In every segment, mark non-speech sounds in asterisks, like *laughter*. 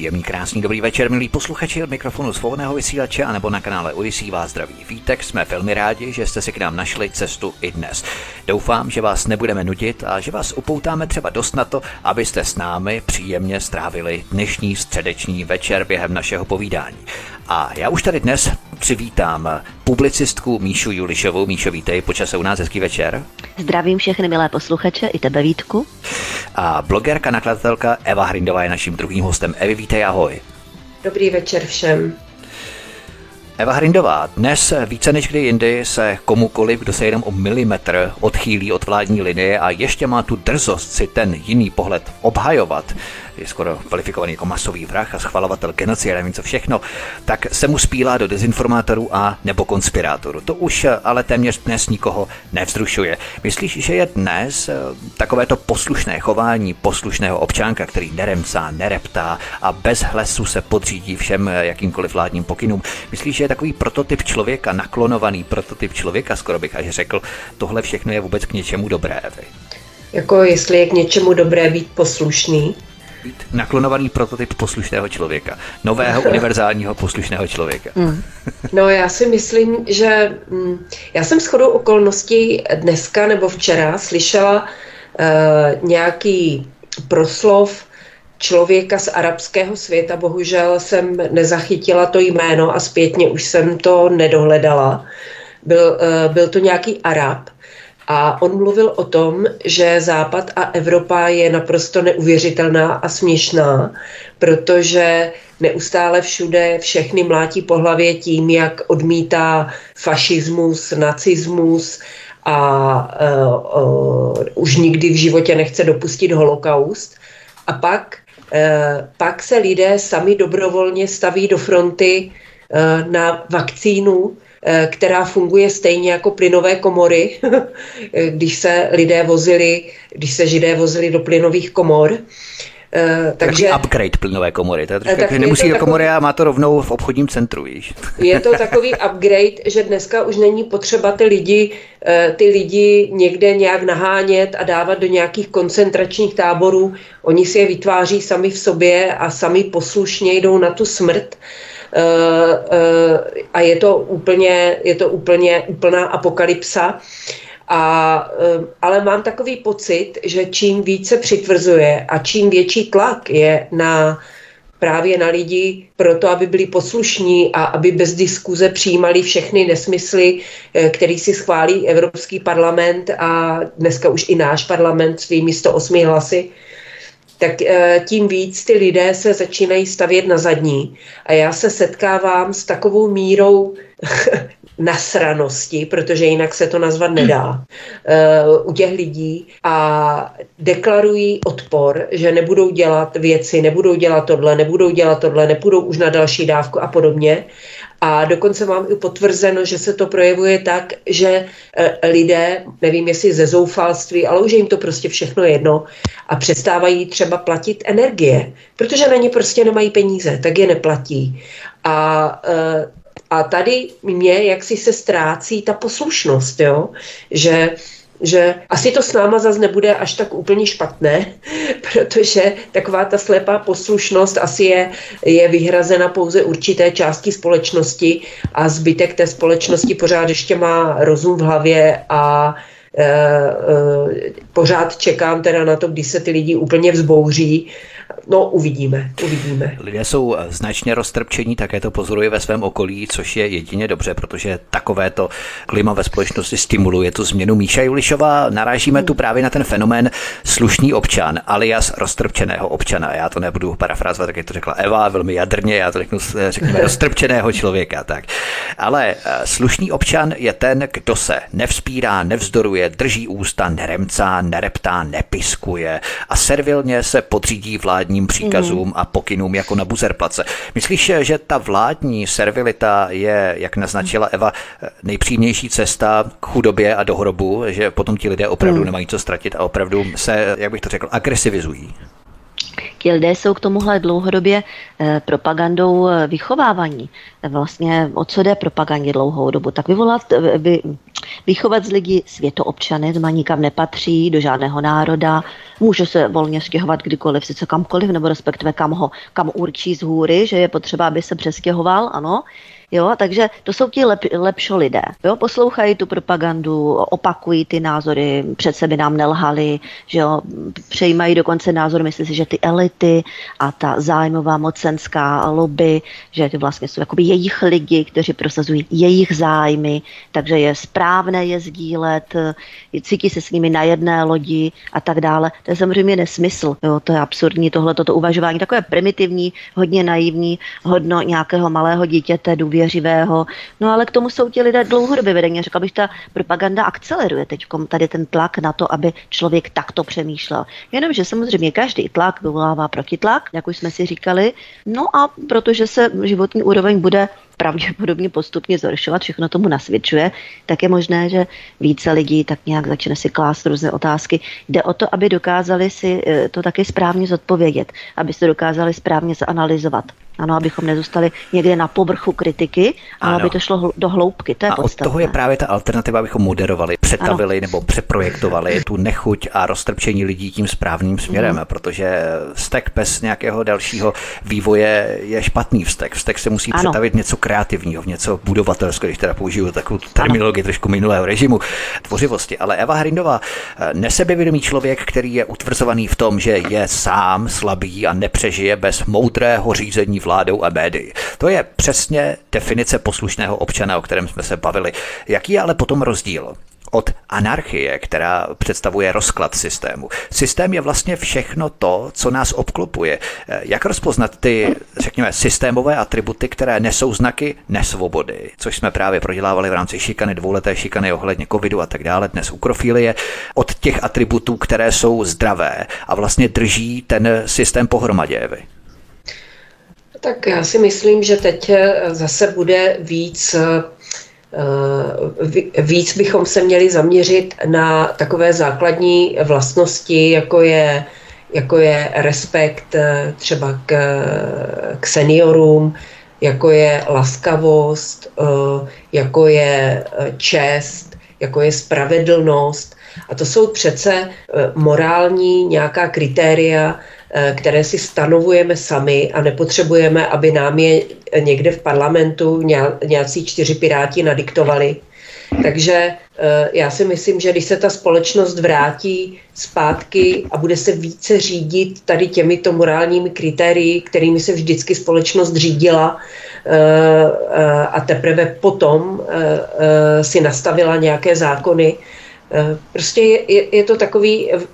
Příjemný, krásný, dobrý večer, milí posluchači od mikrofonu svobodného vysílače a nebo na kanále Odisí vás zdraví vítek. Jsme velmi rádi, že jste si k nám našli cestu i dnes. Doufám, že vás nebudeme nudit a že vás upoutáme třeba dost na to, abyste s námi příjemně strávili dnešní středeční večer během našeho povídání. A já už tady dnes přivítám publicistku Míšu Julišovou. Míšo, vítej, počas u nás hezký večer. Zdravím všechny milé posluchače, i tebe Vítku. A blogerka, nakladatelka Eva Hrindová je naším druhým hostem. Evi, vítej, ahoj. Dobrý večer všem. Eva Hrindová, dnes více než kdy jindy se komukoliv, kdo se jenom o milimetr odchýlí od vládní linie a ještě má tu drzost si ten jiný pohled obhajovat, je skoro kvalifikovaný jako masový vrah a schvalovatel genocidy, nevím co všechno, tak se mu spílá do dezinformátorů a nebo konspirátorů. To už ale téměř dnes nikoho nevzrušuje. Myslíš, že je dnes eh, takovéto poslušné chování poslušného občánka, který neremcá, nereptá a bez hlesu se podřídí všem eh, jakýmkoliv vládním pokynům, myslíš, že je takový prototyp člověka, naklonovaný prototyp člověka, skoro bych až řekl, tohle všechno je vůbec k něčemu dobré? Jako jestli je k něčemu dobré být poslušný, naklonovaný prototyp poslušného člověka. Nového *laughs* univerzálního poslušného člověka. Mm. No já si myslím, že mm, já jsem shodou okolností dneska nebo včera slyšela uh, nějaký proslov člověka z arabského světa. Bohužel jsem nezachytila to jméno a zpětně už jsem to nedohledala. Byl, uh, byl to nějaký Arab, a on mluvil o tom, že Západ a Evropa je naprosto neuvěřitelná a směšná, protože neustále všude všechny mlátí po hlavě tím, jak odmítá fašismus, nacismus a uh, uh, už nikdy v životě nechce dopustit holokaust. A pak, uh, pak se lidé sami dobrovolně staví do fronty uh, na vakcínu, která funguje stejně jako plynové komory, *laughs* když se lidé vozili, když se židé vozili do plynových komor. Uh, takže takový upgrade plynové komory. To je trošku, tak nemusí do komory a má to rovnou v obchodním centru, víš. *laughs* Je to takový upgrade, že dneska už není potřeba ty lidi, ty lidi někde nějak nahánět a dávat do nějakých koncentračních táborů. Oni si je vytváří sami v sobě a sami poslušně jdou na tu smrt. Uh, Eh, eh, a je to úplně, je to úplně úplná apokalypsa. A, eh, ale mám takový pocit, že čím více přitvrzuje a čím větší tlak je na právě na lidi proto, aby byli poslušní a aby bez diskuze přijímali všechny nesmysly, který si schválí Evropský parlament a dneska už i náš parlament svými 108 hlasy, tak eh, tím víc ty lidé se začínají stavět na zadní. A já se setkávám s takovou mírou *laughs* nasranosti, protože jinak se to nazvat nedá, eh, u těch lidí a deklarují odpor, že nebudou dělat věci, nebudou dělat tohle, nebudou dělat tohle, nepůjdou už na další dávku a podobně. A dokonce mám i potvrzeno, že se to projevuje tak, že e, lidé, nevím jestli ze zoufalství, ale už je jim to prostě všechno jedno a přestávají třeba platit energie, protože na ně prostě nemají peníze, tak je neplatí. A e, a tady mě jaksi se ztrácí ta poslušnost, jo? že že asi to s náma zase nebude až tak úplně špatné, *laughs* protože taková ta slepá poslušnost asi je, je vyhrazena pouze určité části společnosti a zbytek té společnosti pořád ještě má rozum v hlavě a e, e, pořád čekám teda na to, kdy se ty lidi úplně vzbouří No, uvidíme, uvidíme. Lidé jsou eh, značně roztrpčení, také to pozoruji ve svém okolí, což je jedině dobře, protože takovéto klima ve společnosti stimuluje tu změnu. Míša Julišová, narážíme tu právě na ten fenomén slušný občan, alias roztrpčeného občana. Já to nebudu parafrázovat, tak jak to řekla Eva, velmi jadrně, já to řeknu, eh, řekněme, *laughs* roztrpčeného člověka. Tak. Ale eh, slušný občan je ten, kdo se nevzpírá, nevzdoruje, drží ústa, neremcá, nereptá, nepiskuje a servilně se podřídí vládní vládním příkazům mm. a pokynům jako na buzerplace. Myslíš, že ta vládní servilita je, jak naznačila Eva, nejpřímější cesta k chudobě a dohrobu, že potom ti lidé opravdu mm. nemají co ztratit a opravdu se, jak bych to řekl, agresivizují? Ti lidé jsou k tomuhle dlouhodobě eh, propagandou eh, vychovávaní. Vlastně o co jde propagandě dlouhou dobu? Tak vyvolat, eh, vy, vychovat z lidí světoobčany, zma nikam nepatří, do žádného národa, může se volně stěhovat kdykoliv, sice kamkoliv, nebo respektive kam ho, kam určí z hůry, že je potřeba, aby se přestěhoval, ano, Jo, takže to jsou ti lep, lepšo lidé. Jo, poslouchají tu propagandu, opakují ty názory, před sebe nám nelhali, že jo, přejímají dokonce názor, myslí si, že ty elity a ta zájmová mocenská lobby, že ty vlastně jsou jakoby jejich lidi, kteří prosazují jejich zájmy, takže je správné je sdílet, cítí se s nimi na jedné lodi a tak dále. To je samozřejmě nesmysl. Jo, to je absurdní tohle, toto uvažování, takové primitivní, hodně naivní, hodno nějakého malého dítěte, důvěry důvěřivého. No ale k tomu jsou ti lidé dlouhodobě vedení. Řekla bych, ta propaganda akceleruje teď tady ten tlak na to, aby člověk takto přemýšlel. Jenomže samozřejmě každý tlak vyvolává protitlak, jak už jsme si říkali. No a protože se životní úroveň bude pravděpodobně postupně zhoršovat, všechno tomu nasvědčuje, tak je možné, že více lidí tak nějak začne si klást různé otázky. Jde o to, aby dokázali si eh, to taky správně zodpovědět, aby se dokázali správně zanalizovat. Ano, abychom nezůstali někde na povrchu kritiky, ale ano. aby to šlo do hloubky. To je a podstatné. od toho je právě ta alternativa, abychom moderovali, přetavili ano. nebo přeprojektovali tu nechuť a roztrpčení lidí tím správným směrem, mm. protože vztek bez nějakého dalšího vývoje je špatný vztek. Vztek se musí ano. přetavit něco kreativního, v něco budovatelského, když teda použiju takovou terminologii trošku minulého režimu, tvořivosti. Ale Eva Hrindová, eh, nesebevědomý člověk, který je utvrzovaný v tom, že je sám slabý a nepřežije bez moudrého řízení vládou a médií. To je přesně definice poslušného občana, o kterém jsme se bavili. Jaký je ale potom rozdíl? od anarchie, která představuje rozklad systému. Systém je vlastně všechno to, co nás obklopuje. Jak rozpoznat ty, řekněme, systémové atributy, které nesou znaky nesvobody, což jsme právě prodělávali v rámci šikany, dvouleté šikany ohledně covidu a tak dále, dnes ukrofilie, od těch atributů, které jsou zdravé a vlastně drží ten systém pohromadě. Vy. Tak já si myslím, že teď zase bude víc Eh, víc bychom se měli zaměřit na takové základní vlastnosti, jako je, jako je respekt eh, třeba k, k seniorům, jako je laskavost, eh, jako je čest, jako je spravedlnost. A to jsou přece morální nějaká kritéria, Eh, které si stanovujeme sami a nepotřebujeme, aby nám je někde v parlamentu nějací čtyři piráti nadiktovali. Takže eh, já si myslím, že když se ta společnost vrátí zpátky a bude se více řídit tady těmito morálními kritérii, kterými se vždycky společnost řídila eh, a teprve potom si nastavila nějaké zákony, Eh, prostě je, je, je to takový, v,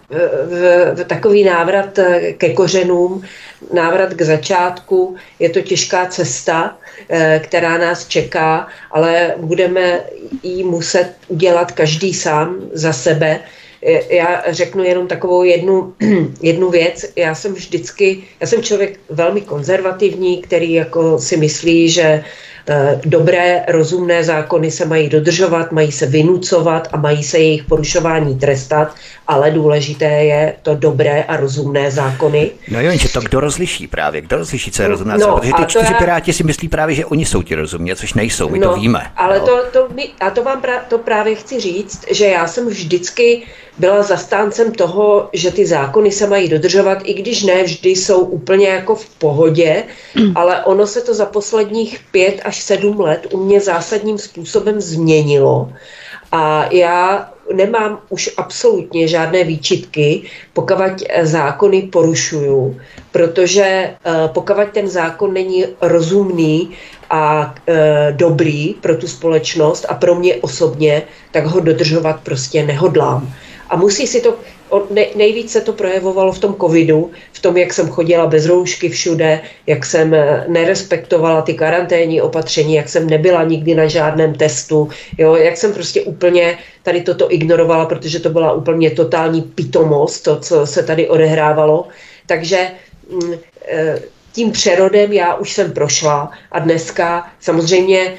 v, takový návrat eh, ke kořenům, návrat k začátku. Je to těžká cesta, eh, která nás čeká, ale budeme ji muset udělat každý sám za sebe. Já řeknu jenom takovou jednu, *clears throat* jednu věc. Já jsem vždycky, já jsem člověk velmi konzervativní, který jako si myslí, že Eh, dobré, rozumné zákony se mají dodržovat, mají se vynucovat a mají se jejich porušování trestat, ale důležité je to dobré a rozumné zákony. No jo, že to kdo rozliší právě, kdo rozliší, co je rozumné, no, protože ty čtyři já... piráti si myslí právě, že oni jsou ti rozumní, což nejsou, my no, to víme. Ale to, to, my, a to vám pra, to právě chci říct, že já jsem vždycky byla zastáncem toho, že ty zákony se mají dodržovat, i když ne vždy jsou úplně jako v pohodě, ale ono se to za posledních pět až sedm let u mě zásadním způsobem změnilo. A já nemám už absolutně žádné výčitky, pokud zákony porušuju, protože eh, pokud ten zákon není rozumný a e, dobrý pro tu společnost a pro mě osobně, tak ho dodržovat prostě nehodlám. A musí si to, nej, nejvíc se to projevovalo v tom covidu, v tom, jak jsem chodila bez roušky všude, jak jsem eh, nerespektovala ty karanténní opatření, jak jsem nebyla nikdy na žádném testu, jo, jak jsem prostě úplně tady toto ignorovala, protože to byla úplně totální pitomost, to, co se tady odehrávalo. Takže mm, eh, tím přerodem já už jsem prošla a dneska samozřejmě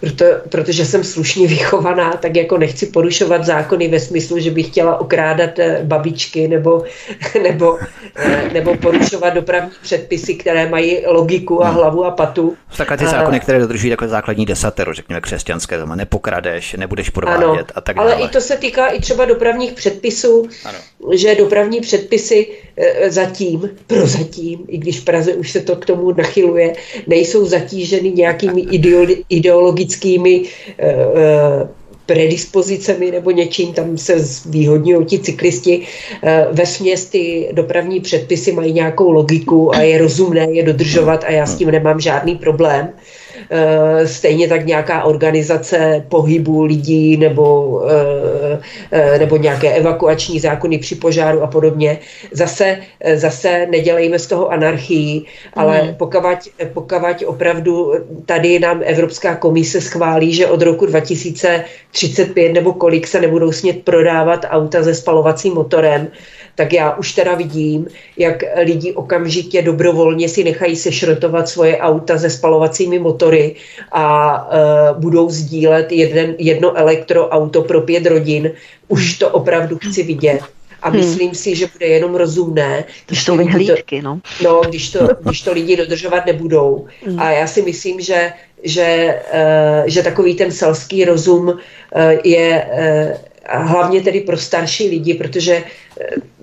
proto, protože jsem slušně vychovaná, tak jako nechci porušovat zákony ve smyslu, že bych chtěla okrádat eh, babičky nebo, *laughs* nebo, eh, nebo porušovat dopravní předpisy, které mají logiku a hmm. hlavu a patu. Takové ty zákony, které dodržují takové základní desatero, řekněme křesťanské, doma nepokradeš, nebudeš podvádět ano, a tak dále. Ale i to se týká i třeba dopravních předpisů, ano. že dopravní předpisy zatím, prozatím, i když v Praze už se to k tomu nachyluje, nejsou zatíženy nějakými ideologickými eh, eh, predispozicemi nebo něčím, tam se zvýhodňují ti cyklisti. Eh, ve směs ty dopravní předpisy mají nějakou logiku a je rozumné je dodržovat a já s tím nemám žádný problém. Eh, stejně tak nějaká organizace pohybu lidí nebo, eh, eh, nebo nějaké evakuační zákony při požáru a podobně. Zase, zase nedělejme z toho anarchii, ale mm. pokavať, pokavať opravdu tady nám Evropská komise schválí, že od roku 2035 nebo kolik se nebudou smět prodávat auta se spalovacím motorem, tak já už teda vidím, jak lidi okamžitě dobrovolně si nechají sešrotovat svoje auta se spalovacími motory a uh, budou sdílet jeden, jedno elektroauto pro pět rodin. Už to opravdu chci vidět. A hmm. myslím si, že bude jenom rozumné. Když to vyhlídky, no. No, když to, když to lidi dodržovat nebudou. Hmm. A já si myslím, že, že, uh, že takový ten selský rozum uh, je uh, hlavně tedy pro starší lidi, protože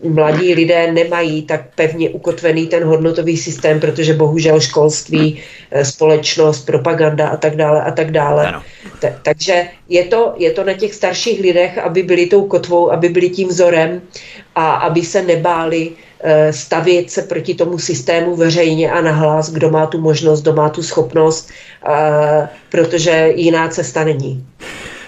mladí lidé nemají tak pevně ukotvený ten hodnotový systém, protože bohužel školství, eh, společnost, propaganda a tak dále a tak dále. Ta, takže je to, je to na těch starších lidech, aby byli tou kotvou, aby byli tím vzorem a aby se nebáli eh, stavět se proti tomu systému veřejně a nahlas, kdo má tu možnost, kdo má tu schopnost, eh, protože jiná cesta není.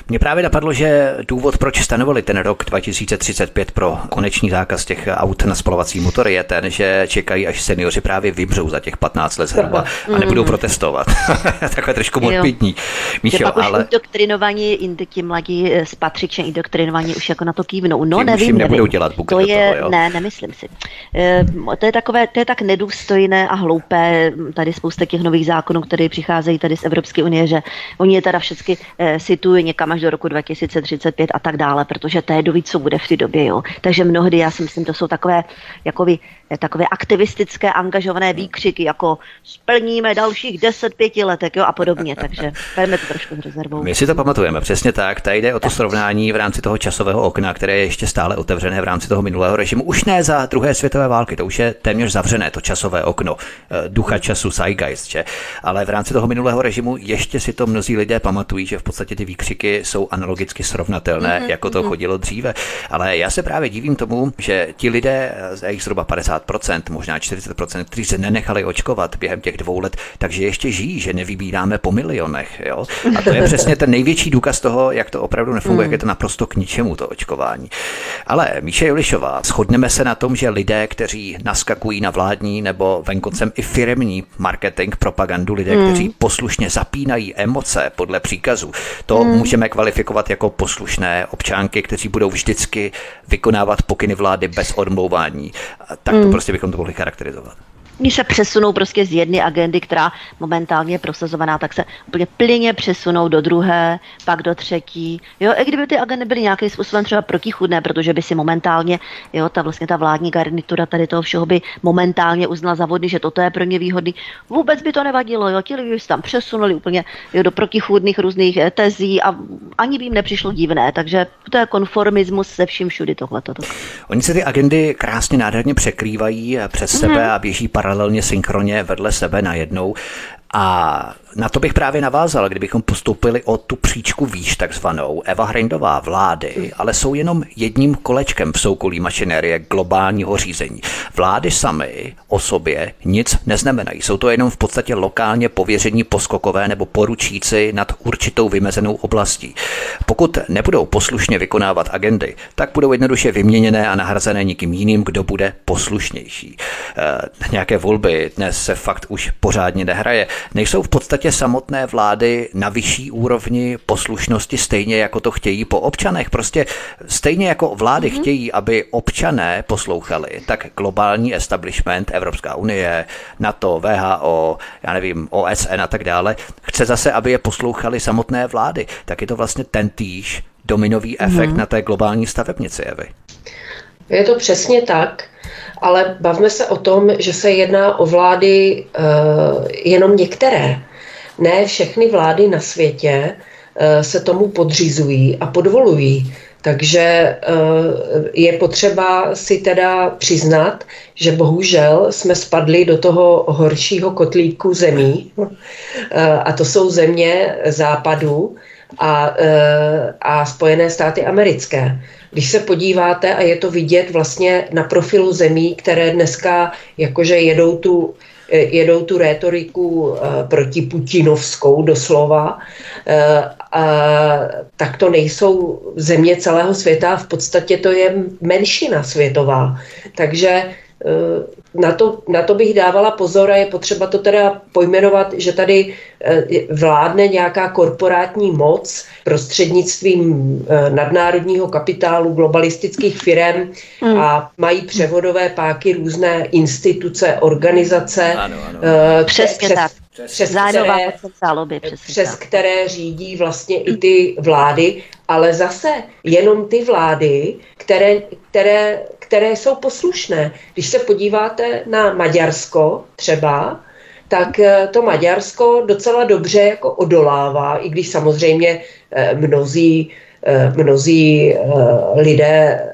Mě právě napadlo, že důvod, proč stanovili ten rok 2035 pro konečný zákaz těch aut na spalovací motory, je ten, že čekají, až seniori právě vybřou za těch 15 let zhruba a nebudou mm. protestovat. *laughs* Takové trošku morbidní. Míšo, pak ale... už indoktrinovaní, ti mladí eh, spatřičně indoktrinovaní už jako na to kývnou. No, nevím, nevím. nebudou dělat to je, toho, jo? Ne, nemyslím si. Eh, to je takové, to je tak nedůstojné a hloupé, tady spousta těch nových zákonů, které přicházejí tady z Evropské unie, že oni je teda všechny eh, situují někam až do roku 2035 a tak dále, protože to je doví, co bude v té době. Jo. Takže mnohdy, já si myslím, to jsou takové, jakoby, takové aktivistické, angažované výkřiky, jako splníme dalších 10-5 letek jo, a podobně. Takže bereme to trošku s rezervou. My si to pamatujeme, přesně tak. Tady jde o to srovnání v rámci toho časového okna, které je ještě stále otevřené v rámci toho minulého režimu. Už ne za druhé světové války, to už je téměř zavřené, to časové okno, eh, ducha času, Zeitgeist, že? ale v rámci toho minulého režimu ještě si to mnozí lidé pamatují, že v podstatě ty výkřiky jsou analogicky srovnatelné, mm-hmm. jako to mm-hmm. chodilo dříve. Ale já se právě divím tomu, že ti lidé, jich zhruba 50%, možná 40%, kteří se nenechali očkovat během těch dvou let, takže ještě žijí, že nevybíráme po milionech. Jo? A to je přesně ten největší důkaz toho, jak to opravdu nefunguje, mm. jak je to naprosto k ničemu to očkování. Ale Míše Julišová, shodneme se na tom, že lidé, kteří naskakují na vládní nebo venkoncem i firmní marketing, propagandu, lidé, mm. kteří poslušně zapínají emoce podle příkazu, to mm. můžeme kvalifikovat jako poslušné občánky, kteří budou vždycky vykonávat pokyny vlády bez odmlouvání. Tak to mm. prostě bychom to mohli charakterizovat. Oni se přesunou prostě z jedné agendy, která momentálně je prosazovaná, tak se úplně plyně přesunou do druhé, pak do třetí. Jo, i kdyby ty agendy byly nějakým způsobem třeba protichudné, protože by si momentálně, jo, ta vlastně ta vládní garnitura tady toho všeho by momentálně uznala za vody, že toto je pro ně výhodný. Vůbec by to nevadilo, jo, ti lidi by se tam přesunuli úplně jo, do protichůdných různých eh, tezí a ani by jim nepřišlo divné, takže to je konformismus se vším všudy tohleto. Oni se ty agendy krásně nádherně překrývají přes mm-hmm. sebe a běží paralelně, synchronně vedle sebe najednou. A na to bych právě navázal, kdybychom postoupili o tu příčku výš takzvanou. Eva Hrindová vlády, ale jsou jenom jedním kolečkem v soukolí mašinérie globálního řízení. Vlády samy o sobě nic neznamenají. Jsou to jenom v podstatě lokálně pověření poskokové nebo poručíci nad určitou vymezenou oblastí. Pokud nebudou poslušně vykonávat agendy, tak budou jednoduše vyměněné a nahrazené někým jiným, kdo bude poslušnější. E, nějaké volby dnes se fakt už pořádně nehraje. Nejsou v podstatě podstatě samotné vlády na vyšší úrovni poslušnosti, stejně jako to chtějí po občanech. Prostě stejně jako vlády mm-hmm. chtějí, aby občané poslouchali, tak globální establishment, Evropská unie, NATO, VHO, já nevím, OSN a tak dále, chce zase, aby je poslouchali samotné vlády. Tak je to vlastně ten týž dominový efekt mm-hmm. na té globální stavebnici, Evy. Je to přesně tak, ale bavme se o tom, že se jedná o vlády uh, jenom některé. Ne všechny vlády na světě uh, se tomu podřizují a podvolují. Takže uh, je potřeba si teda přiznat, že bohužel jsme spadli do toho horšího kotlíku zemí, uh, a to jsou země západu a, a Spojené státy americké. Když se podíváte, a je to vidět vlastně na profilu zemí, které dneska jakože jedou tu eh, jedou tu rétoriku eh, proti Putinovskou doslova, eh, tak to nejsou země celého světa, v podstatě to je menšina světová. Takže na to, na to bych dávala pozor a je potřeba to teda pojmenovat, že tady eh, vládne nějaká korporátní moc prostřednictvím eh, nadnárodního kapitálu, globalistických firm hmm. a mají převodové páky různé instituce, organizace. Ano, ano. Eh, Přesně přes, které, záloby, přes které řídí vlastně i ty vlády, ale zase jenom ty vlády, které, které, které jsou poslušné. Když se podíváte na Maďarsko třeba, tak eh, to Maďarsko docela dobře jako odolává, i když samozřejmě eh, mnozí, eh, mnozí lidé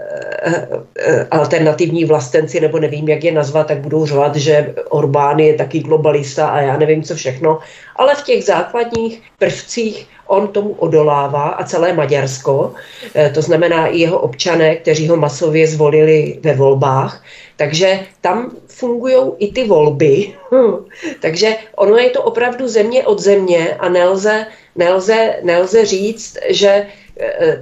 alternativní vlastenci, nebo nevím, jak je nazvat, tak budou řvat, že Orbán je taky globalista a já nevím, co všechno. Ale v těch základních prvcích on tomu odolává a celé Maďarsko, eh, to znamená i jeho občané, kteří ho masově zvolili ve volbách, takže tam fungují i ty volby. Takže ono je to opravdu země od země a nelze, nelze, nelze říct, že eh,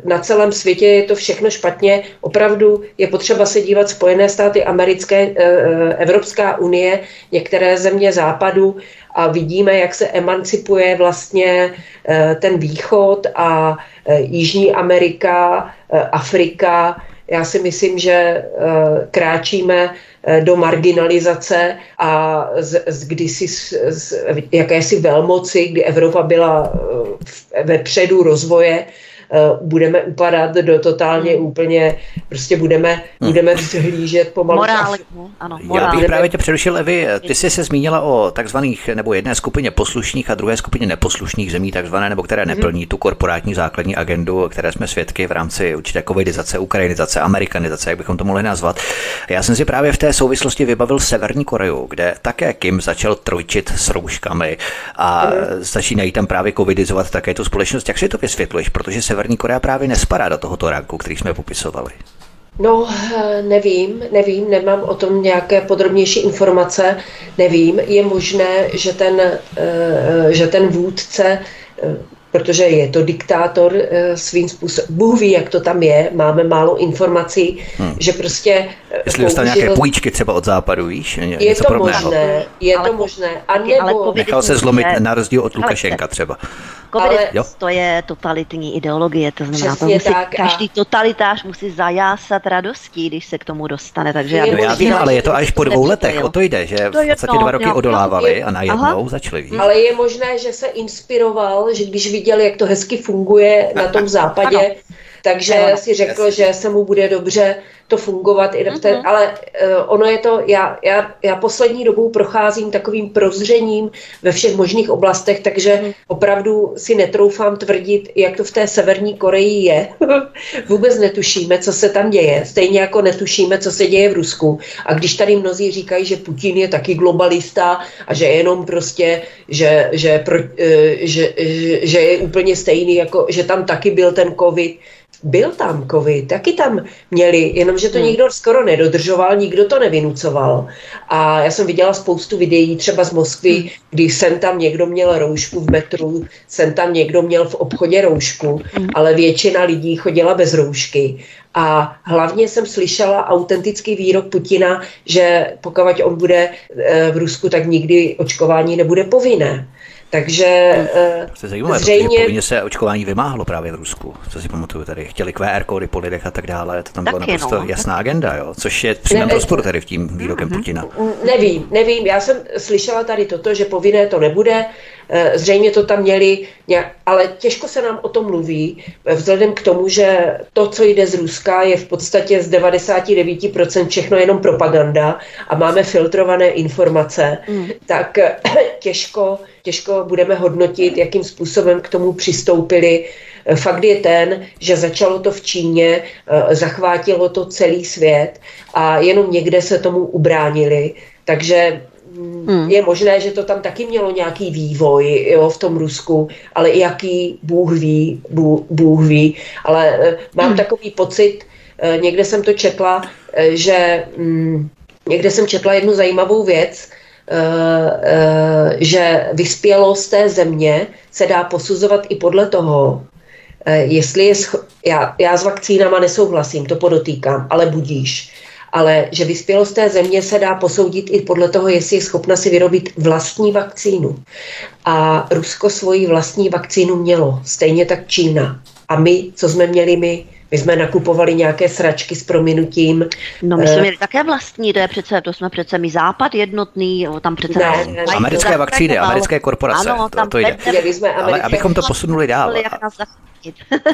na celém světě je to všechno špatně. Opravdu je potřeba se dívat Spojené státy americké, eh, Evropská unie, některé země západu a vidíme, jak se emancipuje vlastně eh, ten východ a eh, Jižní Amerika, eh, Afrika. Já si myslím, že kráčíme do marginalizace a z, z kdysi z, z jakési velmoci, kdy Evropa byla ve předu rozvoje, Eh, budeme upadat do totálně hmm. úplně, prostě budeme, hmm. budeme vzhlížet pomalu. Morál, ano, morál. Já bych právě tě přerušil, Evi, ty jsi se zmínila o takzvaných, nebo jedné skupině poslušných a druhé skupině neposlušných zemí, takzvané, nebo které hmm. neplní tu korporátní základní agendu, které jsme svědky v rámci určité covidizace, ukrajinizace, amerikanizace, jak bychom to mohli nazvat. Já jsem si právě v té souvislosti vybavil Severní Koreu, kde také Kim začal trojčit s rouškami a hmm. začínají tam právě covidizovat také tu společnost. Jak si to vysvětluješ? Protože se Severní Korea právě nespadá do tohoto ranku, který jsme popisovali. No, nevím, nevím, nemám o tom nějaké podrobnější informace, nevím. Je možné, že ten, eh, že ten vůdce eh, protože je to diktátor svým způsobem. Bůh ví, jak to tam je, máme málo informací, hmm. že prostě... Jestli dostal nějaké půjčky třeba od západu, víš? Ně, je to podobného. možné, je ale, to možné. A nebo... Nechal se zlomit na rozdíl od Lukašenka třeba. Komunismus to je totalitní ideologie, to znamená, to musí, tak každý totalitář musí zajásat radostí, když se k tomu dostane. Takže já, no, já vím, ale je to až po dvou letech, o to jde, že v podstatě dva roky odolávali a najednou začali. Ale je možné, že se inspiroval, že když viděl, jak to hezky funguje na tom západě, takže si řekl, že se mu bude dobře to fungovat i v té, mm-hmm. ale uh, ono je to, já, já, já poslední dobou procházím takovým prozřením ve všech možných oblastech, takže mm. opravdu si netroufám tvrdit, jak to v té severní Koreji je. *laughs* Vůbec netušíme, co se tam děje, stejně jako netušíme, co se děje v Rusku. A když tady mnozí říkají, že Putin je taky globalista a že jenom prostě, že, že, pro, uh, že, že, že je úplně stejný, jako že tam taky byl ten covid, byl tam covid, taky tam měli, jenomže to hmm. nikdo skoro nedodržoval, nikdo to nevinucoval. A já jsem viděla spoustu videí třeba z Moskvy, hmm. kdy jsem tam někdo měl roušku v metru, jsem tam někdo měl v obchodě roušku, hmm. ale většina lidí chodila bez roušky. A hlavně jsem slyšela autentický výrok Putina, že pokud on bude eh, v Rusku, tak nikdy očkování nebude povinné. Takže eh, to je zajímavé, zřejmě... povinně se očkování vymáhlo právě v Rusku, co si pamatuju tady. Chtěli QR kódy po lidech a tak dále, to tam byla naprosto no. jasná agenda, jo? což je přímém ne, rozporu tady v tím výrokem mm-hmm. Putina. Nevím, nevím, já jsem slyšela tady toto, že povinné to nebude, zřejmě to tam měli, ale těžko se nám o tom mluví, vzhledem k tomu, že to, co jde z Ruska, je v podstatě z 99% všechno jenom propaganda a máme filtrované informace, mm. tak *clears throat* těžko těžko budeme hodnotit, jakým způsobem k tomu přistoupili. Fakt je ten, že začalo to v Číně, eh, zachvátilo to celý svět a jenom někde se tomu ubránili. Takže hmm. je možné, že to tam taky mělo nějaký vývoj jo, v tom Rusku, ale jaký Bůh ví, Bůh, Bůh ví. Ale eh, mám hmm. takový pocit, eh, někde jsem to četla, že mm, někde jsem četla jednu zajímavou věc, Eh, eh, že vyspělost té země se dá posuzovat i podle toho, eh, jestli je scho- já, já s vakcínama nesouhlasím, to podotýkám, ale budíš. Ale že vyspělost té země se dá posoudit i podle toho, jestli je schopna si vyrobit vlastní vakcínu. A Rusko svoji vlastní vakcínu mělo, stejně tak Čína. A my, co jsme měli my, my jsme nakupovali nějaké sračky s prominutím. No my jsme uh, měli také vlastní, to je přece, to jsme přece my západ jednotný, tam přece... Ne, ne, ne, americké vakcíny, americké korporace, ano, to, to jde. Jsme Ale abychom to posunuli dál. Jak nás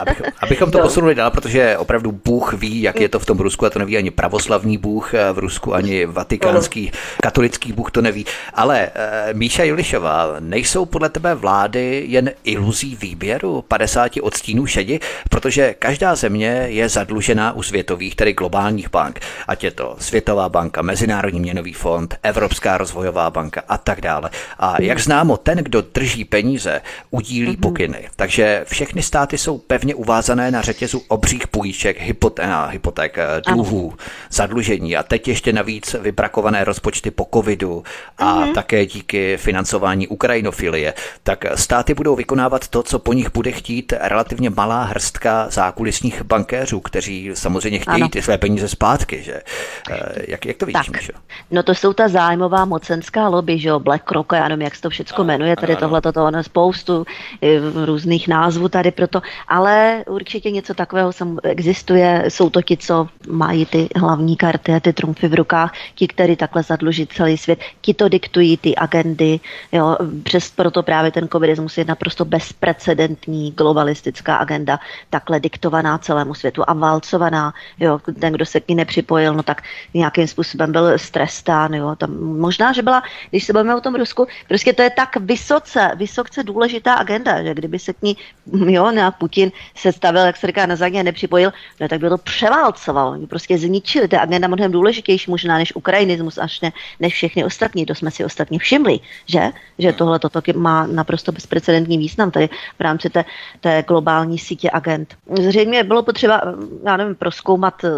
Abych, abychom to no. posunuli dál, protože opravdu Bůh ví, jak je to v tom Rusku a to neví ani pravoslavní Bůh eh, v Rusku, ani vatikánský, katolický Bůh to neví. Ale uh, Míša Julišová, nejsou podle tebe vlády jen iluzí výběru 50 odstínů šedi, protože každá země je zadlužená u světových, tedy globálních bank, ať je to Světová banka, Mezinárodní měnový fond, Evropská rozvojová banka a tak dále. A jak známo, ten, kdo drží peníze, udílí mhm. pokyny. Takže všechny státy státy jsou pevně uvázané na řetězu obřích půjček, hypoték, hypoték eh, dluhů, zadlužení a teď ještě navíc vybrakované rozpočty po covidu a mm-hmm. také díky financování Ukrajinofilie, tak státy budou vykonávat to, co po nich bude chtít relativně malá hrstka zákulisních bankéřů, kteří samozřejmě chtějí ano. ty své peníze zpátky. Že? Eh, jak, jak to vidíš, tak. Míšo? No to jsou ta zájmová mocenská lobby, že jo, BlackRock, já nevím, jak se to všechno jmenuje, tady tohle, to, ono spoustu eh, různých názvů tady proto ale určitě něco takového existuje. Jsou to ti, co mají ty hlavní karty a ty trumfy v rukách, ti, kteří takhle zadlužit celý svět, ti to diktují ty agendy. Jo. Přes proto právě ten covidismus je naprosto bezprecedentní globalistická agenda, takhle diktovaná celému světu a válcovaná. Jo. Ten, kdo se k ní nepřipojil, no tak nějakým způsobem byl strestán. Jo. Tam, možná, že byla, když se bavíme o tom Rusku, prostě to je tak vysoce, vysoce důležitá agenda, že kdyby se k ní jo, nějak Putin se stavil, jak se říká, na zadně nepřipojil, no tak by to převálcoval. Oni prostě zničili. To je agenda mnohem důležitější možná než ukrajinismus, až ne, než všechny ostatní. To jsme si ostatně všimli, že? Že tohle toto má naprosto bezprecedentní význam tady v rámci té, té globální sítě agent. Zřejmě bylo potřeba, já nevím, proskoumat eh,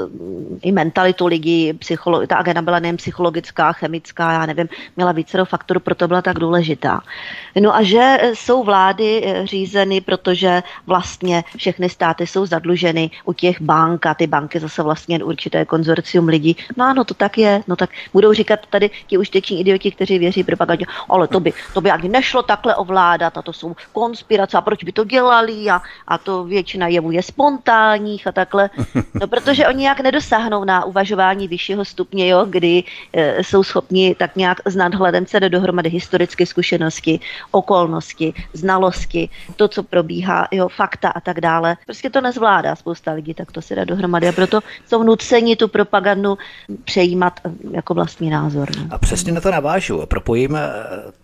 i mentalitu lidí, psycholo- ta agenda byla nejen psychologická, chemická, já nevím, měla více faktorů, proto byla tak důležitá. No a že jsou vlády eh, řízeny, protože vlastně vlastně všechny státy jsou zadluženy u těch bank a ty banky zase vlastně určité konzorcium lidí. No ano, to tak je. No tak budou říkat tady ti užiteční idioti, kteří věří propagandě, ale to by, to by ani nešlo takhle ovládat a to jsou konspirace a proč by to dělali a, a to většina jevů je spontánních a takhle. No protože oni nějak nedosáhnou na uvažování vyššího stupně, jo, kdy e, jsou schopni tak nějak s nadhledem se do dohromady historické zkušenosti, okolnosti, znalosti, to, co probíhá, jo, fakta fakta a tak dále. Prostě to nezvládá spousta lidí, tak to si dá dohromady a proto jsou nuceni tu propagandu přejímat eh, jako vlastní názor. Ne? No. A přesně na to navážu. Propojím eh,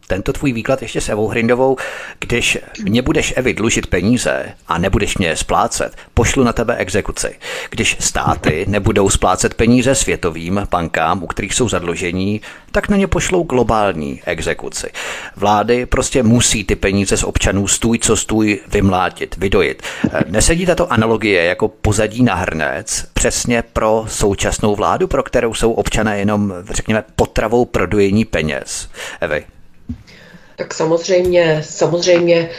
tento tvůj výklad ještě s Evou Hrindovou. Když mě budeš, Evi, dlužit peníze a nebudeš mě splácet, pošlu na tebe exekuci. Když státy nebudou splácet peníze světovým bankám, u kterých jsou zadlužení, tak na ně pošlou globální exekuci. Vlády prostě musí ty peníze z občanů stůj co stůj vymlátit, vydojit. Nesedí tato analogie jako pozadí na hrnec přesně pro současnou vládu, pro kterou jsou občané jenom, řekněme, potravou pro dojení peněz? Evy. Tak samozřejmě, samozřejmě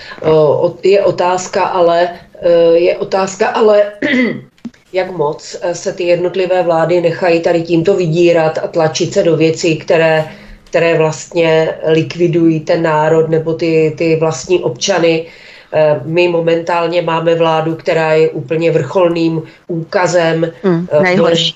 je otázka, ale je otázka, ale *clears throat* jak moc se ty jednotlivé vlády nechají tady tímto vydírat a tlačit se do věcí, které které vlastně likvidují ten národ nebo ty, ty vlastní občany. Eh, my momentálně máme vládu, která je úplně vrcholným úkazem mm, vlez,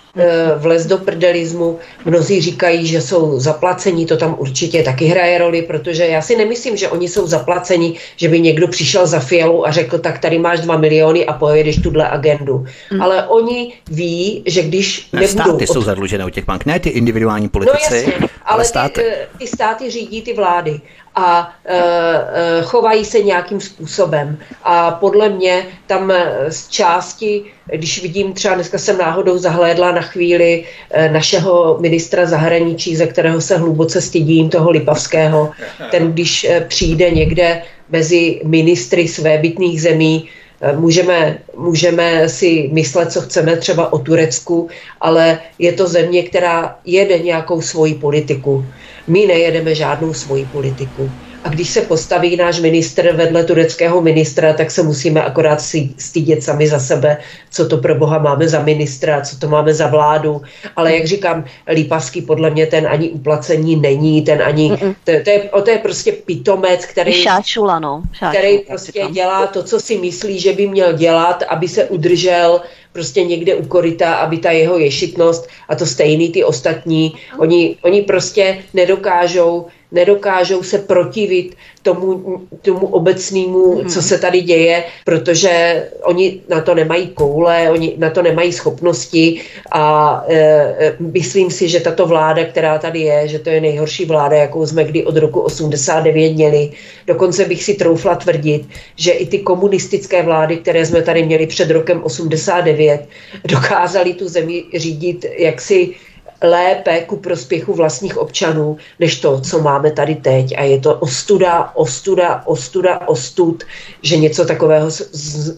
vlez do prdelismu. Mnozí říkají, že jsou zaplacení, to tam určitě taky hraje roli, protože já si nemyslím, že oni jsou zaplaceni, že by někdo přišel za Fialu a řekl, tak tady máš dva miliony a pojedeš tuhle agendu. Mm. Ale oni ví, že když ne, nebudou... Státy od... jsou zadlužené u těch bank, ne ty individuální politici, no jasně, ale, ale státy. Ty, ty státy řídí ty vlády a e, e, chovají se nějakým způsobem. A podle mě tam z části, když vidím, třeba dneska jsem náhodou zahlédla na chvíli e, našeho ministra zahraničí, ze kterého se hluboce stydím, toho Lipavského, ten když e, přijde někde mezi ministry svébytných zemí, e, Můžeme, můžeme si myslet, co chceme třeba o Turecku, ale je to země, která jede nějakou svoji politiku. My nejedeme žádnou svoji politiku. A když se postaví náš ministr vedle tureckého ministra, tak se musíme akorát stydět sami za sebe, co to pro boha máme za ministra, co to máme za vládu. Ale jak říkám, Lípavský podle mě ten ani uplacení není, ten ani, to, to, je, to je prostě pitomec, který, Šáčula, no. Šáčula, který prostě dělá to, co si myslí, že by měl dělat, aby se udržel prostě někde u koryta, aby ta jeho ješitnost a to stejný ty ostatní, oni, oni prostě nedokážou nedokážou se protivit tomu, tomu obecnému, hmm. co se tady děje, protože oni na to nemají koule, oni na to nemají schopnosti a e, e myslím si, že tato vláda, která tady je, že to je nejhorší vláda, jakou jsme kdy od roku 89 měli. Dokonce bych si troufla tvrdit, že i ty komunistické vlády, které jsme tady měli před rokem 89, dokázaly tu zemi řídit jaksi lépe ku prospěchu vlastních občanů, než to, co máme tady teď. A je to ostuda, ostuda, ostuda, ostud, že něco takového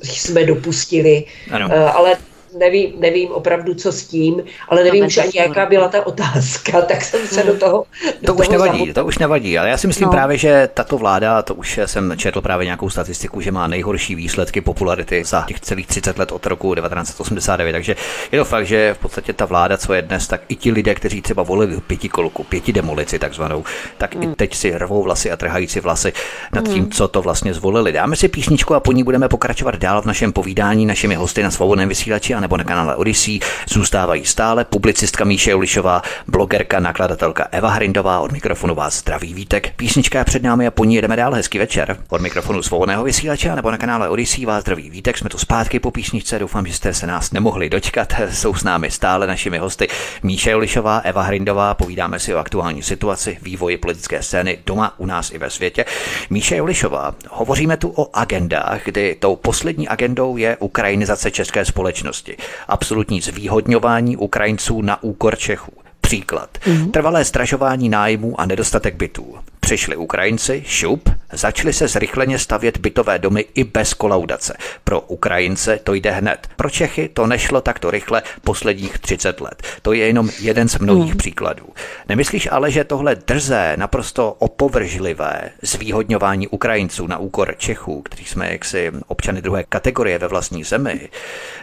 jsme dopustili. Ano. Uh, ale nevím, nevím opravdu, co s tím, ale nevím už ani, jaká byla ta otázka, *laughs* tak jsem se do toho do To toho už nevadí, zamot... to už nevadí, ale já si myslím no. právě, že tato vláda, to už jsem četl právě nějakou statistiku, že má nejhorší výsledky popularity za těch celých 30 let od roku 1989, takže je to fakt, že v podstatě ta vláda, co je dnes, tak i ti lidé, kteří třeba volili pěti kolku, pěti demolici takzvanou, tak mm. i teď si rvou vlasy a trhají si vlasy nad tím, mm. co to vlastně zvolili. Dáme si písničku a po ní budeme pokračovat dál v našem povídání našimi hosty na svobodném vysílači nebo na kanále Odyssey zůstávají stále publicistka Míše Ulišová, blogerka, nakladatelka Eva Hrindová, od mikrofonu vás zdraví vítek. Písnička je před námi a po ní jedeme dál. Hezký večer. Od mikrofonu svobodného vysílače nebo na kanále Odyssey vás zdraví vítek. Jsme tu zpátky po písničce. Doufám, že jste se nás nemohli dočkat. *laughs* Jsou s námi stále našimi hosty Míše Ulišová, Eva Hrindová. Povídáme si o aktuální situaci, vývoji politické scény doma, u nás i ve světě. Míše Ulišová, hovoříme tu o agendách, kdy tou poslední agendou je ukrajinizace české společnosti společnosti. Absolutní zvýhodňování Ukrajinců na úkor Čechů. Příklad. Mm-hmm. Trvalé stražování nájmů a nedostatek bytů. Přišli Ukrajinci, šup, začali se zrychleně stavět bytové domy i bez kolaudace. Pro Ukrajince to jde hned. Pro Čechy to nešlo takto rychle posledních 30 let. To je jenom jeden z mnohých hmm. příkladů. Nemyslíš ale, že tohle drzé, naprosto opovržlivé zvýhodňování Ukrajinců na úkor Čechů, kteří jsme jaksi občany druhé kategorie ve vlastní zemi,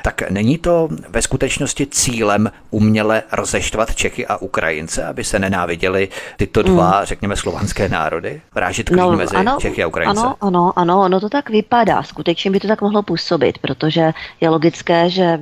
tak není to ve skutečnosti cílem uměle rozeštvat Čechy a Ukrajince, aby se nenáviděli tyto dva, hmm. řekněme, slovanské národy? Vrážit klín no, mezi ano, Čechy a Ukrajince? Ano, ano, ano, ono to tak vypadá. Skutečně by to tak mohlo působit, protože je logické, že,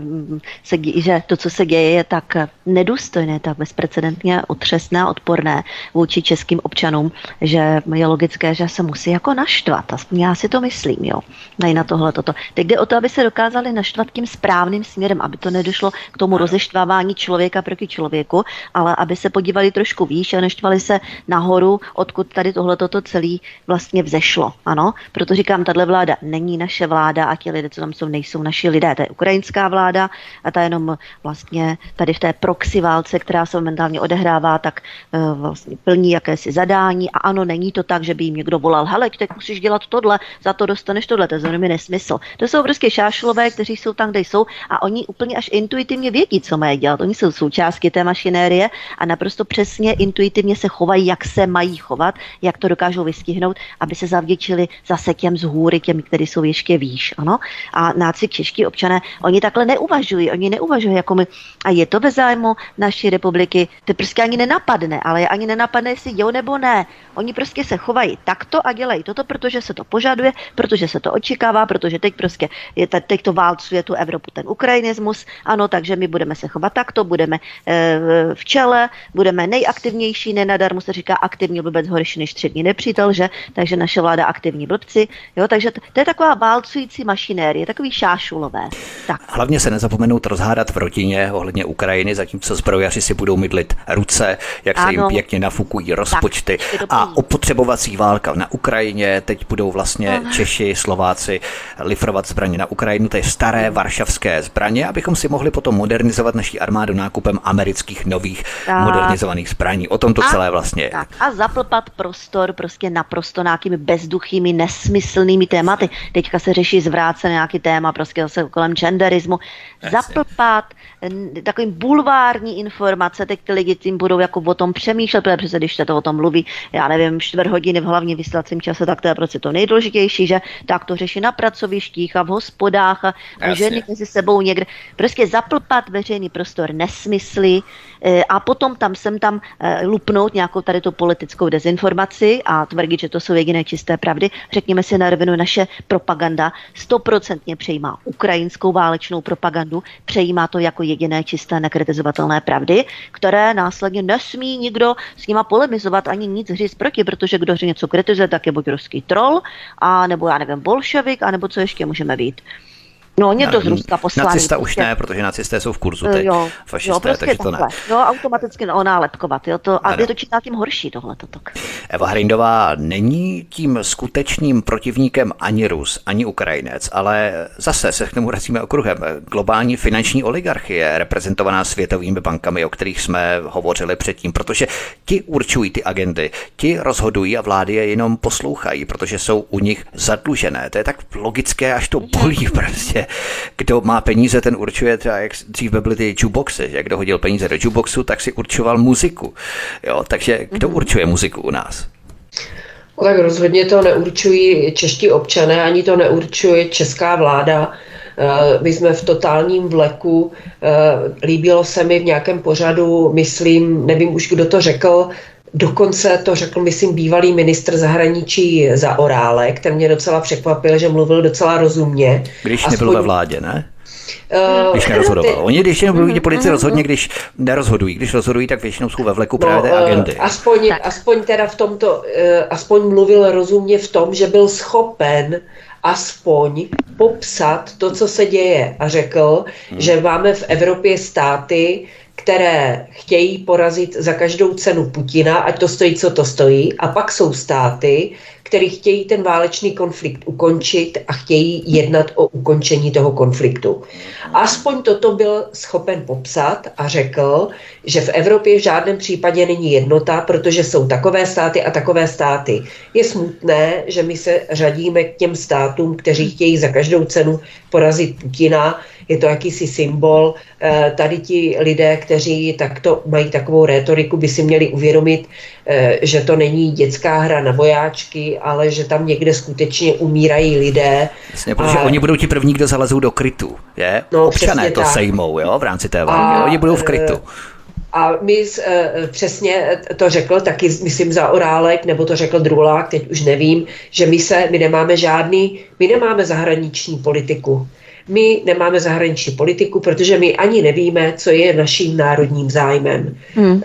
se, že to, co se děje, je tak nedůstojné, tak bezprecedentně otřesné a odporné vůči českým občanům, že je logické, že se musí jako naštvat. Aspoň já si to myslím, jo. Nej na tohle toto. Teď jde o to, aby se dokázali naštvat tím správným směrem, aby to nedošlo k tomu rozeštvávání člověka proti člověku, ale aby se podívali trošku výš a neštvali se nahoru, odkud tady tohle toto celý vlastně vzešlo. Ano, proto říkám, tahle vláda není naše vláda a ti lidé, co tam jsou, nejsou naši lidé. To je ukrajinská vláda a ta jenom vlastně tady v té proxy válce, která se momentálně odehrává, tak uh, vlastně plní jakési zadání a ano, není to tak, že by jim někdo volal, hele, teď musíš dělat tohle, za to dostaneš tohle, to je nesmysl. To jsou prostě šášlové, kteří jsou tam, kde jsou a oni úplně až intuitivně vědí, co mají dělat. Oni jsou součástí té mašinérie a naprosto přesně intuitivně se chovají, jak se mají chovat, jak to dokážou vystihnout, aby se zavděčili zase těm z hůry, těm, kteří jsou ještě výš. Ano? A náci čeští občané, oni takhle neuvažují, oni neuvažují jako my. A je to ve zájmu naší republiky, to prostě ani nenapadne, ale ani nenapadne, jestli jo nebo ne. Oni prostě se chovají takto a dělají toto, protože se to požaduje, protože se to očekává, protože teď prostě je, teď to válcuje tu Evropu, ten ukrajinismus, ano, takže my budeme se chovat takto, budeme e, v čele, budeme nejaktivnější, nenadarmo se říká aktivní blbec horší než střední nepřítel, že? Takže naše vláda aktivní blbci, jo, takže to, to je taková válcující mašinérie, takový šášulové. Tak. Hlavně se nezapomenout rozhádat v rodině ohledně Ukrajiny, zatímco zbrojaři si budou mydlit ruce, jak ano. se jim pěkně nafukují rozpočty tak, a opotřebovací válka na Ukrajině, teď budou vlastně Aha. Češi, Slováci lifrovat zbraně na Ukrajinu, to je staré varšavské zbraně, abychom si mohli potom modernizovat naší armádu nákupem amerických nových tak. modernizovaných zbraní. O tom to a, celé vlastně je. Tak. A zaplpat prostor prostě naprosto nějakými bezduchými, nesmyslnými tématy. Teďka se řeší zvrácené nějaký téma prostě zase kolem genderismu. Zaplpat takovým bulvární informace, teď ty lidi tím budou jako o tom přemýšlet, protože když se to o tom mluví, já nevím, čtvrt hodiny v hlavně vysílacím čase, tak to je prostě to nejdůležitější, že tak to řeší na pracovištích a v hospodách a Jasně. ženy mezi sebou někde. Prostě zaplpat veřejný prostor nesmysly a potom tam sem tam e, lupnout nějakou tady tu politickou dezinformaci a tvrdit, že to jsou jediné čisté pravdy. Řekněme si na rovinu, naše propaganda stoprocentně přejímá ukrajinskou válečnou propagandu, přejímá to jako jediné čisté nekritizovatelné pravdy, které následně nesmí nikdo s nima polemizovat ani nic říct proti, protože kdo něco kritizuje, tak je buď ruský troll, a nebo já nevím, bolševik, a nebo co ještě můžeme být. No, někdo z Ruska poslaný. Nacista už ne, protože nacisté jsou v kurzu teď, jo, fašisté, jo, prostě takže to ne. No, automaticky no, nálepkovat, jo, to, a ano. je to čím tím horší tohle. Eva Hrindová není tím skutečným protivníkem ani Rus, ani Ukrajinec, ale zase se k tomu vracíme okruhem. Globální finanční oligarchie, reprezentovaná světovými bankami, o kterých jsme hovořili předtím, protože ti určují ty agendy, ti rozhodují a vlády je jenom poslouchají, protože jsou u nich zadlužené. To je tak logické, až to bolí *laughs* prostě kdo má peníze, ten určuje třeba, jak dřív byly ty jukeboxy, že kdo hodil peníze do jukeboxu, tak si určoval muziku. Jo, takže kdo mhm. určuje muziku u nás? No tak rozhodně to neurčují čeští občané, ani to neurčuje česká vláda. Eh, my jsme v totálním vleku. Eh, líbilo se mi v nějakém pořadu, myslím, nevím už, kdo to řekl, Dokonce to řekl, myslím, bývalý ministr zahraničí za Orále, který mě docela překvapil, že mluvil docela rozumně. Když Aspoň... nebyl ve vládě, ne? Uh, když nerozhodoval. Oni, když mluví, politici rozhodně, když nerozhodují. Když rozhodují, tak většinou jsou ve vleku no, právě té eh, agendy. Aspoň, aspoň teda v tomto, uh, aspoň mluvil rozumně v tom, že byl schopen aspoň popsat to, co se děje a řekl, hmm. že máme v Evropě státy, které chtějí porazit za každou cenu Putina, ať to stojí, co to stojí, a pak jsou státy, který chtějí ten válečný konflikt ukončit a chtějí jednat o ukončení toho konfliktu. Aspoň toto byl schopen popsat a řekl, že v Evropě v žádném případě není jednota, protože jsou takové státy a takové státy. Je smutné, že my se řadíme k těm státům, kteří chtějí za každou cenu porazit Putina. Je to jakýsi symbol. Eh, tady ti lidé, kteří takto mají takovou rétoriku, by si měli uvědomit, eh, že to není dětská hra na vojáčky, ale že tam někde skutečně umírají lidé. Jasně, protože a... oni budou ti první, kdo zalezou do krytu. Je? No, Občané to tak. sejmou jo, v rámci té války. Oni budou v krytu. A my uh, přesně to řekl taky, myslím, za Orálek, nebo to řekl Drulák, teď už nevím, že my se, my nemáme žádný, my nemáme zahraniční politiku. My nemáme zahraniční politiku, protože my ani nevíme, co je naším národním zájmem. Hmm. Uh,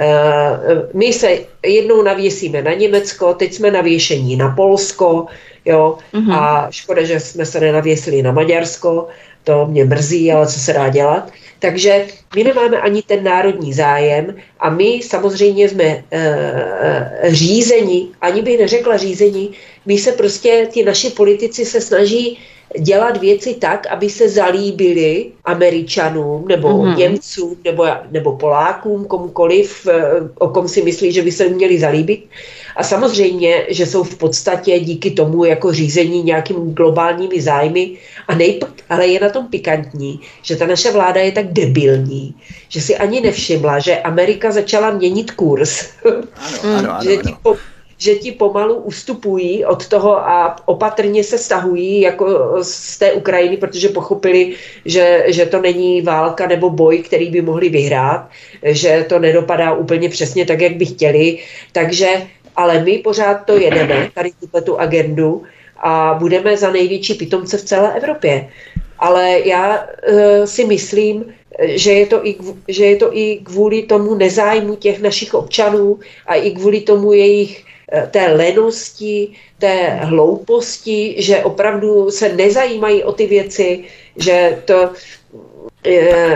my se jednou navěsíme na Německo, teď jsme navěšení na Polsko, jo, hmm. a škoda, že jsme se nenavěsili na Maďarsko, to mě mrzí, ale co se dá dělat. Takže my nemáme ani ten národní zájem a my samozřejmě jsme e, e, řízeni, ani bych neřekla řízení, my se prostě, ti naši politici se snaží dělat věci tak, aby se zalíbili Američanům nebo mm-hmm. Němcům nebo, nebo Polákům, komukoliv, eh, o kom si myslí, že by se měli zalíbit. A samozřejmě, že jsou v podstatě díky tomu jako řízení nějakými globálními zájmy. A nejp- ale je na tom pikantní, že ta naše vláda je tak debilní, že si ani nevšimla, že Amerika začala měnit kurz. Ano, ano, *laughs* ano, ano. Že, ti pomalu ustupují od toho a opatrně se stahují jako z té Ukrajiny, protože pochopili, že, že to není válka nebo boj, který by mohli vyhrát, že to nedopadá úplně přesně tak, jak by chtěli. Takže, ale my pořád to jedeme, tady tuto tu agendu a budeme za největší pitomce v celé Evropě. Ale já uh, si myslím, že je, to i, že je to i kvůli tomu nezájmu těch našich občanů a i kvůli tomu jejich eh, té lenosti, té hlouposti, že opravdu se nezajímají o ty věci, že to,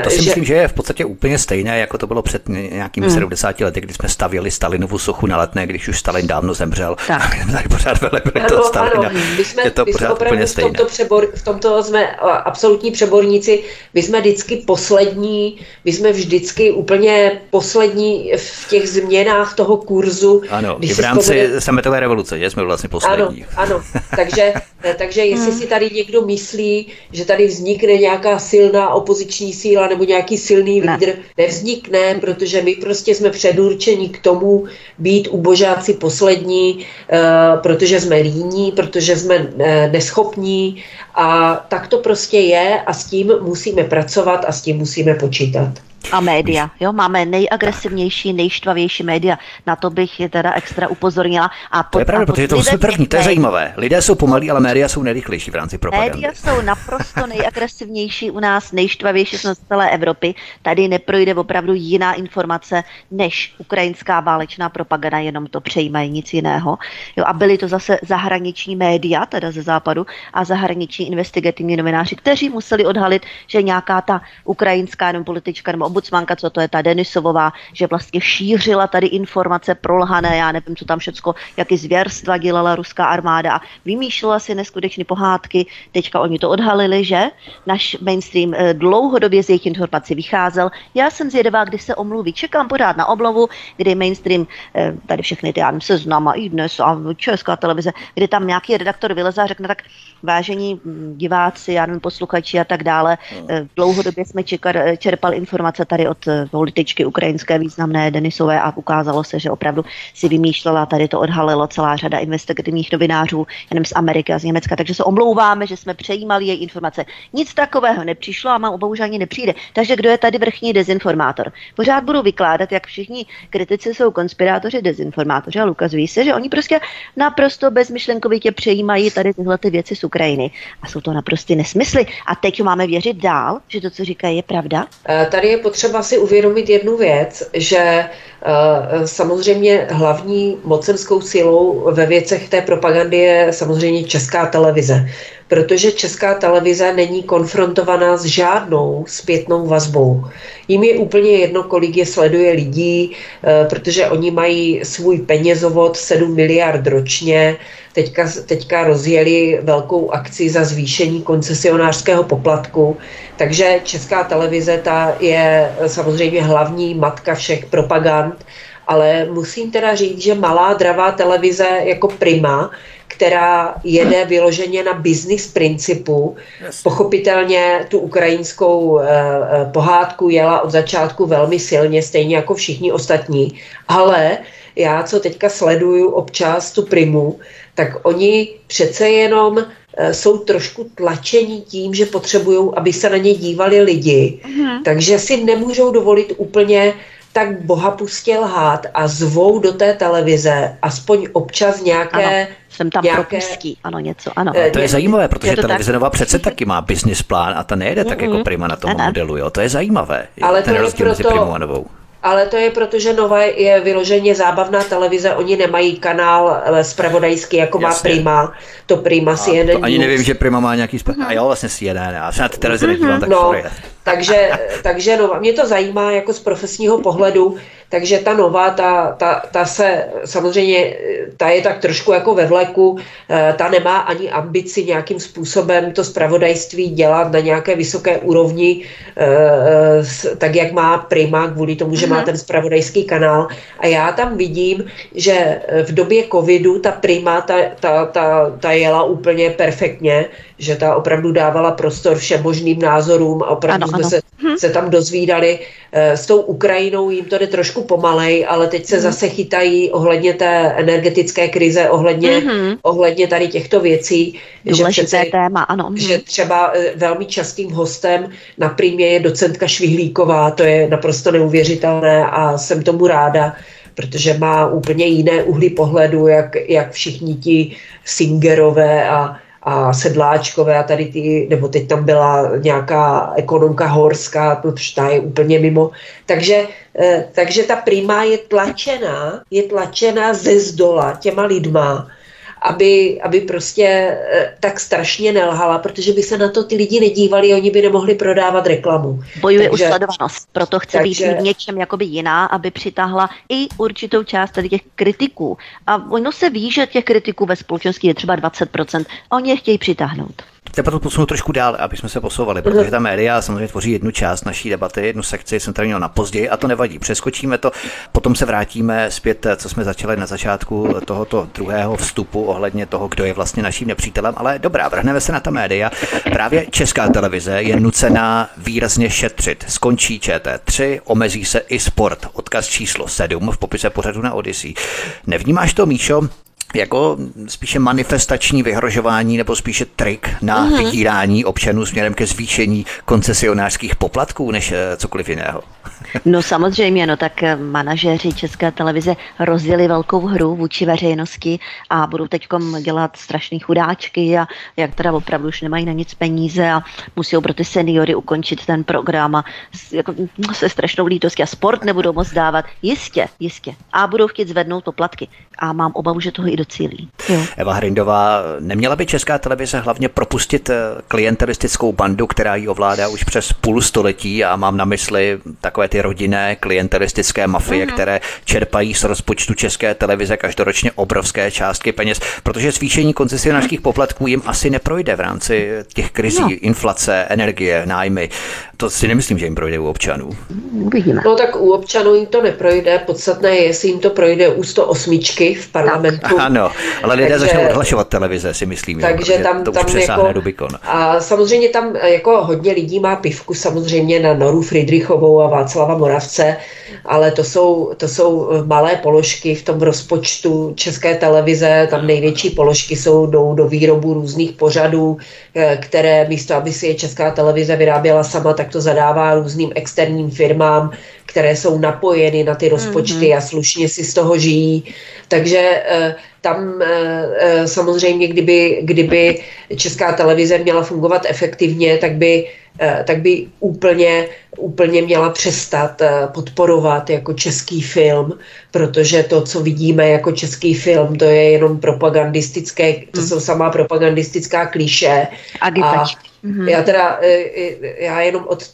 to si že... myslím, že je v podstatě úplně stejné, jako to bylo před nějakými hmm. 70 lety, kdy jsme stavěli Stalinovu sochu na letné, když už Stalin dávno zemřel. Tak. tady pořád velebili to Stalina. Ano. My jsme, je to my pořád jsme úplně stejné. V tomto, přebor, v tomto jsme absolutní přeborníci. My jsme vždycky poslední, my jsme vždycky úplně poslední v těch změnách toho kurzu. Ano, i v rámci vzpomíne... sametové revoluce, že jsme vlastně poslední. Ano, ano. takže, *laughs* takže jestli hmm. si tady někdo myslí, že tady vznikne nějaká silná opoziční opoziční síla nebo nějaký silný lídr ne. nevznikne, protože my prostě jsme předurčeni k tomu být ubožáci poslední, uh, protože jsme líní, protože jsme uh, neschopní a tak to prostě je a s tím musíme pracovat a s tím musíme počítat. A média, jo, máme nejagresivnější, nejštvavější média. Na to bych je teda extra upozornila. A pod, to je pravda, protože to jsme první, to je zajímavé. Lidé jsou pomalí, ale média jsou nejrychlejší v rámci propagandy. Média jsou naprosto nejagresivnější u nás, nejštvavější z celé Evropy. Tady neprojde opravdu jiná informace než ukrajinská válečná propaganda, jenom to přejímají nic jiného. Jo, a byly to zase zahraniční média, teda ze západu, a zahraniční investigativní novináři, kteří museli odhalit, že nějaká ta ukrajinská nebo politička nebo ombudsmanka, co to je ta Denisovová, že vlastně šířila tady informace prolhané, já nevím, co tam všecko, jaký zvěrstva dělala ruská armáda a vymýšlela si neskutečné pohádky. Teďka oni to odhalili, že náš mainstream eh, dlouhodobě z jejich informací vycházel. Já jsem zvědavá, kdy se omluví. Čekám pořád na oblovu, kdy mainstream, eh, tady všechny ty, já nevím, seznama i dnes a česká televize, kdy tam nějaký redaktor vyleze a řekne tak, vážení hm, diváci, já nevím, posluchači a tak dále, no. eh, dlouhodobě jsme čekali, čerpali informace informace tady od eh, političky ukrajinské významné Denisové a ukázalo se, že opravdu si vymýšlela, tady to odhalilo celá řada investigativních novinářů, jenom z Ameriky a z Německa, takže se omlouváme, že jsme přejímali její informace. Nic takového nepřišlo a mám obavu, že ani nepřijde. Takže kdo je tady vrchní dezinformátor? Pořád budu vykládat, jak všichni kritici jsou konspirátoři, dezinformátoři a ukazují se, že oni prostě naprosto bezmyšlenkovitě přejímají tady tyhle ty věci z Ukrajiny. A jsou to naprosto nesmysly. A teď máme věřit dál, že to, co říkají, je pravda? Eh, tady je potřeba si uvědomit jednu věc, že eh, samozřejmě hlavní mocenskou silou ve věcech té propagandy je samozřejmě česká televize, protože česká televize není konfrontovaná s žádnou zpětnou vazbou. Jím je úplně jedno, kolik je sleduje lidí, eh, protože oni mají svůj penězovod 7 miliard ročně, teďka, teďka rozjeli velkou akci za zvýšení koncesionářského poplatku, takže Česká televize ta je samozřejmě hlavní matka všech propagand, ale musím teda říct, že malá dravá televize jako Prima, která jede vyloženě na business principu. Pochopitelně tu ukrajinskou eh, eh, pohádku jela od začátku velmi silně, stejně jako všichni ostatní, ale já, co teďka sleduju občas tu primu, tak oni přece jenom eh, jsou trošku tlačení tím, že potřebují, aby se na ně dívali lidi. Mm-hmm. Takže si nemůžou dovolit úplně tak boha pustě lhát a zvou do té televize aspoň občas nějaké... Ano, jsem tam nějaké, propustí, ano, něco, ano. Eh, to je zajímavé, protože je televize tak? Nová přece taky má business plán a ta nejde tak jako Prima na tom modelu, jo. To je zajímavé. Ale ten to je proto, ale to je proto, že Nova je vyloženě zábavná televize, oni nemají kanál spravodajský, jako Jasně. má Prima. To Prima si jeden. Ani nevím, že Prima má nějaký spravodajský. A jo, vlastně si jeden. Já se na ty televize nedívám, tak no, sorry. Takže, *laughs* takže no, mě to zajímá jako z profesního pohledu, takže ta nová, ta, ta, ta se samozřejmě, ta je tak trošku jako ve vleku, eh, ta nemá ani ambici nějakým způsobem to spravodajství dělat na nějaké vysoké úrovni, eh, tak jak má Prima, kvůli tomu, že má mhm. ten spravodajský kanál. A já tam vidím, že v době covidu ta Prima, ta, ta, ta, ta jela úplně perfektně, že ta opravdu dávala prostor všem možným názorům a opravdu ano, jsme ano. Se, hm. se tam dozvídali. Eh, s tou Ukrajinou jim to jde trošku pomalej, ale teď se mm. zase chytají ohledně té energetické krize, ohledně, mm-hmm. ohledně tady těchto věcí. Důležité že přece, téma, ano. Že třeba eh, velmi častým hostem na prímě je docentka Švihlíková, to je naprosto neuvěřitelné a jsem tomu ráda, protože má úplně jiné uhly pohledu, jak, jak všichni ti Singerové a, a sedláčkové a tady ty, nebo teď tam byla nějaká ekonomka horská, to ta je úplně mimo. Takže, eh, takže ta prima je tlačená, je tlačená ze zdola těma lidma, aby, aby prostě eh, tak strašně nelhala, protože by se na to ty lidi nedívali, oni by nemohli prodávat reklamu. Bojuje takže, sledovanost, proto chce takže, být v něčem jakoby jiná, aby přitáhla i určitou část tady těch kritiků. A ono se ví, že těch kritiků ve společnosti je třeba 20%, a oni je chtějí přitáhnout. Teď to posunu trošku dál, aby jsme se posouvali, protože ta média samozřejmě tvoří jednu část naší debaty, jednu sekci jsem tady měl na později a to nevadí. Přeskočíme to, potom se vrátíme zpět, co jsme začali na začátku tohoto druhého vstupu ohledně toho, kdo je vlastně naším nepřítelem, ale dobrá, vrhneme se na ta média. Právě česká televize je nucená výrazně šetřit. Skončí ČT3, omezí se i sport. Odkaz číslo 7 v popise pořadu na Odyssey. Nevnímáš to, Míšo, jako spíše manifestační vyhrožování nebo spíše trik na mm-hmm. vydírání občanů směrem ke zvýšení koncesionářských poplatků než eh, cokoliv jiného. *laughs* No samozřejmě, no tak eh, manažéři České televize rozdělili velkou hru vůči veřejnosti a budou teď dělat strašné chudáčky a jak teda opravdu už nemají na nic peníze a musí pro ty seniory ukončit ten program a jako, se strašnou lítostí a sport nebudou moc dávat. Jistě, jistě. A budou chtít zvednout poplatky. A mám obavu, že toho i docílí. Jo. Eva Hrindová, neměla by Česká televize hlavně propustit eh, klientelistickou bandu, která ji ovládá už přes půl století a mám na mysli takové ty rodinné klientelistické mafie, mm-hmm. které čerpají z rozpočtu České televize každoročně obrovské částky peněz, protože zvýšení koncesionářských poplatků jim asi neprojde v rámci těch krizí, no. inflace, energie, nájmy. To si nemyslím, že jim projde u občanů. Uvidíme. No tak u občanů jim to neprojde. Podstatné je, jestli jim to projde u 108 v parlamentu. *laughs* Tak. Ano, ale lidé takže, začnou odhlašovat televize, si myslím. Takže jo, tam, to tam jako, Rubikon. A samozřejmě tam jako hodně lidí má pivku samozřejmě na Noru Friedrichovou a Václava Moravce, ale to jsou, to jsou malé položky v tom rozpočtu České televize. Tam největší položky jsou jdou do výrobu různých pořadů, eh, které místo, aby si je Česká televize vyráběla sama, tak to zadává různým externím firmám, které jsou napojeny na ty rozpočty mm-hmm. a slušně si z toho žijí. Takže eh, tam eh, eh, samozřejmě, kdyby, kdyby česká televize měla fungovat efektivně, tak by, tak by úplně, úplně měla přestat podporovat jako český film, protože to, co vidíme jako český film, to je jenom propagandistické, to hmm. jsou samá propagandistická klíše. Agitačky. A Mm-hmm. Já teda, e, e, já jenom od,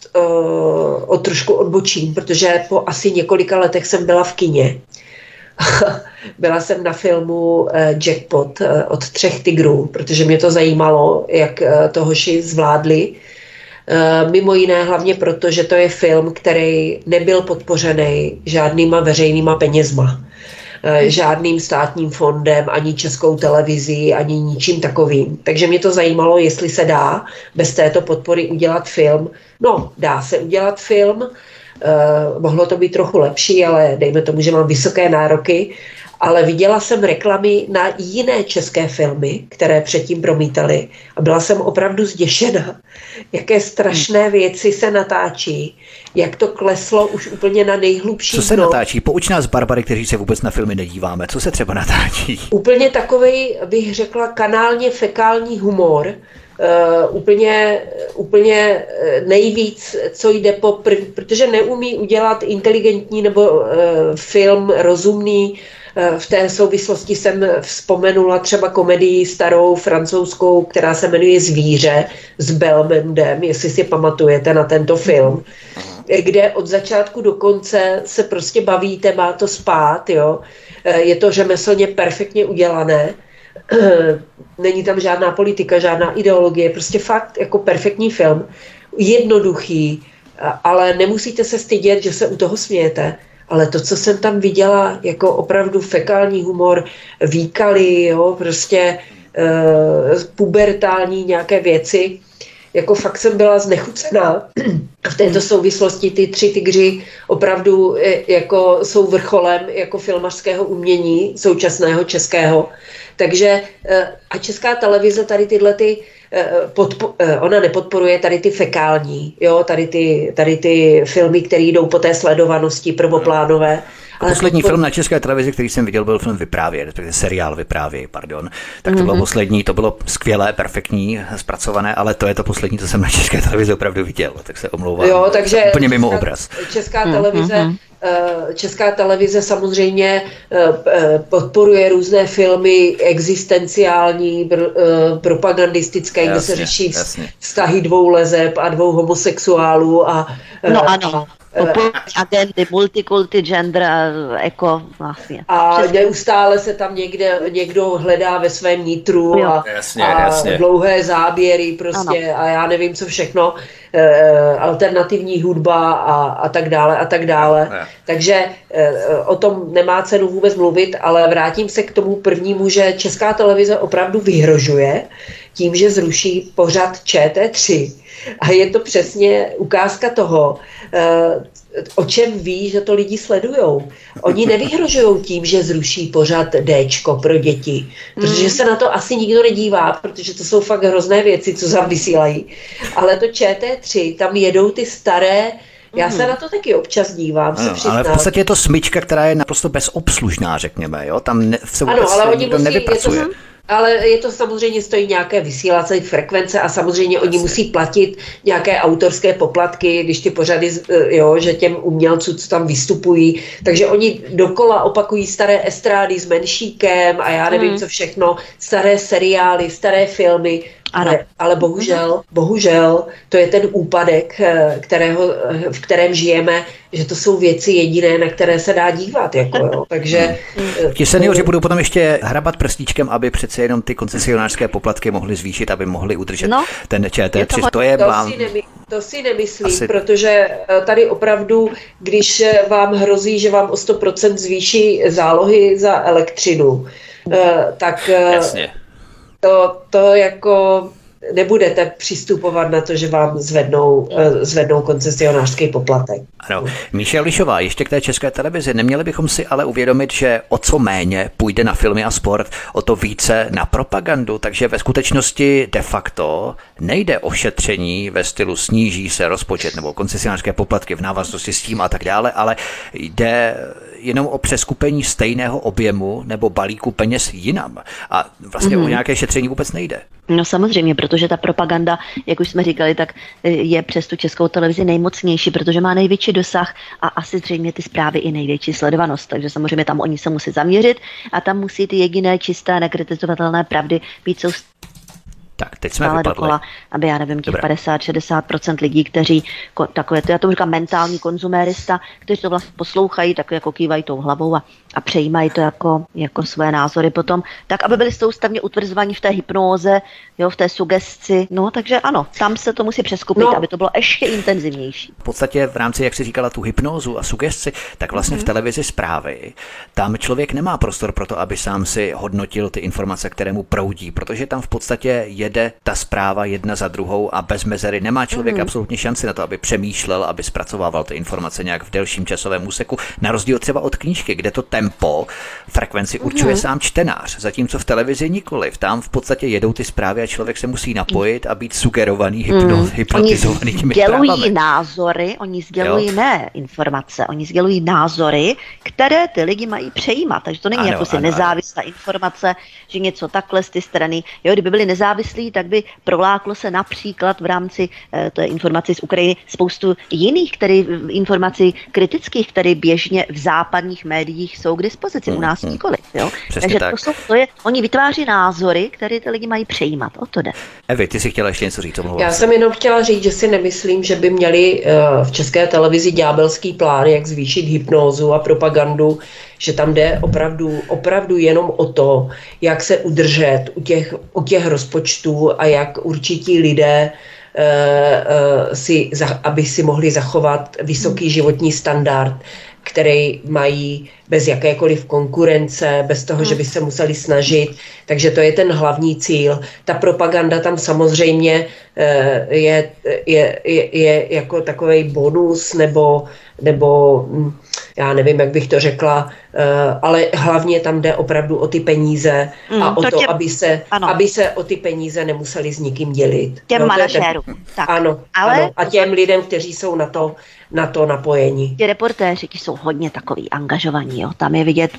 od trošku odbočím, protože po asi několika letech jsem byla v kině. *laughs* byla jsem na filmu Jackpot od třech tigrů, protože mě to zajímalo, jak to hoši zvládli. Mimo jiné hlavně proto, že to je film, který nebyl podpořený žádnýma veřejnýma penězma. Eh, žádným státním fondem, ani českou televizí, ani ničím takovým. Takže mě to zajímalo, jestli se dá bez této podpory udělat film. No, dá se udělat film, Uh, mohlo to být trochu lepší, ale dejme tomu, že mám vysoké nároky ale viděla jsem reklamy na jiné české filmy, které předtím promítali a byla jsem opravdu zděšena, jaké strašné hmm. věci se natáčí, jak to kleslo už úplně na nejhlubší Co se dno. natáčí? Pouč nás, Barbary, kteří se vůbec na filmy nedíváme. Co se třeba natáčí? Úplně takový, bych řekla, kanálně fekální humor, Uh, úplně, úplně nejvíc, co jde po prv, protože neumí udělat inteligentní nebo uh, film rozumný Eh, v té souvislosti jsem vzpomenula třeba komedii starou francouzskou, která se jmenuje Zvíře s Belmendem, jestli si pamatujete na tento film, kde od začátku do konce se prostě bavíte, má to spát, jo. Eh, je to řemeslně perfektně udělané. Eh, není tam žádná politika, žádná ideologie, prostě fakt jako perfektní film. Jednoduchý, ale nemusíte se stydět, že se u toho smějete ale to, co jsem tam viděla, jako opravdu fekální humor, výkaly, jo, prostě e, pubertální nějaké věci, jako fakt jsem byla znechucená. V této souvislosti ty tři tygři opravdu e, jako jsou vrcholem jako filmařského umění současného českého. Takže e, a česká televize tady tyhle ty podpo, ona nepodporuje tady ty fekální, jo, tady ty, tady ty filmy, které jdou po té sledovanosti prvoplánové. Ale poslední film na české televizi, který jsem viděl, byl film Vyprávě, respektive seriál Vyprávě, pardon. Tak to mm-hmm. bylo mhm. poslední, to bylo skvělé, perfektní, zpracované, ale to je to poslední, co jsem na české televizi opravdu viděl, tak se omlouvám. Jo, takže úplně mimo česká, obraz. Česká mhm, televize mm-hmm. Česká televize samozřejmě eh, eh, podporuje různé filmy existenciální, propagandistické, jasně, kde se řeší jasně. vztahy dvou lezeb a dvou homosexuálů. A, no ano. Populární agendy, multikulty, gender, jako vlastně. A Přesně. neustále se tam někde, někdo hledá ve svém nitru a, jasně, a jasně. dlouhé záběry prostě ano. a já nevím co všechno, e, alternativní hudba a, a tak dále a tak dále. Ne. Takže e, o tom nemá cenu vůbec mluvit, ale vrátím se k tomu prvnímu, že Česká televize opravdu vyhrožuje tím, že zruší pořad ČT3. A je to přesně ukázka toho, Eh, o čem ví, že to lidi sledujou. Oni nevyhrožují tím, že zruší pořad Dčko pro děti, protože hmm. se na to asi nikdo nedívá, protože to jsou fakt hrozné věci, co tam vysílají. Ale to ČT3, tam jedou ty staré já se hmm. na to taky občas dívám, ano, se Ale v podstatě je to smyčka, která je naprosto bezobslužná, řekněme, jo? Tam ne, se vůbec ano, ale oni musí, nevypracuje. Je to, ale je to samozřejmě stojí nějaké vysílací frekvence a samozřejmě oni musí platit nějaké autorské poplatky, když ty pořady, eh, jo, že těm umělcům, co tam vystupují. Takže oni dokola opakují staré estrády s menšíkem a já nevím, hmm. co všechno, staré seriály, staré filmy ano. Ale, ale bohužel, bohužel, to je ten úpadek, eh, kterého, eh, v kterém žijeme, že to jsou věci jediné, na které se dá dívat. Jako, jo. *laughs* Takže, hmm. Ti seniori budou potom ještě hrabat prstíčkem, aby přece jenom ty koncesionářské poplatky mohly zvýšit, aby mohli udržet no, ten ČT3. Je to, to, je to, si nemy, to si nemyslím, Asi... protože tady opravdu, když vám hrozí, že vám o 100% zvýší zálohy za elektřinu, tak Jasně to, to jako nebudete přistupovat na to, že vám zvednou, eh, zvednou koncesionářský poplatek. Ano. Míša Lišová, ještě k té české televizi. Neměli bychom si ale uvědomit, že o co méně půjde na filmy a sport, o to více na propagandu, takže ve skutečnosti de facto nejde o šetření ve stylu sníží se rozpočet nebo koncesionářské poplatky v návaznosti s tím a tak dále, ale jde jenom o přeskupení stejného objemu nebo balíku peněz jinam. A vlastně mm-hmm. o mhm. nějaké šetření vůbec nejde. No samozřejmě, protože ta propaganda, jak už jsme říkali, tak eh, je přes tu českou televizi nejmocnější, protože má největší dosah a asi zřejmě ty zprávy i největší sledovanost. Takže samozřejmě tam oni se musí zaměřit a tam musí ty jediné čisté, nekritizovatelné pravdy být soust tak, teď jsme vypadli. dokola, aby já nevím, těch 50-60% lidí, kteří takové, to já to říkám mentální konzumérista, kteří to vlastně poslouchají, tak jako kývají tou hlavou a, a přejímají to jako, jako své názory potom, tak aby byli soustavně utvrzovaní v té hypnóze, jo, v té sugestci. No, takže ano, tam se to musí přeskupit, no. aby to bylo ještě intenzivnější. V podstatě v rámci, jak si říkala, tu hypnózu a sugestci, tak vlastně mm-hmm. v mhm. televizi zprávy, tam člověk nemá prostor pro to, aby sám si hodnotil ty informace, které mu proudí, protože tam v podstatě je jede ta zpráva jedna za druhou a bez mezery nemá člověk mm. absolutně šanci na to, aby přemýšlel, aby zpracovával ty informace nějak v delším časovém úseku. Na rozdíl třeba od knížky, kde to tempo, frekvenci určuje mm. sám čtenář, zatímco v televizi nikoliv. Tam v podstatě jedou ty zprávy a člověk se musí napojit a být sugerovaný, hypno, mm. hypnotizovaný těmi sdělují zprávami. názory, oni sdělují jo. ne informace, oni sdělují názory, které ty lidi mají přejímat. Takže to není ano, jako si ano, nezávislá ano. informace, že něco takhle z ty strany. Jo, kdyby byli nezávislí tak by proláklo se například v rámci e, té informací z Ukrajiny spoustu jiných který, informací kritických, které běžně v západních médiích jsou k dispozici, u hmm, nás hmm. nikoli. Jo? Takže tak. to, jsou, to je, oni vytváří názory, které ty lidi mají přejímat. O to jde. Evi, ty si chtěla ještě něco říct? Já jsem jenom chtěla říct, že si nemyslím, že by měli uh, v české televizi ďábelský plán, jak zvýšit hypnózu a propagandu že tam jde opravdu, opravdu jenom o to, jak se udržet u těch, u těch rozpočtů a jak určití lidé uh, uh, si, aby si mohli zachovat vysoký životní standard, který mají bez jakékoliv konkurence, bez toho, že by se museli snažit. Takže to je ten hlavní cíl. Ta propaganda tam samozřejmě eh, je, je, je, je jako takový bonus nebo, nebo hm, já nevím, jak bych to řekla, eh, ale hlavně tam jde opravdu o ty peníze mm, a o to, tě, aby, se, aby se o ty peníze nemuseli s nikým dělit. Těm no, manažérům. Ano, ale... ano, a těm lidem, kteří jsou na to na to napojení. Ti reportéři ti jsou hodně takový angažovaní, jo. tam je vidět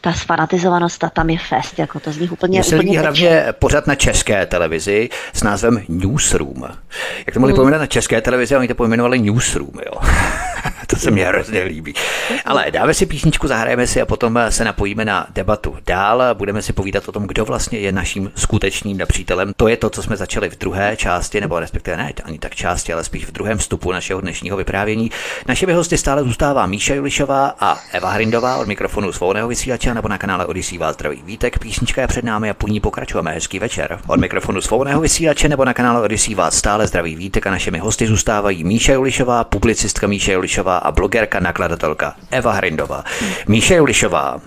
ta sfanatizovanost a tam je fest, jako to z nich úplně, Mně se úplně hlavně pořád na české televizi s názvem Newsroom. Jak to mohli hmm. pojmenovat na české televizi, oni to pojmenovali Newsroom, jo. *laughs* to se mi hrozně líbí. Ale dáme si písničku, zahrajeme si a potom se napojíme na debatu dál. Budeme si povídat o tom, kdo vlastně je naším skutečným nepřítelem. To je to, co jsme začali v druhé části, nebo respektive ne ani tak části, ale spíš v druhém vstupu našeho dnešního vyprávění. Našimi hosty stále zůstává Míša Julišová a Eva Hrindová od mikrofonu svobodného vysílače nebo na kanále Odisí vás zdraví vítek. Písnička je před námi a po ní pokračujeme. Hezký večer. Od mikrofonu svobodného vysílače nebo na kanále Odisí vás stále zdraví vítek a našimi hosty zůstávají Míša Julišová, publicistka Míša Julišová a blogerka nakladatelka Eva Hrindová. Míša Julišová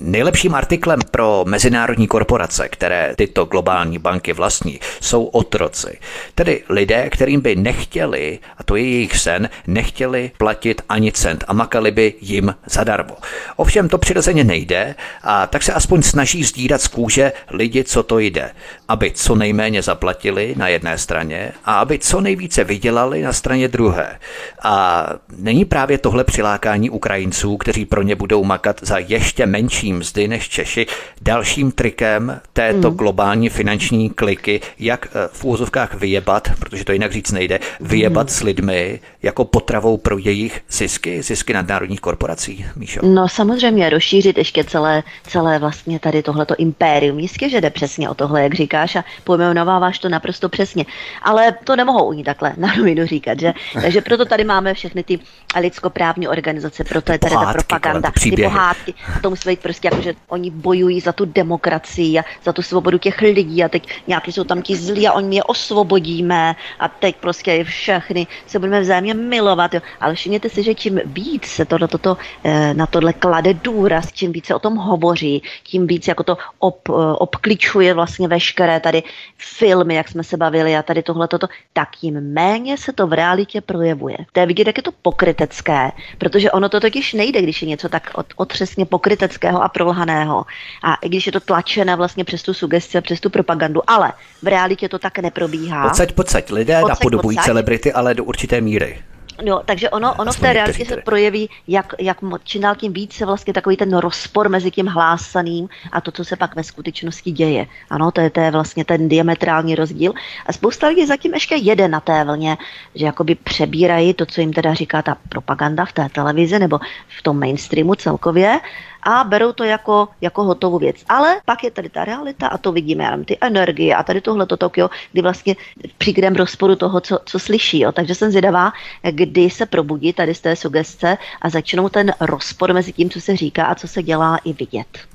Nejlepším artiklem pro mezinárodní korporace, které tyto globální banky vlastní, jsou otroci. Tedy lidé, kterým by nechtěli, a to je jejich sen, nechtěli platit ani cent a makali by jim zadarmo. Ovšem to přirozeně nejde a tak se aspoň snaží zdírat z kůže lidi, co to jde. Aby co nejméně zaplatili na jedné straně a aby co nejvíce vydělali na straně druhé. A není právě tohle přilákání Ukrajinců, kteří pro ně budou makat za ještě méně menší mzdy než Češi. Dalším trikem této hmm. globální finanční kliky, jak eh, v úvozovkách vyjebat, protože to jinak říct nejde, vyjebat hmm. s lidmi jako potravou pro jejich zisky, zisky nadnárodních korporací, Míšo? No samozřejmě rozšířit ještě celé, celé vlastně tady tohleto impérium. Jistě, že jde přesně o tohle, jak říkáš a pojmenováváš to naprosto přesně. Ale to nemohou oni takhle na rovinu říkat, že? Takže proto tady máme všechny ty lidskoprávní organizace, proto je tady ta propaganda, ty pohádky. Musí být prostě jako, že oni bojují za tu demokracii a za tu svobodu těch lidí a teď nějaký jsou tam ti zlí a oni je osvobodíme a teď prostě všechny se budeme vzájemně milovat. Jo. Ale všimněte si, že čím víc se tohle, toto, eh, na tohle klade důraz, čím více o tom hovoří, tím víc jako to ob, eh, obkličuje vlastně veškeré tady filmy, jak jsme se bavili a tady tohle, toto, tak tím méně se to v realitě projevuje. To je vidět, jak je to pokrytecké, protože ono to totiž nejde, když je něco tak otřesně pokrytecké lživého a prolhaného. A i když je to tlačené vlastně přes tu sugesti a přes tu propagandu, ale v realitě to tak neprobíhá. Pocať, pocať. Lidé pocať, napodobují pocať. celebrity, ale do určité míry. No, takže ono, ono v té realitě se projeví, jak, jak čím dál tím více vlastně takový ten rozpor mezi tím hlásaným a to, co se pak ve skutečnosti děje. Ano, to je, to je vlastně ten diametrální rozdíl. A spousta lidí zatím ještě jede na té vlně, že jakoby přebírají to, co jim teda říká ta propaganda v té televizi nebo v tom mainstreamu celkově a berou to jako, jako hotovou věc. Ale pak je tady ta realita a to vidíme, já ty energie a tady tohle to Tokio, kdy vlastně v rozporu toho, co, co slyší. Jo. Takže jsem zvědavá, kdy se probudí tady z té sugestce a začnou ten rozpor mezi tím, co se říká a co se dělá i vidět.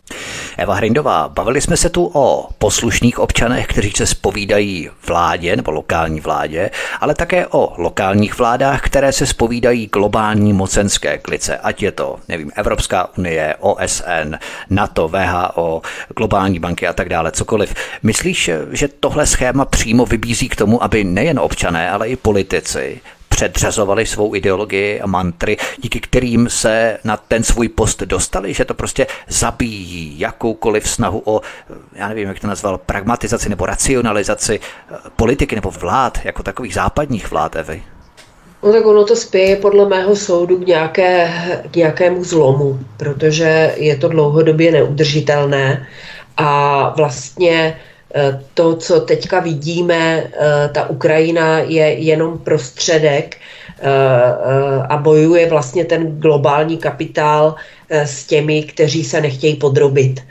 Eva Hrindová, bavili jsme se tu o poslušných občanech, kteří se spovídají vládě nebo lokální vládě, ale také o lokálních vládách, které se spovídají globální mocenské klice, ať je to, nevím, Evropská unie, OSN, NATO, VHO, globální banky a tak dále, cokoliv. Myslíš, že tohle schéma přímo vybízí k tomu, aby nejen občané, ale i politici předřazovali svou ideologii a mantry, díky kterým se na ten svůj post dostali, že to prostě zabíjí jakoukoliv snahu o, já nevím, jak to nazval, pragmatizaci nebo racionalizaci eh, politiky nebo vlád, jako takových západních vlád, Evy? No tak ono to spěje podle mého soudu k, nějaké, k nějakému zlomu, protože je to dlouhodobě neudržitelné a vlastně to, co teďka vidíme, eh, ta Ukrajina je jenom prostředek eh, a bojuje vlastně ten globální kapitál s těmi, kteří se nechtějí podrobit.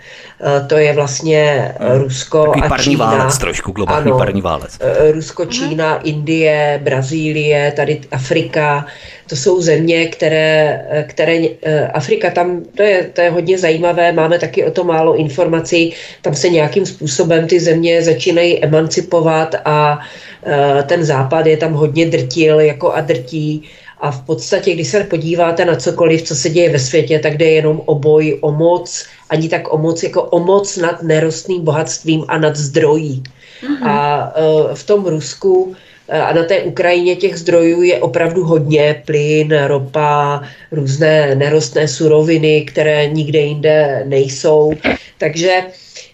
To je vlastně hmm. Rusko Takový a parní Čína. válec trošku, globální ano, parní válec. Rusko, Čína, Indie, Brazílie, tady Afrika to jsou země, které, které eh, Afrika tam, to je, to je hodně zajímavé, máme taky o to málo informací, tam se nějakým způsobem ty země začínají emancipovat a eh, ten západ je tam hodně drtil jako a drtí A v podstatě, když se podíváte na cokoliv, co se děje ve světě, tak jde jenom o boj, o moc, ani tak o moc, jako o moc nad nerostným bohatstvím a nad zdrojí. Mm-hmm. A uh, v tom Rusku e, a na té Ukrajině těch zdrojů je opravdu hodně, plyn, ropa, různé nerostné suroviny, které nikde jinde nejsou. Takže,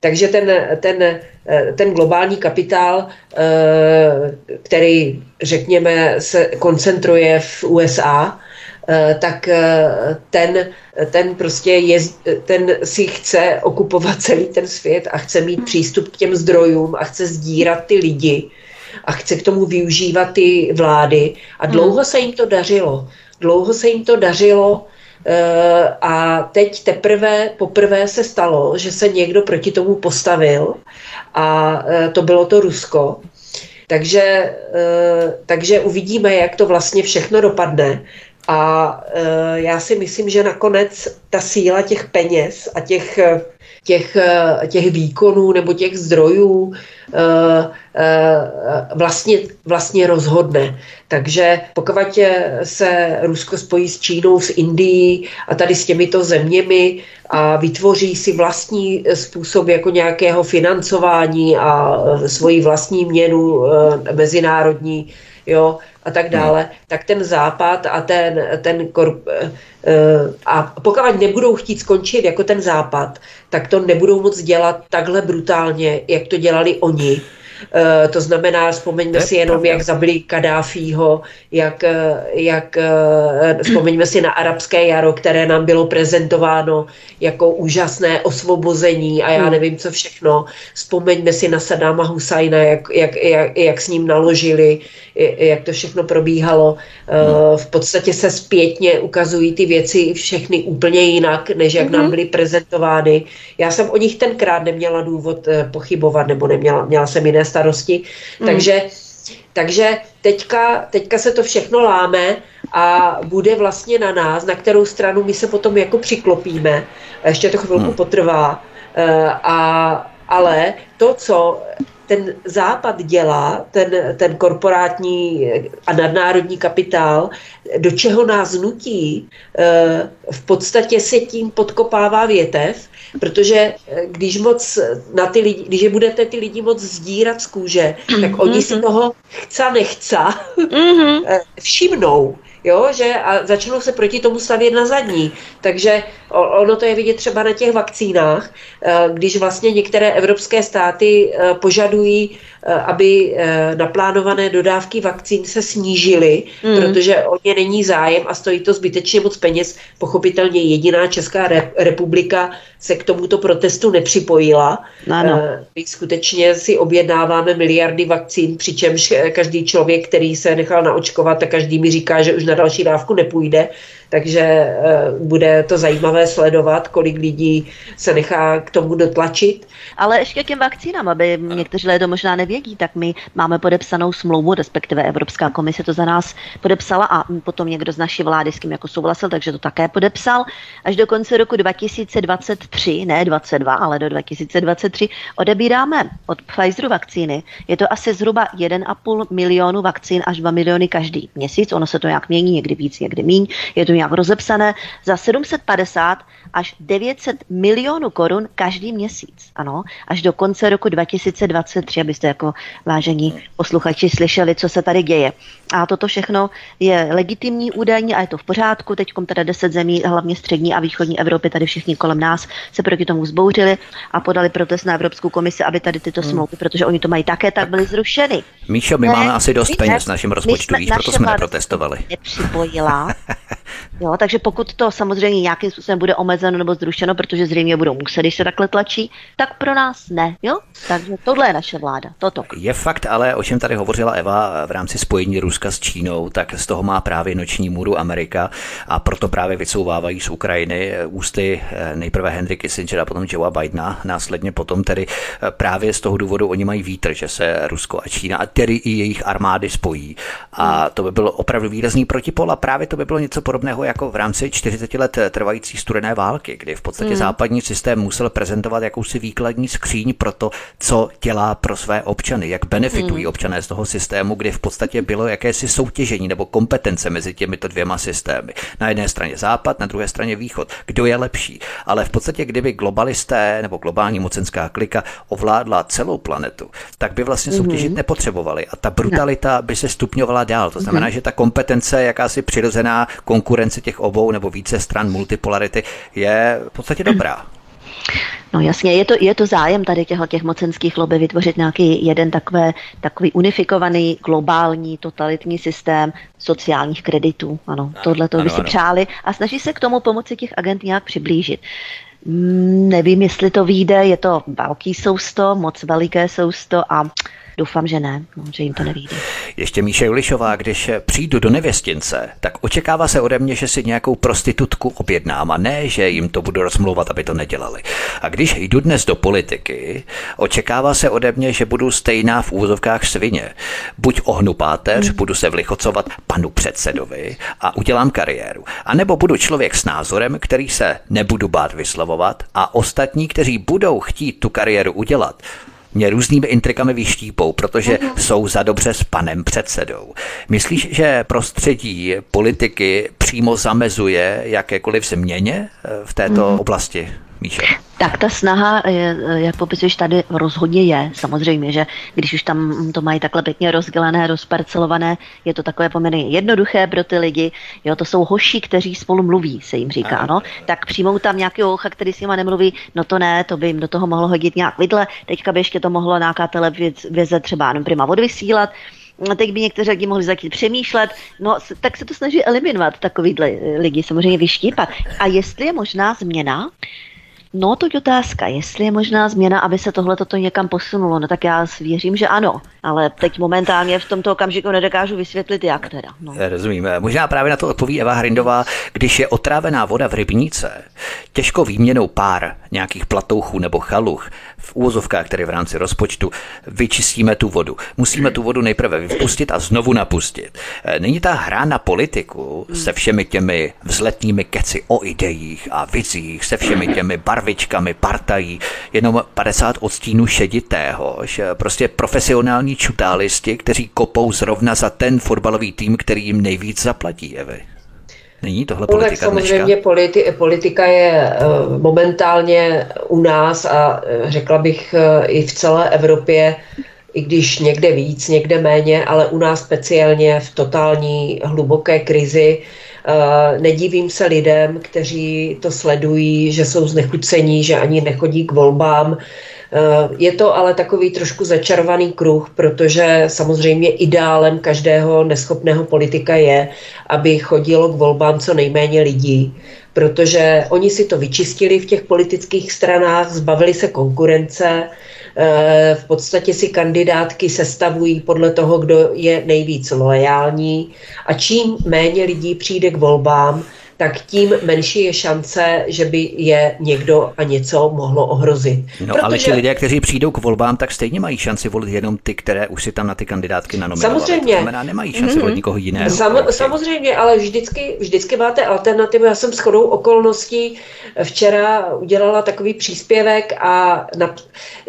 takže ten, ten, ten globální kapitál, který, řekněme, se koncentruje v USA, Eh, tak eh, ten, ten prostě je, ten si chce okupovat *laughs* celý ten svět a chce mít přístup k těm zdrojům a chce sdírat ty lidi a chce k tomu využívat ty vlády. A dlouho se jim to dařilo. Dlouho se jim to dařilo eh, a teď teprve poprvé se stalo, že se někdo proti tomu postavil a to bylo to Rusko. Takže, takže uvidíme, jak to vlastně všechno dopadne. A já si myslím, že nakonec ta síla těch peněz a těch, těch, těch výkonů nebo těch zdrojů e, e, vlastně, vlastně rozhodne. Takže pokud se Rusko spojí s Čínou, s Indií a tady s těmito zeměmi a vytvoří si vlastní způsob jako nějakého financování a svoji vlastní měnu mezinárodní, jo, a tak dále, hmm. tak ten západ a ten, ten korp, uh, a pokud nebudou chtít skončit jako ten západ, tak to nebudou moc dělat takhle brutálně, jak to dělali oni. Uh, to znamená, vzpomeňme si jenom, jak zabili Kadáfího, jak, jak uh, vzpomeňme si na arabské jaro, které nám bylo prezentováno jako úžasné osvobození a já hmm. nevím, co všechno. Vzpomeňme si na Sadáma Husajna, jak, jak, jak, jak s ním naložili, jak to všechno probíhalo. Uh, v podstatě se zpětně ukazují ty věci všechny úplně jinak, než jak nám mhm. byly prezentovány. Já jsem o nich tenkrát neměla důvod pochybovat, nebo neměla, měla jsem jiné starosti. Mm. Takže, takže teďka, teďka se to všechno láme a bude vlastně na nás, na kterou stranu my se potom jako přiklopíme. Ještě to chvilku mm. potrvá. A, ale to, co ten západ dělá, ten, ten korporátní a nadnárodní kapitál, do čeho nás nutí, eh, v podstatě se tím podkopává větev, protože eh, když moc na ty lidi, když je budete ty lidi moc zdírat z kůže, tak oni si mhm. toho chce nechce mhm. eh, všimnou jo, že a začnou se proti tomu stavět na zadní. Takže ono to je vidět třeba na těch vakcínách, eh, když vlastně některé evropské státy eh, požadují, eh, aby naplánované dodávky vakcín se snížily, mm. protože o ně není zájem a stojí to zbytečně moc peněz. Pochopitelně jediná Česká republika se k tomuto protestu nepřipojila. Ano. My skutečně si objednáváme miliardy vakcín, přičemž každý člověk, který se nechal naočkovat, tak každý mi říká, že už na další dávku nepůjde takže eh, bude to zajímavé sledovat, kolik lidí se nechá k tomu dotlačit. Ale ještě k těm vakcínám, aby někteří lidé to možná nevědí, tak my máme podepsanou smlouvu, respektive Evropská komise to za nás podepsala a potom někdo z naší vlády s kým jako souhlasil, takže to také podepsal. Až do konce roku 2023, ne 22, ale do 2023 odebíráme od Pfizeru vakcíny. Je to asi zhruba 1,5 milionu vakcín až 2 miliony každý měsíc. Ono se to nějak mění, někdy víc, někdy míň. Je to nějak rozepsané, za 750 až 900 milionů korun každý měsíc. Ano, až do konce roku 2023, abyste jako vážení posluchači slyšeli, co se tady děje. A toto všechno je legitimní údajně a je to v pořádku. Teď teda 10 zemí, hlavně střední a východní Evropy, tady všichni kolem nás, se proti tomu zbouřili a podali protest na Evropskou komisi, aby tady tyto hmm. smlouvy, protože oni to mají také, tak byly zrušeny. Míšo, my ne, máme asi dost peněz v našem rozpočtu, víš, proto jsme neprotestovali. Nepřipojila. *laughs* Jo, takže pokud to samozřejmě nějakým způsobem bude omezeno nebo zrušeno, protože zřejmě budou muset, když se takhle tlačí, tak pro nás ne. Jo? Takže tohle je naše vláda. Toto. Je fakt ale, o čem tady hovořila Eva v rámci spojení Ruska s Čínou, tak z toho má právě noční můru Amerika a proto právě vycouvávají z Ukrajiny ústy eh, nejprve Henry Kissinger a potom Joea Bidena, následně potom tedy eh, právě z toho důvodu oni mají vítr, že se Rusko a Čína a tedy i jejich armády spojí. A to by byl opravdu výrazný protipol a právě to by bylo něco podobného jako v rámci 40 let trvající studené války, kdy v podstatě hmm. západní systém musel prezentovat jakousi výkladní skříň pro to, co dělá pro své občany, jak benefitují hmm. občané z toho systému, kdy v podstatě bylo jakési soutěžení nebo kompetence mezi těmito dvěma systémy. Na jedné straně západ, na druhé straně východ. Kdo je lepší? Ale v podstatě, kdyby globalisté nebo globální mocenská klika ovládla celou planetu, tak by vlastně soutěžit hmm. nepotřebovali a ta brutalita by se stupňovala dál. To znamená, hmm. že ta kompetence, jakási přirozená konkurence těch obou nebo více stran multipolarity je v podstatě dobrá. No jasně, je to, je to zájem tady těch, těch mocenských lobby vytvořit nějaký jeden takové, takový unifikovaný, globální, totalitní systém sociálních kreditů. Ano, ano tohle to by si ano. přáli a snaží se k tomu pomoci těch agent nějak přiblížit. Mm, nevím, jestli to vyjde, je to velký sousto, moc veliké sousto a Doufám, že ne, no, že jim to nevíde. Ještě Míše Julišová, když přijdu do nevěstince, tak očekává se ode mě, že si nějakou prostitutku objednám a ne, že jim to budu rozmlouvat, aby to nedělali. A když jdu dnes do politiky, očekává se ode mě, že budu stejná v úzovkách svině. Buď ohnu páteř, hmm. budu se vlichocovat panu předsedovi a udělám kariéru. A nebo budu člověk s názorem, který se nebudu bát vyslovovat a ostatní, kteří budou chtít tu kariéru udělat, mě různými intrikami vyštípou, protože uh-huh. jsou za dobře s panem předsedou. Myslíš, že prostředí politiky přímo zamezuje jakékoliv změně eh, v této uh-huh. oblasti? Míše. Tak ta snaha, jak popisuješ tady, rozhodně je. Samozřejmě, že když už tam to mají takhle pěkně rozdělené, rozparcelované, je to takové poměrně jednoduché pro ty lidi. Jo, to jsou hoši, kteří spolu mluví, se jim říká. No. Tak přijmou tam nějakého hocha, který s nima nemluví, no to ne, to by jim do toho mohlo hodit nějak vidle. Teďka by ještě to mohlo nějaká televize třeba jenom prima odvysílat teď by někteří lidi mohli začít přemýšlet, no tak se to snaží eliminovat takovýhle lidi, samozřejmě vyštípat. A jestli je možná změna, No, to je otázka, jestli je možná změna, aby se tohle toto někam posunulo. No tak já věřím, že ano, ale teď momentálně v tomto okamžiku nedokážu vysvětlit, jak teda. No. Rozumím. Možná právě na to odpoví Eva Hrindová, když je otrávená voda v rybníce, těžko výměnou pár nějakých platouchů nebo chaluch v úvozovkách, které v rámci rozpočtu, vyčistíme tu vodu. Musíme tu vodu nejprve vypustit a znovu napustit. Není ta hra na politiku se všemi těmi vzletnými keci o ideích a vizích, se všemi těmi barvičkami, partají, jenom 50 odstínů šeditého, že prostě profesionální čutálisti, kteří kopou zrovna za ten fotbalový tým, který jim nejvíc zaplatí, Evy. Není tohle politika tak samozřejmě politi- politika je uh, momentálně u nás a uh, řekla bych uh, i v celé Evropě, i když někde víc, někde méně, ale u nás speciálně v totální hluboké krizi. Nedivím se lidem, kteří to sledují, že jsou znechucení, že ani nechodí k volbám, je to ale takový trošku začarovaný kruh, protože samozřejmě ideálem každého neschopného politika je, aby chodilo k volbám co nejméně lidí, protože oni si to vyčistili v těch politických stranách, zbavili se konkurence, eh, v podstatě si kandidátky sestavují podle toho, kdo je nejvíc loajální. A čím méně lidí přijde k volbám, tak tím menší je šance, že by je někdo a něco mohlo ohrozit. No Protože... ale ti lidé, kteří přijdou k volbám, tak stejně mají šanci volit jenom ty, které už si tam na ty kandidátky nanominovali. Samozřejmě. To znamená, nemají šanci mm-hmm. volit nikoho jiného. Sam, samozřejmě, ale vždycky, vždycky máte alternativu. Já jsem s chodou okolností včera udělala takový příspěvek a na,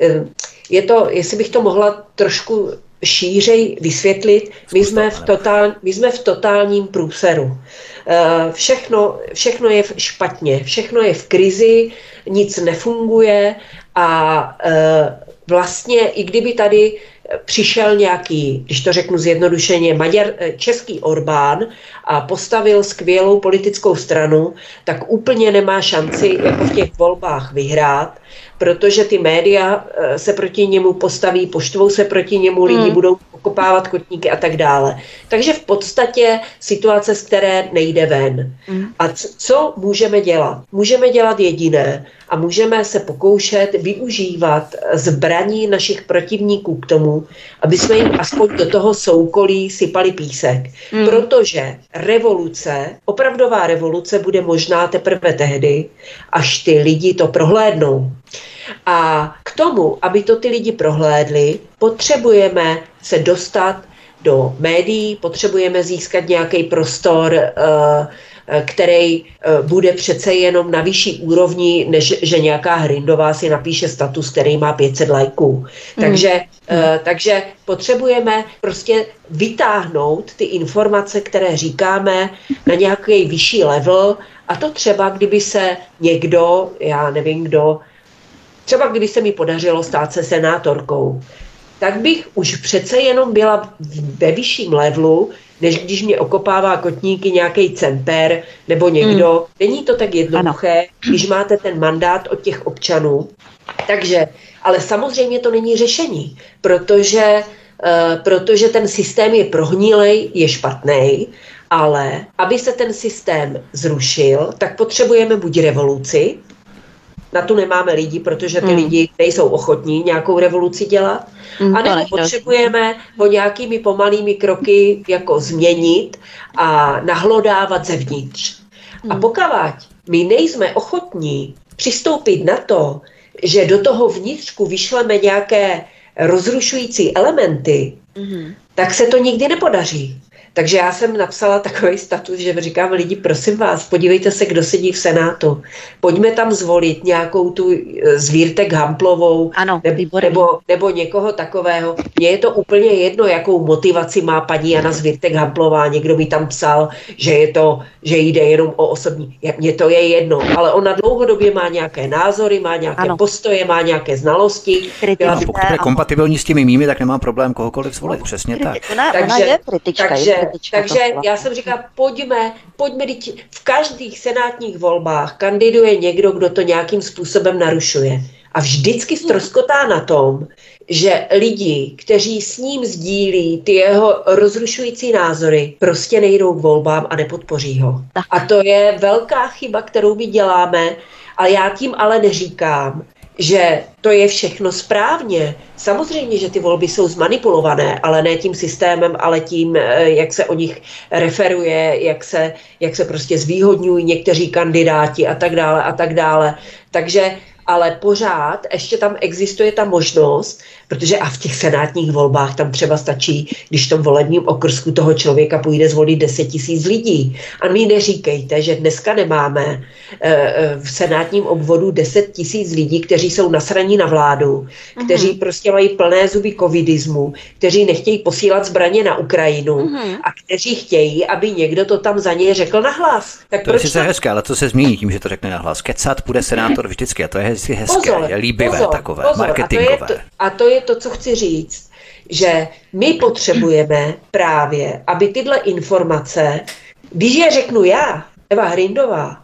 eh, je to, jestli bych to mohla trošku šířej vysvětlit, my jsme, v totál, my jsme v totálním průseru. Eh, všechno, všechno je špatně, všechno je v krizi, nic nefunguje a eh, vlastně i kdyby tady přišel nějaký, když to řeknu zjednodušeně, Maďar, eh, český Orbán a postavil skvělou politickou stranu, tak úplně nemá šanci jako v těch volbách vyhrát, protože ty média se proti němu postaví, poštvou se proti němu, lidi hmm. budou okopávat kotníky a tak dále. Takže v podstatě situace, z které nejde ven. Mm. A co můžeme dělat? Můžeme dělat jediné a můžeme se pokoušet využívat zbraní našich protivníků k tomu, aby jsme jim aspoň do toho soukolí sypali písek. Mm. Protože revoluce, opravdová revoluce bude možná teprve tehdy, až ty lidi to prohlédnou. A k tomu, aby to ty lidi prohlédli, potřebujeme se dostat do médií, potřebujeme získat nějaký prostor eh, který bude přece jenom na vyšší úrovni, než že nějaká Hrindová si napíše status, který má 500 lajků. Mm. Takže, mm. takže potřebujeme prostě vytáhnout ty informace, které říkáme na nějaký vyšší level a to třeba, kdyby se někdo, já nevím kdo, třeba kdyby se mi podařilo stát se senátorkou, tak bych už přece jenom byla ve vyšším levelu, než když mě okopává kotníky nějaký cemper nebo někdo. Hmm. Není to tak jednoduché, ano. když máte ten mandát od těch občanů. Takže, ale samozřejmě to není řešení, protože, uh, protože ten systém je prohnilej, je špatný, ale aby se ten systém zrušil, tak potřebujeme buď revoluci, na tu nemáme lidi, protože ty hmm. lidi nejsou ochotní nějakou revoluci dělat. Hmm, a nebo potřebujeme ho nějakými pomalými kroky jako změnit a nahlodávat zevnitř. Hmm. A pokud my nejsme ochotní přistoupit na to, že do toho vnitřku vyšleme nějaké rozrušující elementy, hmm. tak se to nikdy nepodaří. Takže já jsem napsala takový status, že říkám lidi, prosím vás, podívejte se, kdo sedí v Senátu. Pojďme tam zvolit nějakou tu eh, zvírtek Hamplovou ano, nebo, nebo, nebo někoho takového. Mně je to úplně jedno, jakou motivaci má paní Jana Zvírtek Hamplová. Někdo mi tam psal, že, je to, že jde jenom o osobní. Mně to je jedno, ale ona dlouhodobě má nějaké názory, má nějaké ano. postoje, má nějaké znalosti. Byla... Pokud je kompatibilní s těmi mými, tak nemá problém kohokoliv zvolit. No, Přesně tak. Ona, takže, ona je kritička, takže takže já jsem říkala, pojďme, pojďme, v každých senátních volbách kandiduje někdo, kdo to nějakým způsobem narušuje. A vždycky ztroskotá na tom, že lidi, kteří s ním sdílí ty jeho rozrušující názory, prostě nejdou k volbám a nepodpoří ho. A to je velká chyba, kterou my děláme, ale já tím ale neříkám, že to je všechno správně. Samozřejmě, že ty volby jsou zmanipulované, ale ne tím systémem, ale tím, eh, jak se o nich referuje, jak se, jak se prostě zvýhodňují někteří kandidáti a tak dále a tak dále. Takže ale pořád ještě tam existuje ta možnost, protože a v těch senátních volbách tam třeba stačí, když v tom volebním okrsku toho člověka půjde zvolit 10 tisíc lidí. A my neříkejte, že dneska nemáme e, v senátním obvodu 10 tisíc lidí, kteří jsou nasraní na vládu, kteří uh-huh. prostě mají plné zuby covidismu, kteří nechtějí posílat zbraně na Ukrajinu uh-huh. a kteří chtějí, aby někdo to tam za ně řekl nahlas. Tak to proč je sice hezké, ale co se změní tím, že to řekne nahlas? Kecat bude senátor vždycky a to je hezké, pozor, je líbivé pozor, takové, pozor. marketingové. A to, je to, a to je to, co chci říct, že my potřebujeme právě, aby tyhle informace, když je řeknu já, Eva Hrindová,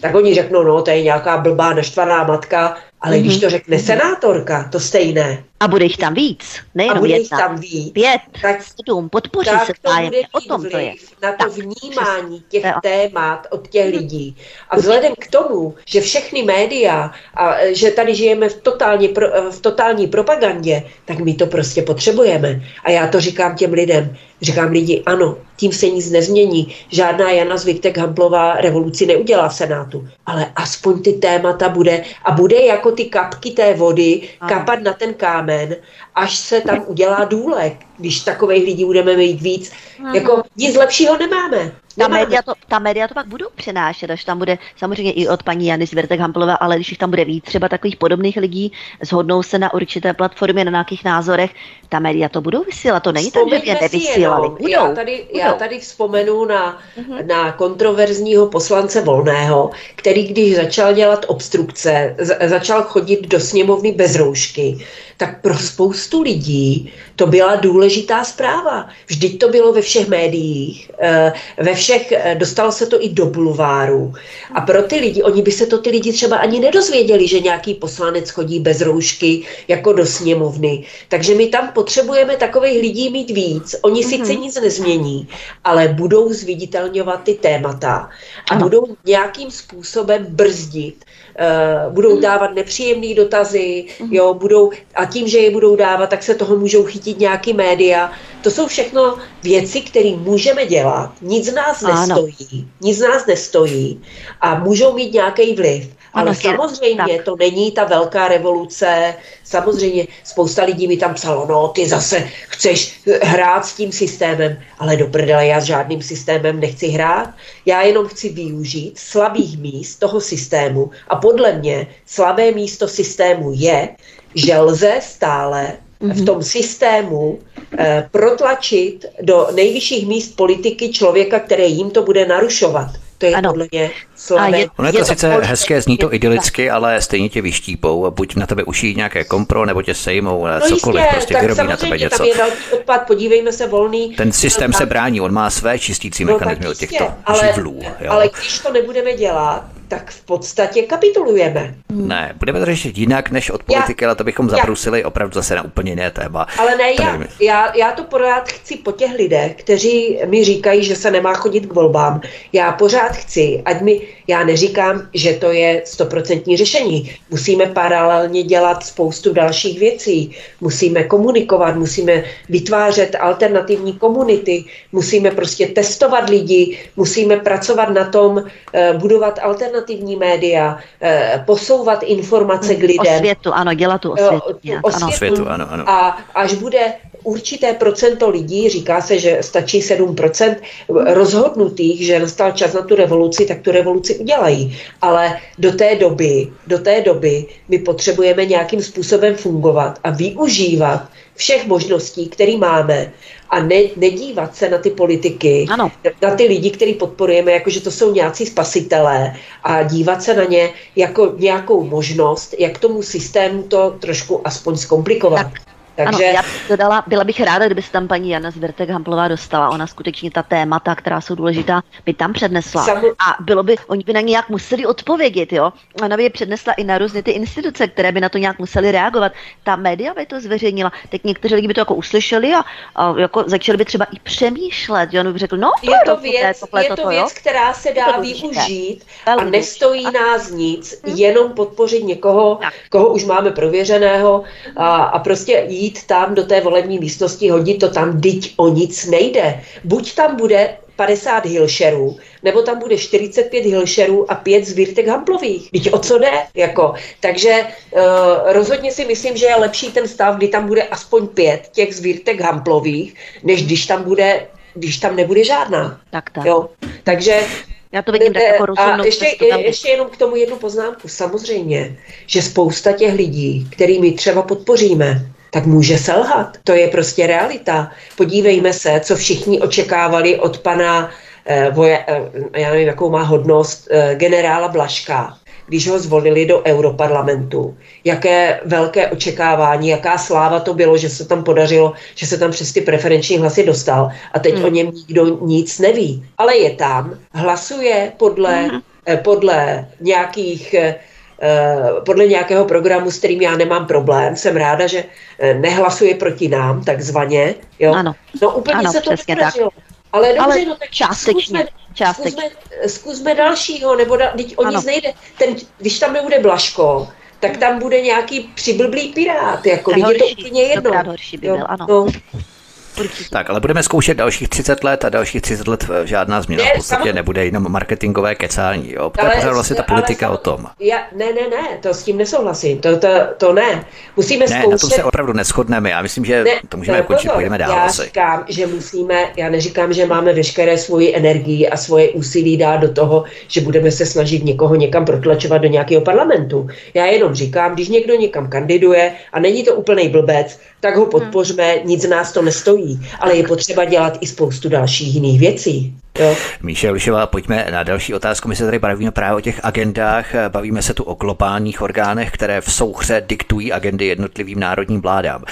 tak oni řeknou, no, to je nějaká blbá naštvaná matka, ale mm-hmm. když to řekne senátorka, to stejné. A bude jich tam víc, nejenom a bude jedna. tam víc. Pět, tak, sedm, podpoří tak se vzájemně. O tom to je. Na to tak, vnímání těch témat od těch lidí. A vzhledem k tomu, že všechny média a že tady žijeme v totální, v totální propagandě, tak my to prostě potřebujeme. A já to říkám těm lidem. Říkám lidi, ano, tím se nic nezmění. Žádná Jana Zviktek Hamplová revoluci neudělá v Senátu, ale aspoň ty témata bude a bude jako ty kapky té vody kapat na ten kámen, started až se tam udělá důlek, když takových lidí budeme mít víc. Jako nic lepšího nemáme. Ta média, to, ta média to pak budou přenášet, až tam bude samozřejmě i od paní Jany Zvěrtek Hamplové, ale když jich tam bude víc třeba takových podobných lidí, shodnou se na určité platformě, na nějakých názorech, ta média to budou vysílat, to není tak, že je nevysílali. Budou, já, tady, budou. já tady vzpomenu na, uh-huh. na kontroverzního poslance Volného, který když začal dělat obstrukce, z, začal chodit do sněmovny bez roušky, tak pro spoustu lidí to byla důležitá zpráva. Vždyť to bylo ve všech médiích, eh, ve všech, eh, dostalo se to i do bulváru. A pro ty lidi, oni by se to ty lidi třeba ani nedozvěděli, že nějaký poslanec chodí bez roušky jako do sněmovny. Takže my tam potřebujeme takových lidí mít víc. Oni mm-hmm. sice nic nezmění, ale budou zviditelňovat ty témata a ano. budou nějakým způsobem brzdit Uh, budou dávat nepříjemné dotazy, mhm. jo, budou, a tím, že je budou dávat, tak se toho můžou chytit nějaký média. To jsou všechno věci, které můžeme dělat. Nic z nás ano. nestojí, nic z nás nestojí a můžou mít nějaký vliv. Ale ano, samozřejmě tak. to není ta velká revoluce, samozřejmě spousta lidí mi tam psalo, no ty zase chceš hrát s tím systémem, ale do prdele já s žádným systémem nechci hrát, já jenom chci využít slabých míst toho systému a podle mě slabé místo systému je, že lze stále v mhm. tom systému eh, protlačit do nejvyšších míst politiky člověka, který jim to bude narušovat. To je ano. podle mě slavé. Je, ono je to je sice to hezké, zní to idylicky, ale stejně tě vyštípou. Buď na tebe uší nějaké kompro, nebo tě sejmou, no cokoliv, jistě, prostě vyrobí na tebe něco. Tam je velký odpad, podívejme se volný. Ten systém se brání, on má své čistící no, mechanizmy od těchto ale, živlů. Jo. Ale když to nebudeme dělat, tak v podstatě kapitulujeme. Ne, budeme to řešit jinak než od politiky, já, ale to bychom zabrusili já, opravdu zase na úplně jiné téma. Ale ne, já, já, já to pořád chci po těch lidech, kteří mi říkají, že se nemá chodit k volbám. Já pořád chci, ať mi, já neříkám, že to je stoprocentní řešení. Musíme paralelně dělat spoustu dalších věcí. Musíme komunikovat, musíme vytvářet alternativní komunity, musíme prostě testovat lidi, musíme pracovat na tom, eh, budovat alternativní alternativní média, eh, posouvat informace k lidem. Osvětu, ano, dělat tu osvětu. Nějak, osvětu, osvětu ano, ano. A až bude určité procento lidí, říká se, že stačí 7% rozhodnutých, že nastal čas na tu revoluci, tak tu revoluci udělají. Ale do té doby, do té doby my potřebujeme nějakým způsobem fungovat a využívat všech možností, které máme a ne, nedívat se na ty politiky, ano. na ty lidi, který podporujeme, jako že to jsou nějací spasitelé a dívat se na ně jako nějakou možnost, jak tomu systému to trošku aspoň zkomplikovat. Tak. Takže... Ano, já bych dodala, byla bych ráda, kdyby se tam paní Jana Zvertek Hamplová dostala. Ona skutečně ta témata, která jsou důležitá, by tam přednesla. Samu... A bylo by, oni by na ně nějak museli odpovědět, jo. Ona by je přednesla i na různé ty instituce, které by na to nějak museli reagovat. Ta média by to zveřejnila. Teď někteří lidi by to jako uslyšeli a, a jako začali by třeba i přemýšlet. Jo, on by řekl, no, to je to věc, tohle, je to toto, věc, jo? která se dá využít a nestojí nás nic, hm? jenom podpořit někoho, tak. koho už máme prověřeného a, a prostě jít tam do té volební místnosti, hodit to tam, dyť o nic nejde. Buď tam bude 50 hilšerů, nebo tam bude 45 hilšerů a 5 zvírtek hamplových. Teď o co jde? Jako. Takže uh, rozhodně si myslím, že je lepší ten stav, kdy tam bude aspoň 5 těch zvírtek hamplových, než když tam bude když tam nebude žádná. Tak, tak. Jo? Takže já to vidím tak jako rozumnost. A ještě, ještě jenom k tomu jednu poznámku. Samozřejmě, že spousta těch lidí, kterými třeba podpoříme, tak může selhat. To je prostě realita. Podívejme se, co všichni očekávali od pana, eh, voje, eh, já nevím, jakou má hodnost, eh, generála Blaška, když ho zvolili do Europarlamentu. Jaké velké očekávání, jaká sláva to bylo, že se tam podařilo, že se tam přes ty preferenční hlasy dostal a teď hmm. o něm nikdo nic neví. Ale je tam, hlasuje podle, hmm. eh, podle nějakých podle nějakého programu, s kterým já nemám problém. Jsem ráda, že eh, nehlasuje proti nám, takzvaně. Jo? Ano. No úplně ano, se to nepodařilo. Ale dobře, Ale no tak částečně, zkusme, částečně. Zkusme, zkusme dalšího, nebo da, teď o ano. nic nejde. Ten, když tam nebude Blaško, tak tam bude nějaký přiblblý pirát, jako je to úplně jedno. horší by byl, ano. No. Určitě. Tak, ale budeme zkoušet dalších 30 let a dalších 30 let eh, žádná změna. Ne, v podstatě samozřejmě. nebude jenom marketingové kecání. Jo? To je pořád vlastně ta politika o tom. Já, ne, ne, ne, to s tím nesouhlasím. To, to, to ne. Musíme ne, zkoušet... na tom se opravdu neschodneme. Já myslím, že ne, to můžeme končit, půjdeme dál. Já asi. říkám, že musíme, já neříkám, že máme veškeré svoji energii a svoje úsilí dát do toho, že budeme se snažit někoho někam protlačovat do nějakého parlamentu. Já jenom říkám, když někdo někam kandiduje a není to úplný blbec, tak ho podpořme, nic nás to nestojí, ale je potřeba dělat i spoustu dalších jiných věcí. Jo. Míše Lišová, pojďme na další otázku. My se tady bavíme právě o těch agendách, bavíme se tu o globálních orgánech, které v souhře diktují agendy jednotlivým národním vládám.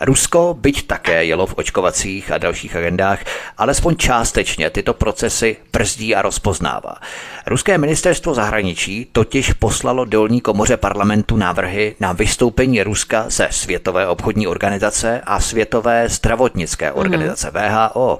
Rusko, byť také jelo v očkovacích a dalších agendách, alespoň částečně tyto procesy brzdí a rozpoznává. Ruské ministerstvo zahraničí totiž poslalo dolní komoře parlamentu návrhy na vystoupení Ruska ze Světové obchodní organizace a Světové zdravotnické organizace VHO.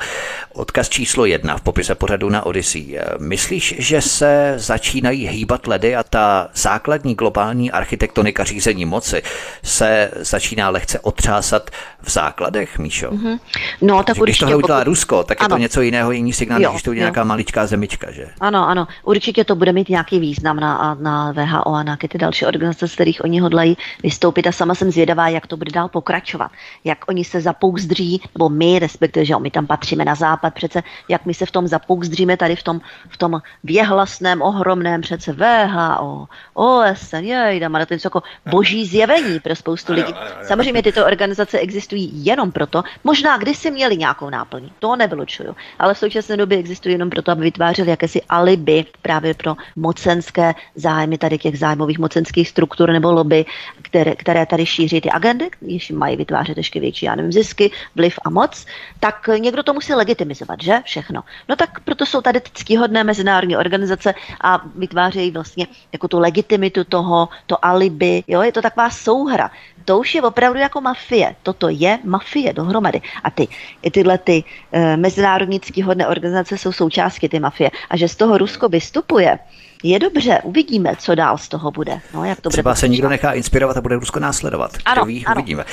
Odkaz číslo jedna v popise pořadu na Odyssey. Myslíš, že se začínají hýbat ledy a ta základní globální architektonika řízení moci se začíná lehce otřásat v základech, Míšo? Mm-hmm. No, tak když tohle udělá pokud... Rusko, tak ano. je to něco jiného, jiný signál, jo, když to udělá nějaká maličká zemička, že? Ano, ano, určitě to bude mít nějaký význam na, na VHO a na ty další organizace, z kterých oni hodlají vystoupit a sama jsem zvědavá, jak to bude dál pokračovat. Jak oni se zapouzdří, nebo my, respektive, že my tam patříme na západ, přece jak my se v tom zapouzdříme tady v tom, v tom věhlasném, ohromném přece VHO, OSN, jej, dáme to jako boží zjevení pro spoustu lidí. Samozřejmě tyto organizace existují jenom proto, možná kdysi měli nějakou náplň, to nevylučuju, ale v současné době existují jenom proto, aby vytvářeli jakési alibi právě pro mocenské zájmy tady těch zájmových mocenských struktur nebo lobby, které, které tady šíří ty agendy, když mají vytvářet ještě větší, já nevím, zisky, vliv a moc, tak někdo to musí legitimizovat, že? Všechno. No tak proto jsou tady ctihodné mezinárodní organizace a vytvářejí vlastně jako tu legitimitu toho, to alibi, jo, je to taková souhra. To už je opravdu jako mafie. Toto je mafie dohromady. A ty, tyhle ty e, mezinárodní ctihodné organizace jsou součástí ty mafie. A že z toho Rusko vystupuje, je dobře, uvidíme, co dál z toho bude. No, jak to Třeba bude se nikdo nechá inspirovat a bude Rusko následovat. Ano, ví, ano. uvidíme.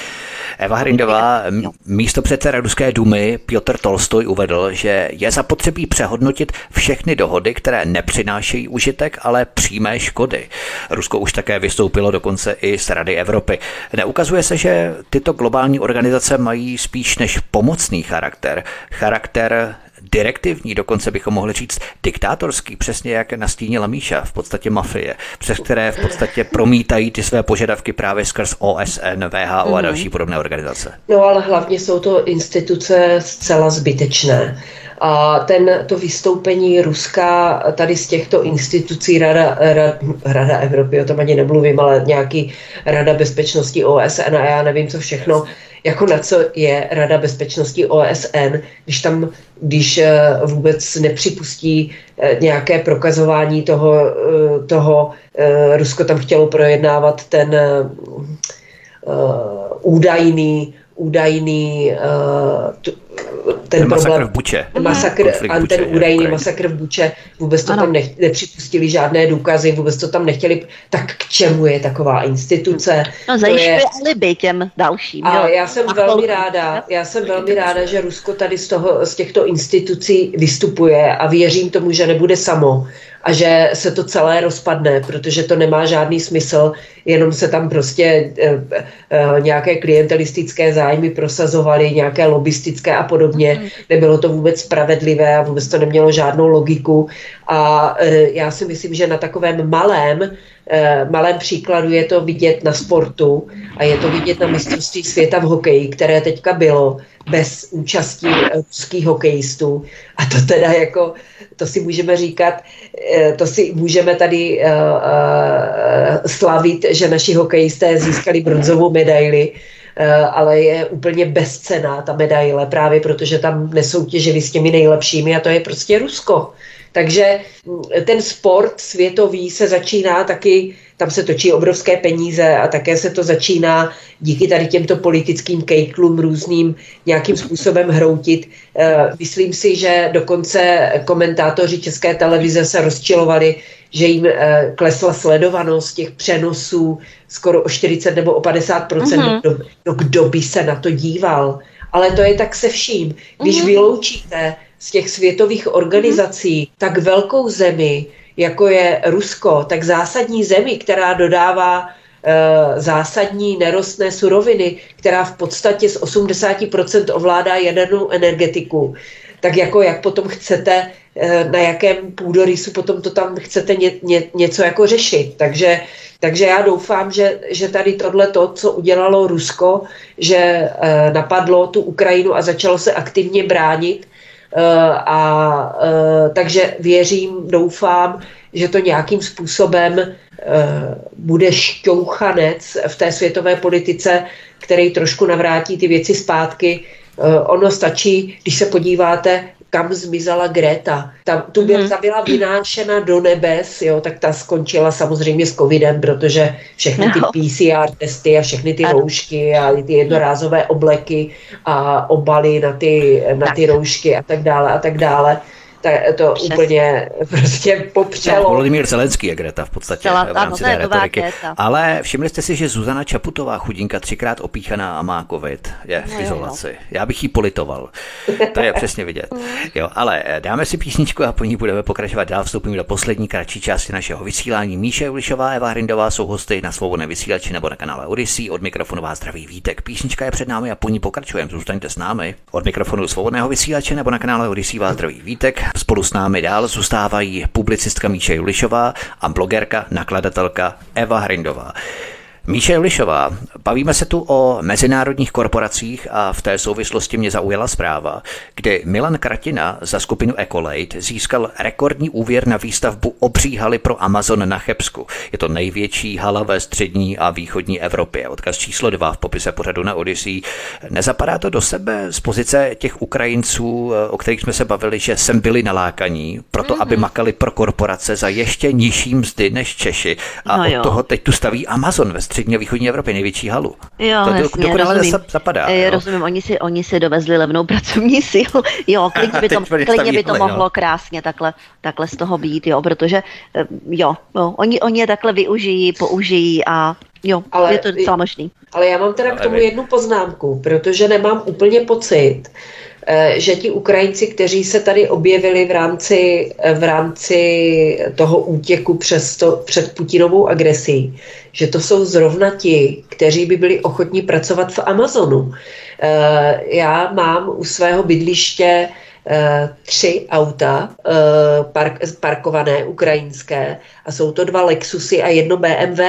Eva Hrindová, místo předseda Ruské dumy Piotr Tolstoj uvedl, že je zapotřebí přehodnotit všechny dohody, které nepřinášejí užitek, ale přímé škody. Rusko už také vystoupilo dokonce i z Rady Evropy. Neukazuje se, že tyto globální organizace mají spíš než pomocný charakter, charakter direktivní, dokonce bychom mohli říct diktátorský, přesně jak nastínila Míša, v podstatě mafie, přes které v podstatě promítají ty své požadavky právě skrz OSN, VHO a mhm. další podobné organizace. No ale hlavně jsou to instituce zcela zbytečné. A ten, to vystoupení Ruska tady z těchto institucí, Rada, Rada, Rada Evropy, o tom ani nemluvím, ale nějaký Rada bezpečnosti OSN a já nevím, co všechno, jako na co je Rada bezpečnosti OSN, když tam, když eh, vůbec nepřipustí eh, nějaké prokazování toho, eh, toho Rusko tam chtělo projednávat ten údajný, údajný ten, ten masakr v Buče. Masakr, a ten údajný masakr v Buče, vůbec to ano. tam nech, nepřipustili žádné důkazy, vůbec to tam nechtěli. Tak k čemu je taková instituce? No zajišťuje je... alibi těm dalším. A jo. já jsem a velmi ráda, já jsem velmi ráda, že Rusko tady z, toho, z těchto institucí vystupuje a věřím tomu, že nebude samo a že se to celé rozpadne, protože to nemá žádný smysl, jenom se tam prostě e, e, nějaké klientelistické zájmy prosazovaly, nějaké lobistické a podobně. Mhm. Nebylo to vůbec spravedlivé a vůbec to nemělo žádnou logiku. A já si myslím, že na takovém malém malém příkladu je to vidět na sportu a je to vidět na mistrovství světa v hokeji, které teďka bylo bez účastí ruských hokejistů. A to teda jako, to si můžeme říkat, eh, to si můžeme tady slavit, že naši hokejisté získali bronzovou medaili, ale je úplně bezcená ta medaile, právě protože tam nesoutěžili s těmi nejlepšími a to je prostě Rusko. Takže mm, ten sport světový se začíná taky tam se točí obrovské peníze a také se to začíná díky tady těmto politickým kejklům různým nějakým způsobem hroutit. Eh, myslím si, že dokonce komentátoři České televize se rozčilovali, že jim eh, klesla sledovanost těch přenosů skoro o 40 nebo o 50 mm-hmm. no, no kdo by se na to díval? Ale to je tak se vším. Když mm-hmm. vyloučíte z těch světových organizací mm-hmm. tak velkou zemi, jako je Rusko, tak zásadní zemi, která dodává e, zásadní nerostné suroviny, která v podstatě z 80% ovládá jadernou energetiku, tak jako jak potom chcete, na jakém půdorysu potom to tam chcete ně, ně, něco jako řešit. Takže, takže já doufám, že, že tady tohle to, co udělalo Rusko, že e, napadlo tu Ukrajinu a začalo se aktivně bránit, Eh, a eh, takže věřím, doufám, že to nějakým způsobem eh, bude šťouchanec v té světové politice, který trošku navrátí ty věci zpátky. Ono stačí, když se podíváte kam zmizela Greta. Ta, tu mm-hmm. ta byla vynášena do nebes, jo, tak ta skončila samozřejmě s covidem, protože všechny ty no. PCR testy a všechny ty ano. roušky a ty jednorázové obleky a obaly na ty, na ty roušky a tak dále a tak dále to, to úplně *laughs* prostě popřelo. Volodymyr Zelenský je Greta v podstatě Celá, v rámci té retoriky. Ale všimli jste si, že Zuzana Čaputová, chudinka, třikrát opíchaná a má covid, je v No, jo, izolaci. Já bych jí politoval. To je přesně vidět. *laughs* Jo, ale eh, dáme si písničku a po ní budeme pokračovat dál. Vstoupíme do poslední kratší části našeho vysílání. Míše Ulišová, Eva Hrindová jsou hosty na svobodné vysílači nebo na kanále Odyssey. Od mikrofonu vás zdraví Vítek. Písnička je před námi a po ní pokračujeme. Zůstaňte s námi. Od mikrofonu svobodného vysílače nebo na kanále Odyssey vás zdraví Vítek. Spolu s námi dál zůstávají publicistka Míše Julišová a blogerka, nakladatelka Eva Hrindová. Míše Julišová, bavíme se tu o mezinárodních korporacích a v té souvislosti mě zaujala zpráva, kdy Milan Kratina za skupinu Ecolate získal rekordní úvěr na výstavbu obří haly pro Amazon na Chebsku. Je to největší hala ve střední a východní Evropě. Odkaz číslo 2 v popise pořadu na Odyssey. Nezapadá to do sebe z pozice těch Ukrajinců, o kterých jsme se bavili, že sem byli nalákaní, proto mm-hmm. aby makali pro korporace za ještě nižší mzdy než Češi. A No od jo. toho teď tu staví Amazon ve střední a východní Evropě, největší halu. Jo, to do, jasně, dokonale rozumím. za- zapadá. Eh, jo. Rozumím, oni si, oni si dovezli levnou pracovní *laughs* sílu. Jo, *laughs* klidně by to, klidně by to haly, no. mohlo krásně takhle, takhle z toho být, jo, protože eh, jo, jo oni, oni je takhle využijí, použijí a jo, Ale je to docela možný. Ale já mám teda Ale k tomu jednu poznámku, protože nemám úplně pocit, že ti Ukrajinci, kteří se tady objevili v rámci, eh, v rámci toho útěku přes to, před Putinovou agresí, že to jsou zrovna ti, kteří by byli ochotní pracovat v Amazonu. Eh, Já mám u svého bydliště eh, tři auta eh, park, parkované ukrajinské a jsou to dva Lexusy a jedno BMW.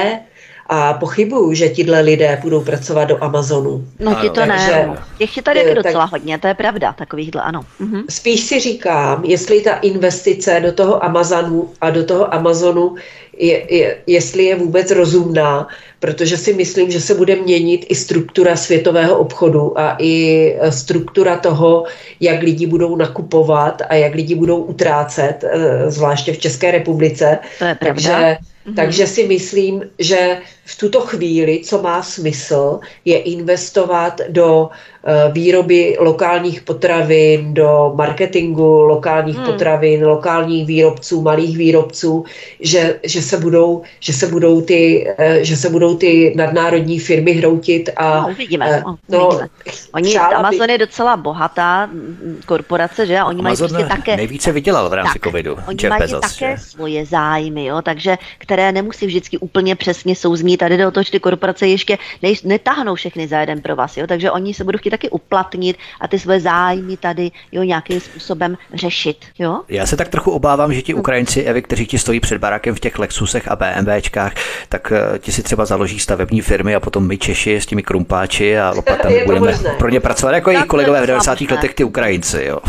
A pochybuju, že tihle lidé budou pracovat do Amazonu. No ti to ne, takže- těch je tady eh, taky tak- docela hodně, to je pravda, takovýchhle, ano. Mhm. Spíš si říkám, jestli ta investice do toho Amazonu a do toho Amazonu, je, je, jestli je vůbec rozumná, protože si myslím, že se bude měnit i struktura světového obchodu a i eh, struktura toho, jak lidi budou nakupovat a jak lidi budou utrácet, eh, zvláště v České republice. To je pravda. Takže, Mhm. takže si myslím, že v tuto chvíli, co má smysl, je investovat do eh, výroby lokálních potravin, do marketingu lokálních Hmm. potravin, lokálních výrobců, malých výrobců, že, že, se, budou, že, se, budou ty, eh, že se budou ty nadnárodní firmy hroutit a No, uvidíme, eh, no, no, uvidíme. Oni, Amazon je docela bohatá mm, korporace, že? A Oni mají Amazon prostě také... nejvíce vydělal v rámci Tak, covidu. Oni Jeff mají Bezos, také že? svoje zájmy, jo, takže, které nemusí vždycky úplně přesně souznít. Tady jde o to, že ty korporace ještě nej, netáhnou všechny za jeden pro vás, jo, takže oni se budou chtít taky uplatnit a ty svoje zájmy tady jo, nějakým způsobem řešit. Jo? Já se tak trochu obávám, že ti Ukrajinci, Evi, kteří ti stojí před barákem v těch Lexusech a BMWčkách, tak eh, ti si třeba založí stavební firmy a potom my Češi s těmi krumpáči a *laughs* lopatami budeme možné. pro ně pracovat jako jejich kolegové v 90. možné. letech ty Ukrajinci. Jo.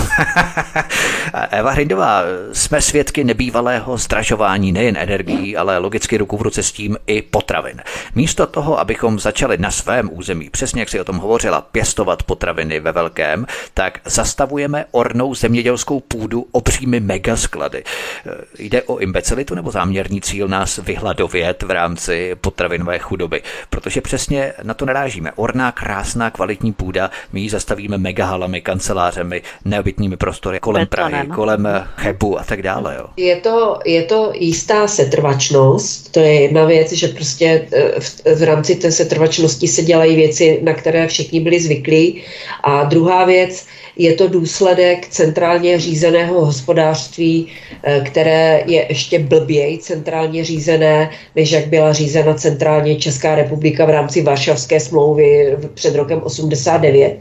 *laughs* Eva Hrindová, jsme svědky nebývalého zdražování nejen energií, ale logicky ruku v ruce s tím i potravin. Místo toho, abychom začali na svém území, přesně jak si o tom hovořila, pěstovat potraviny ve velkém, tak zastavujeme ornou zemědělskou půdu obřími megasklady. E, Jde o imbecilitu nebo záměrný cíl nás vyhladovět v rámci potravinové chudoby, protože přesně na to narážíme. Orná, krásná, kvalitní půda, my ji zastavíme megahalami, kancelářemi, neobytnými prostory kolem Betonem. Prahy, kolem Chebu a tak dále. Jo. Je to, je to jistá setrvačnost, to je jedna věc, že prostě eh, v, v rámci té setrvačnosti se dělají věci, na které všichni byli zvyklí. A druhá věc, je to důsledek centrálně řízeného hospodářství, eh, které je ještě blběji centrálně řízené, než jak byla řízena centrálně Česká republika v rámci Varšavské smlouvy před rokem 89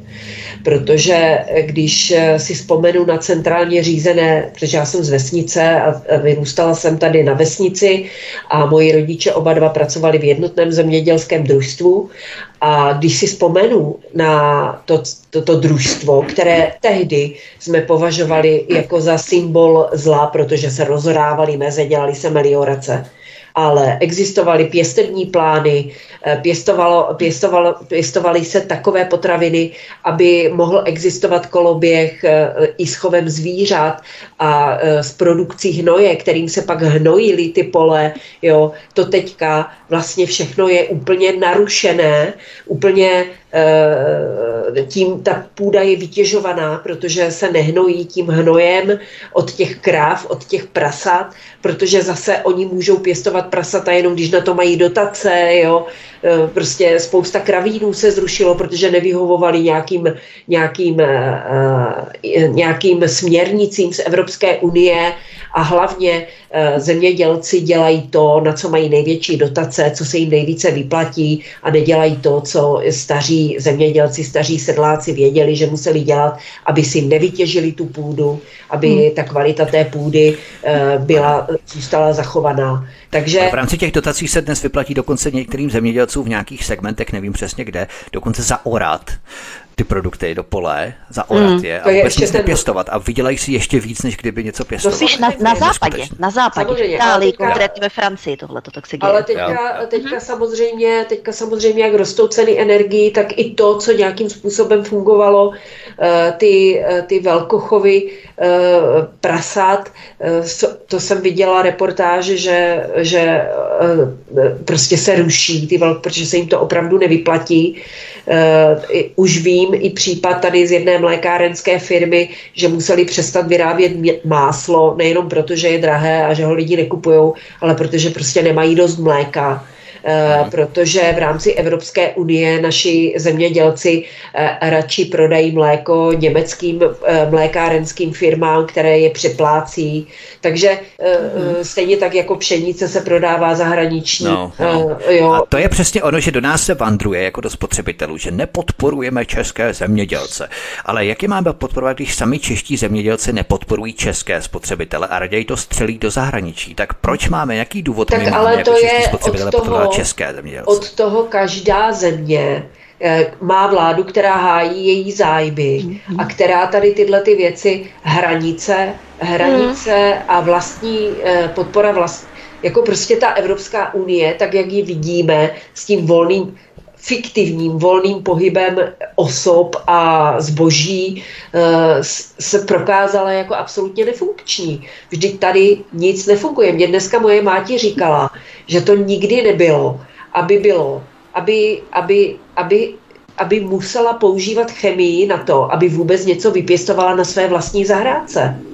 protože eh, když eh, si vzpomenu na centrálně řízené, protože já jsem z vesnice a vyrůstala jsem tady na vesnici a moji rodiče oba dva pracovali v jednotném zemědělském družstvu a když si vzpomenu na to, to, to družstvo, které tehdy jsme považovali jako za symbol zla, protože se rozhorávaly meze, dělali se meliorace. Ale existovaly pěstební plány, eh, pěstovalo, pěstovalo, pěstovaly se takové potraviny, aby mohl existovat koloběh eh, i s chovem zvířat a s produkcí hnoje, kterým se pak hnojily ty pole. Jo. To teďka vlastně všechno je úplně narušené, úplně Eh, tím ta půda je vytěžovaná, protože se nehnojí tím hnojem od těch kráv, od těch prasat, protože zase oni můžou pěstovat prasata jenom když na to mají dotace, jo. Eh, prostě spousta kravínů se zrušilo, protože nevyhovovali nějakým, nějakým, eh, nějakým směrnicím z Evropské unie a hlavně zemědělci dělají to, na co mají největší dotace, co se jim nejvíce vyplatí a nedělají to, co staří zemědělci, staří sedláci věděli, že museli dělat, aby si nevytěžili tu půdu, aby hmm. ta kvalita té půdy uh, byla, zůstala zachovaná. Takže... v rámci těch dotací se dnes vyplatí dokonce některým zemědělcům v nějakých segmentech, nevím přesně kde, dokonce zaorat ty produkty do pole, zaorat mm, je a vůbec nic ten... nepěstovat a vydělají si ještě víc, než kdyby něco pěstovali. To na, na západě, na západě, v Itálii, konkrétně ve Francii tohle to tak se děje. Ale teďka, teďka, samozřejmě, teďka samozřejmě, jak rostou ceny energii, tak i to, co nějakým způsobem fungovalo, eh, ty, eh, ty velkochovy eh, prasat, to jsem viděla reportáže, že, že prostě se ruší, ty velk, protože se jim to opravdu nevyplatí. Už vím, i případ tady z jedné mlékárenské firmy, že museli přestat vyrábět máslo, nejenom proto, že je drahé a že ho lidi nekupují, ale protože prostě nemají dost mléka. Eh, protože v rámci Evropské unie naši zemědělci eh, radši prodají mléko německým eh, mlékárenským firmám, které je přeplácí. Takže mm. stejně tak jako pšenice se prodává zahraniční. No, no. Jo. A to je přesně ono, že do nás se vandruje jako do spotřebitelů, že nepodporujeme české zemědělce. Ale jak je máme podporovat, když sami čeští zemědělci nepodporují české spotřebitele a raději to střelí do zahraničí? Tak proč máme, jaký důvod tak my ale máme to jako je spotřebitele podporovat české zemědělce. Od toho každá země eh, má vládu, která hájí její zájmy a která tady tyhle ty věci, hranice, hranice a vlastní eh, podpora vlast, jako prostě ta Evropská unie, tak jak ji vidíme s tím volným fiktivním volným pohybem osob a zboží eh, se prokázala jako absolutně nefunkční. Vždyť tady nic nefunguje. Mě dneska moje máti říkala, že to nikdy nebylo, aby bylo, aby, aby, aby, aby musela používat chemii na to, aby vůbec něco vypěstovala na své vlastní zahrádce.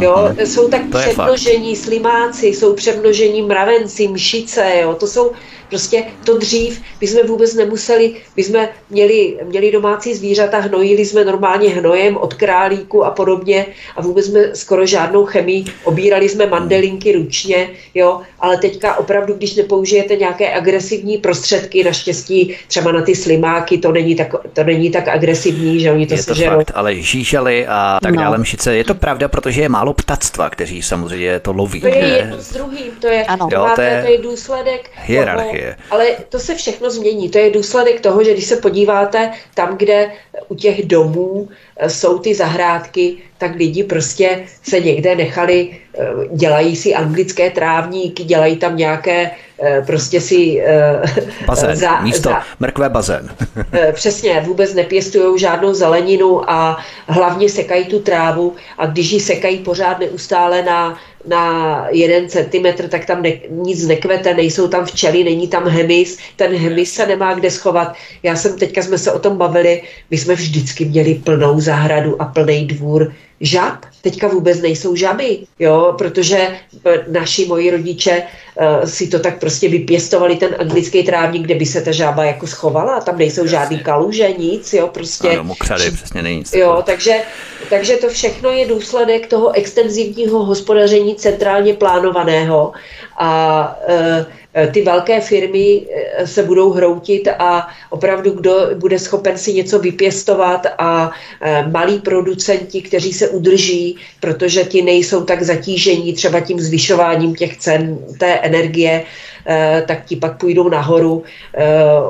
Jo, jsou tak přemnožení slimáci, jsou přemnožení mravenci, mšice, jo, to jsou Prostě to dřív by jsme vůbec nemuseli, by jsme měli, měli domácí zvířata, hnojili jsme normálně hnojem od králíku a podobně a vůbec jsme skoro žádnou chemii, obírali jsme mandelinky ručně, jo, ale teďka opravdu, když nepoužijete nějaké agresivní prostředky, naštěstí třeba na ty slimáky, to není tak, to není tak agresivní, že oni to je to sežerou. Fakt, ale žížely a tak no. dále mšice, je to pravda, protože je málo ptactva, kteří samozřejmě to loví. To je jedno s druhým, to je, ano. Jo, to, je, to je důsledek hierarchie je. Ale to se všechno změní. To je důsledek toho, že když se podíváte tam, kde u těch domů jsou ty zahrádky, tak lidi prostě se někde nechali, eh, dělají si anglické trávníky, dělají tam nějaké eh, prostě si... *laughs* Bazén, za, místo za, mrkvé bazén. *laughs* přesně, vůbec nepěstují žádnou zeleninu a hlavně sekají tu trávu a když ji sekají pořád neustále na na jeden centimetr, tak tam ne, nic nekvete, nejsou tam včely, není tam hemis, ten hemis se nemá kde schovat. Já jsem, teďka jsme se o tom bavili, my jsme vždycky měli plnou zahradu a plný dvůr žab. Teďka vůbec nejsou žaby, jo, protože eh, naši moji rodiče uh, si to tak prostě vypěstovali ten anglický trávník, kde by se ta žába jako schovala, tam nejsou žádný kaluže, nic, jo, prostě. Ano, mokřady, přesně není nic. Jo, takže, takže to všechno je důsledek toho extenzivního hospodaření centrálně plánovaného a uh, ty velké firmy eh, se budou hroutit a opravdu kdo bude schopen si něco vypěstovat a eh, malí producenti, kteří se udrží, protože ti nejsou tak zatížení třeba tím zvyšováním těch cen té energie, tak ti pak půjdou nahoru.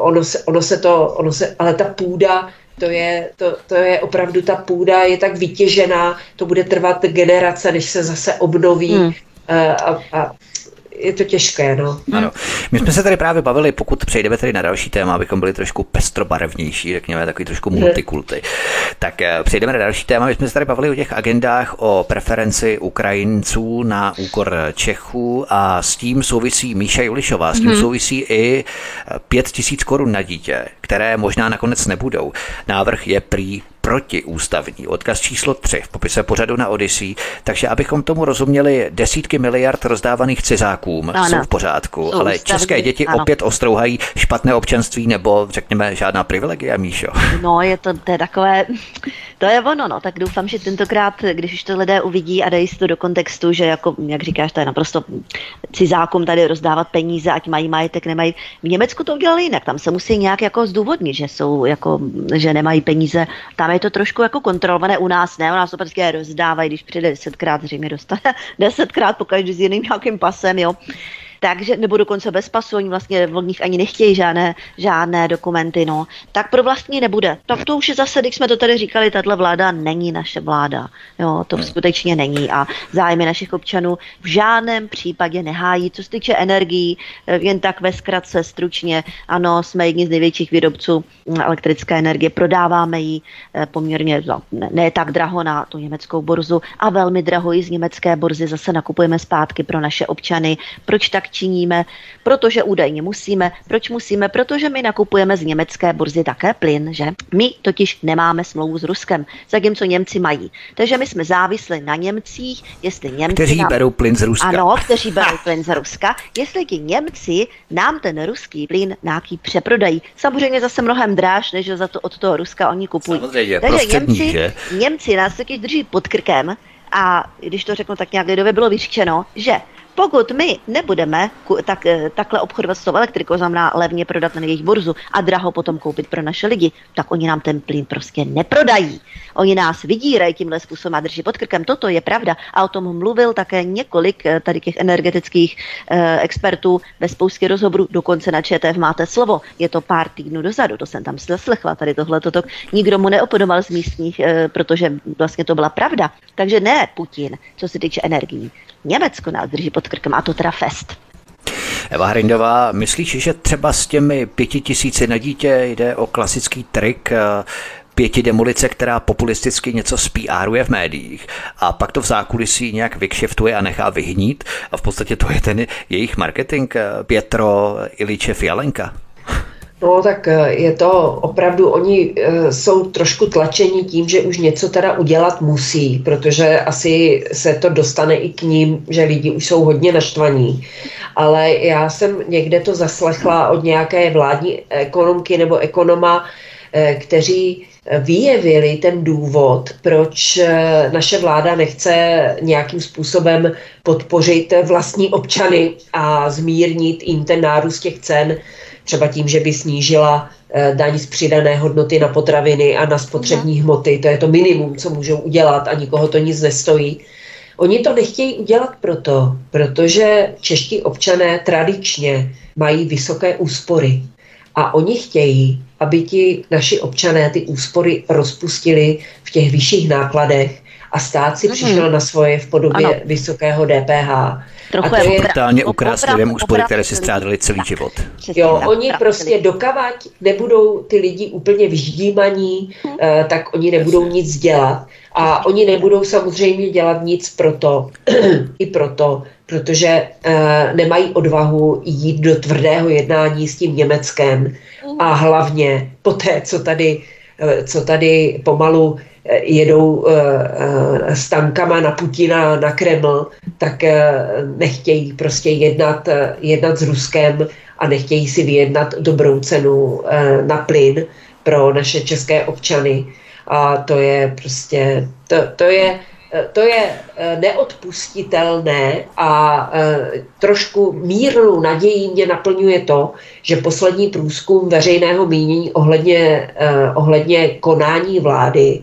Ono se, ono se to, ono se, ale ta půda to je, to, to je opravdu ta půda je tak vytěžená, to bude trvat generace, než se zase obnoví hmm. a, a je to těžké. No. Ano. My jsme se tady právě bavili, pokud přejdeme tady na další téma, abychom byli trošku pestrobarevnější, řekněme takový trošku multikulty. Tak eh, přejdeme na další téma. My jsme se tady bavili o těch agendách o preferenci Ukrajinců na úkor Čechů a s tím souvisí Míša Julišová, s tím hmm. souvisí i pět tisíc korun na dítě, které možná nakonec nebudou. Návrh je prý protiústavní. Odkaz číslo 3 v popise pořadu na Odyssey. Takže abychom tomu rozuměli, desítky miliard rozdávaných cizákům ano. jsou v pořádku, jsou ale ústavní, české děti ano. opět ostrouhají špatné občanství nebo řekněme žádná privilegia, Míšo. No, je to, to je takové, to je ono, no, tak doufám, že tentokrát, když už to lidé uvidí a dají si to do kontextu, že jako, jak říkáš, to je naprosto cizákům tady rozdávat peníze, ať mají majetek, nemají. V Německu to udělali jinak, tam se musí nějak jako zdůvodnit, že jsou jako, že nemají peníze, tam je to trošku jako kontrolované u nás, ne? U nás to prostě rozdávají, když přijde desetkrát, zřejmě dostane *laughs* desetkrát pokaždé s jiným nějakým pasem, jo takže, nebo dokonce bez pasu, oni vlastně od nich ani nechtějí žádné, žádné dokumenty, no, tak pro vlastní nebude. Tak to už je zase, když jsme to tady říkali, tahle vláda není naše vláda, jo, to hmm. skutečně není a zájmy našich občanů v žádném případě nehájí. Co se týče energií, eh, jen tak ve zkratce stručně, ano, jsme jedni z největších výrobců hm, elektrické energie, prodáváme ji eh, poměrně no, ne, ne tak draho na tu německou borzu a velmi draho i z německé borzy zase nakupujeme zpátky pro naše občany. Proč tak činíme, protože údajně musíme. Proč musíme? Protože my nakupujeme z německé burzy také plyn, že? My totiž nemáme smlouvu s Ruskem, zatímco Němci mají. Takže my jsme závisli na Němcích, jestli Němci. Kteří nám... berou plyn z Ruska. Ano, kteří *laughs* berou plyn z Ruska. Jestli ti Němci nám ten ruský plyn nějaký přeprodají. Samozřejmě zase mnohem dráž, než za to od toho Ruska oni kupují. Samozřejmě, Takže Němci, že? Němci nás taky drží pod krkem a když to řeknu tak nějak lidově, bylo vyřčeno, že pokud my nebudeme tak, eh, takhle obchodovat s tou elektrikou, znamená levně prodat na jejich burzu a draho potom koupit pro naše lidi, tak oni nám ten plyn prostě neprodají. Oni nás vydírají tímhle způsobem a drží pod krkem. Toto je pravda. A o tom mluvil také několik eh, tady těch energetických eh, expertů ve spoustě rozhovorů, dokonce na ČTF máte slovo. Je to pár týdnů dozadu, to jsem tam slechla, tady tohle toto. Nikdo mu neopodoval z místních, eh, protože vlastně to byla pravda. Takže ne Putin, co se týče energií. Německo nás drží pod krkem a to teda fest. Eva Hrindová, myslíš, že třeba s těmi pěti tisíci na dítě jde o klasický trik eh, pěti demolice, která populisticky něco spíruje v médiích a pak to v zákulisí nějak vykšeftuje a nechá vyhnít a v podstatě to je ten jejich marketing eh, Pietro Iliče Fialenka? No tak eh, je to opravdu, oni eh, jsou trošku tlačeni tím, že už něco teda udělat musí, protože asi se to dostane i k ním, že lidi už jsou hodně naštvaní. Ale já jsem někde to zaslechla od nějaké vládní ekonomky nebo ekonoma, eh, kteří vyjevili ten důvod, proč naše vláda nechce nějakým způsobem podpořit vlastní občany a zmírnit jim ten nárůst těch cen, třeba tím, že by snížila eh, daň z přidané hodnoty na potraviny a na spotřební mhm. hmoty. To je to minimum, co můžou udělat a nikoho to nic nestojí. Oni to nechtějí udělat proto, protože čeští občané tradičně mají vysoké úspory. A oni chtějí, aby ti naši občané ty úspory rozpustili v těch vyšších nákladech a stát si mm-hmm. přišel na svoje v podobě ano. vysokého DPH. Trochu a to je brutálně ukrást lidem úspory, které si strádali celý život. Jo, oni prostě dokavať nebudou ty lidi úplně vyždímaní, hmm. uh, tak oni nebudou nic dělat. A oni nebudou samozřejmě dělat nic proto, *clears throat* i proto, protože uh, nemají odvahu jít do tvrdého jednání s tím Německem a hlavně po té, co tady, uh, co tady pomalu jedou eh, eh, s tankama na Putina, na Kreml, tak eh, nechtějí prostě jednat, jednat s Ruskem a nechtějí si vyjednat dobrou cenu na plyn pro naše české občany. A to je prostě, to, to je to je eh, neodpustitelné a eh, trošku mírnou nadějí mě naplňuje to, že poslední průzkum veřejného mínění ohledně, eh, ohledně konání vlády,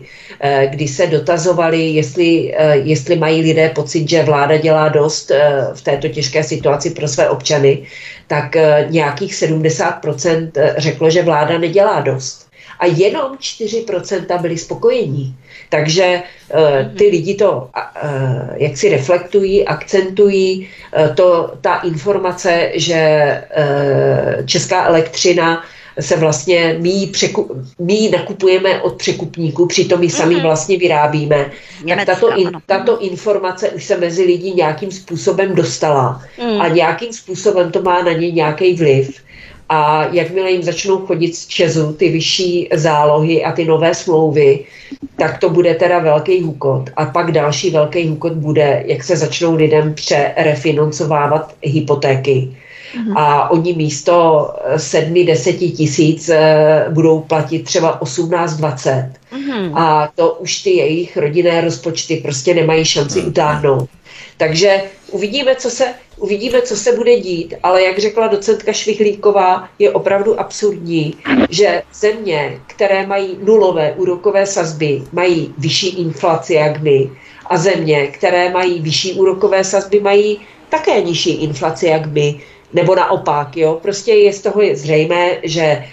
kdy se dotazovali, jestli, jestli mají lidé pocit, že vláda dělá dost v této těžké situaci pro své občany, tak nějakých 70% řeklo, že vláda nedělá dost. A jenom 4% byli spokojení. Takže uh, ty lidi to uh, jak si reflektují, akcentují uh, to, ta informace, že česká elektřina se vlastně my, překu, my nakupujeme od překupníků, přitom my sami mm-hmm. vlastně vyrábíme. Německa, tak tato, in, tato informace už se mezi lidi nějakým způsobem dostala mm. a nějakým způsobem to má na ně nějaký vliv. A jakmile jim začnou chodit z Česu ty vyšší zálohy a ty nové smlouvy, tak to bude teda velký hukot. A pak další velký hukot bude, jak se začnou lidem přerefinancovávat hypotéky Mhm. a oni místo 7-10 tisíc eh, budou platit třeba 18-20 mhm. a to už ty jejich rodinné rozpočty prostě nemají šanci mhm. utáhnout. Takže uvidíme, co se, uvidíme, co se bude dít, ale jak řekla docentka Švichlíková, je opravdu absurdní, že země, které mají nulové úrokové sazby, mají vyšší inflaci jak my a země, které mají vyšší úrokové sazby, mají také nižší inflaci jak my nebo naopak, jo, prostě je z toho zřejmé, že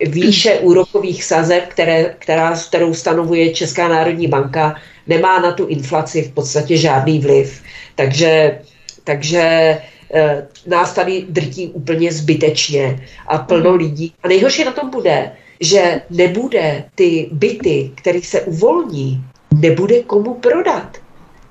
výše úrokových sazeb, které, která, kterou stanovuje Česká národní banka, nemá na tu inflaci v podstatě žádný vliv. Takže, takže e, nás tady drtí úplně zbytečně a plno mhm. lidí. A nejhorší na tom bude, že nebude ty byty, které se uvolní, nebude komu prodat.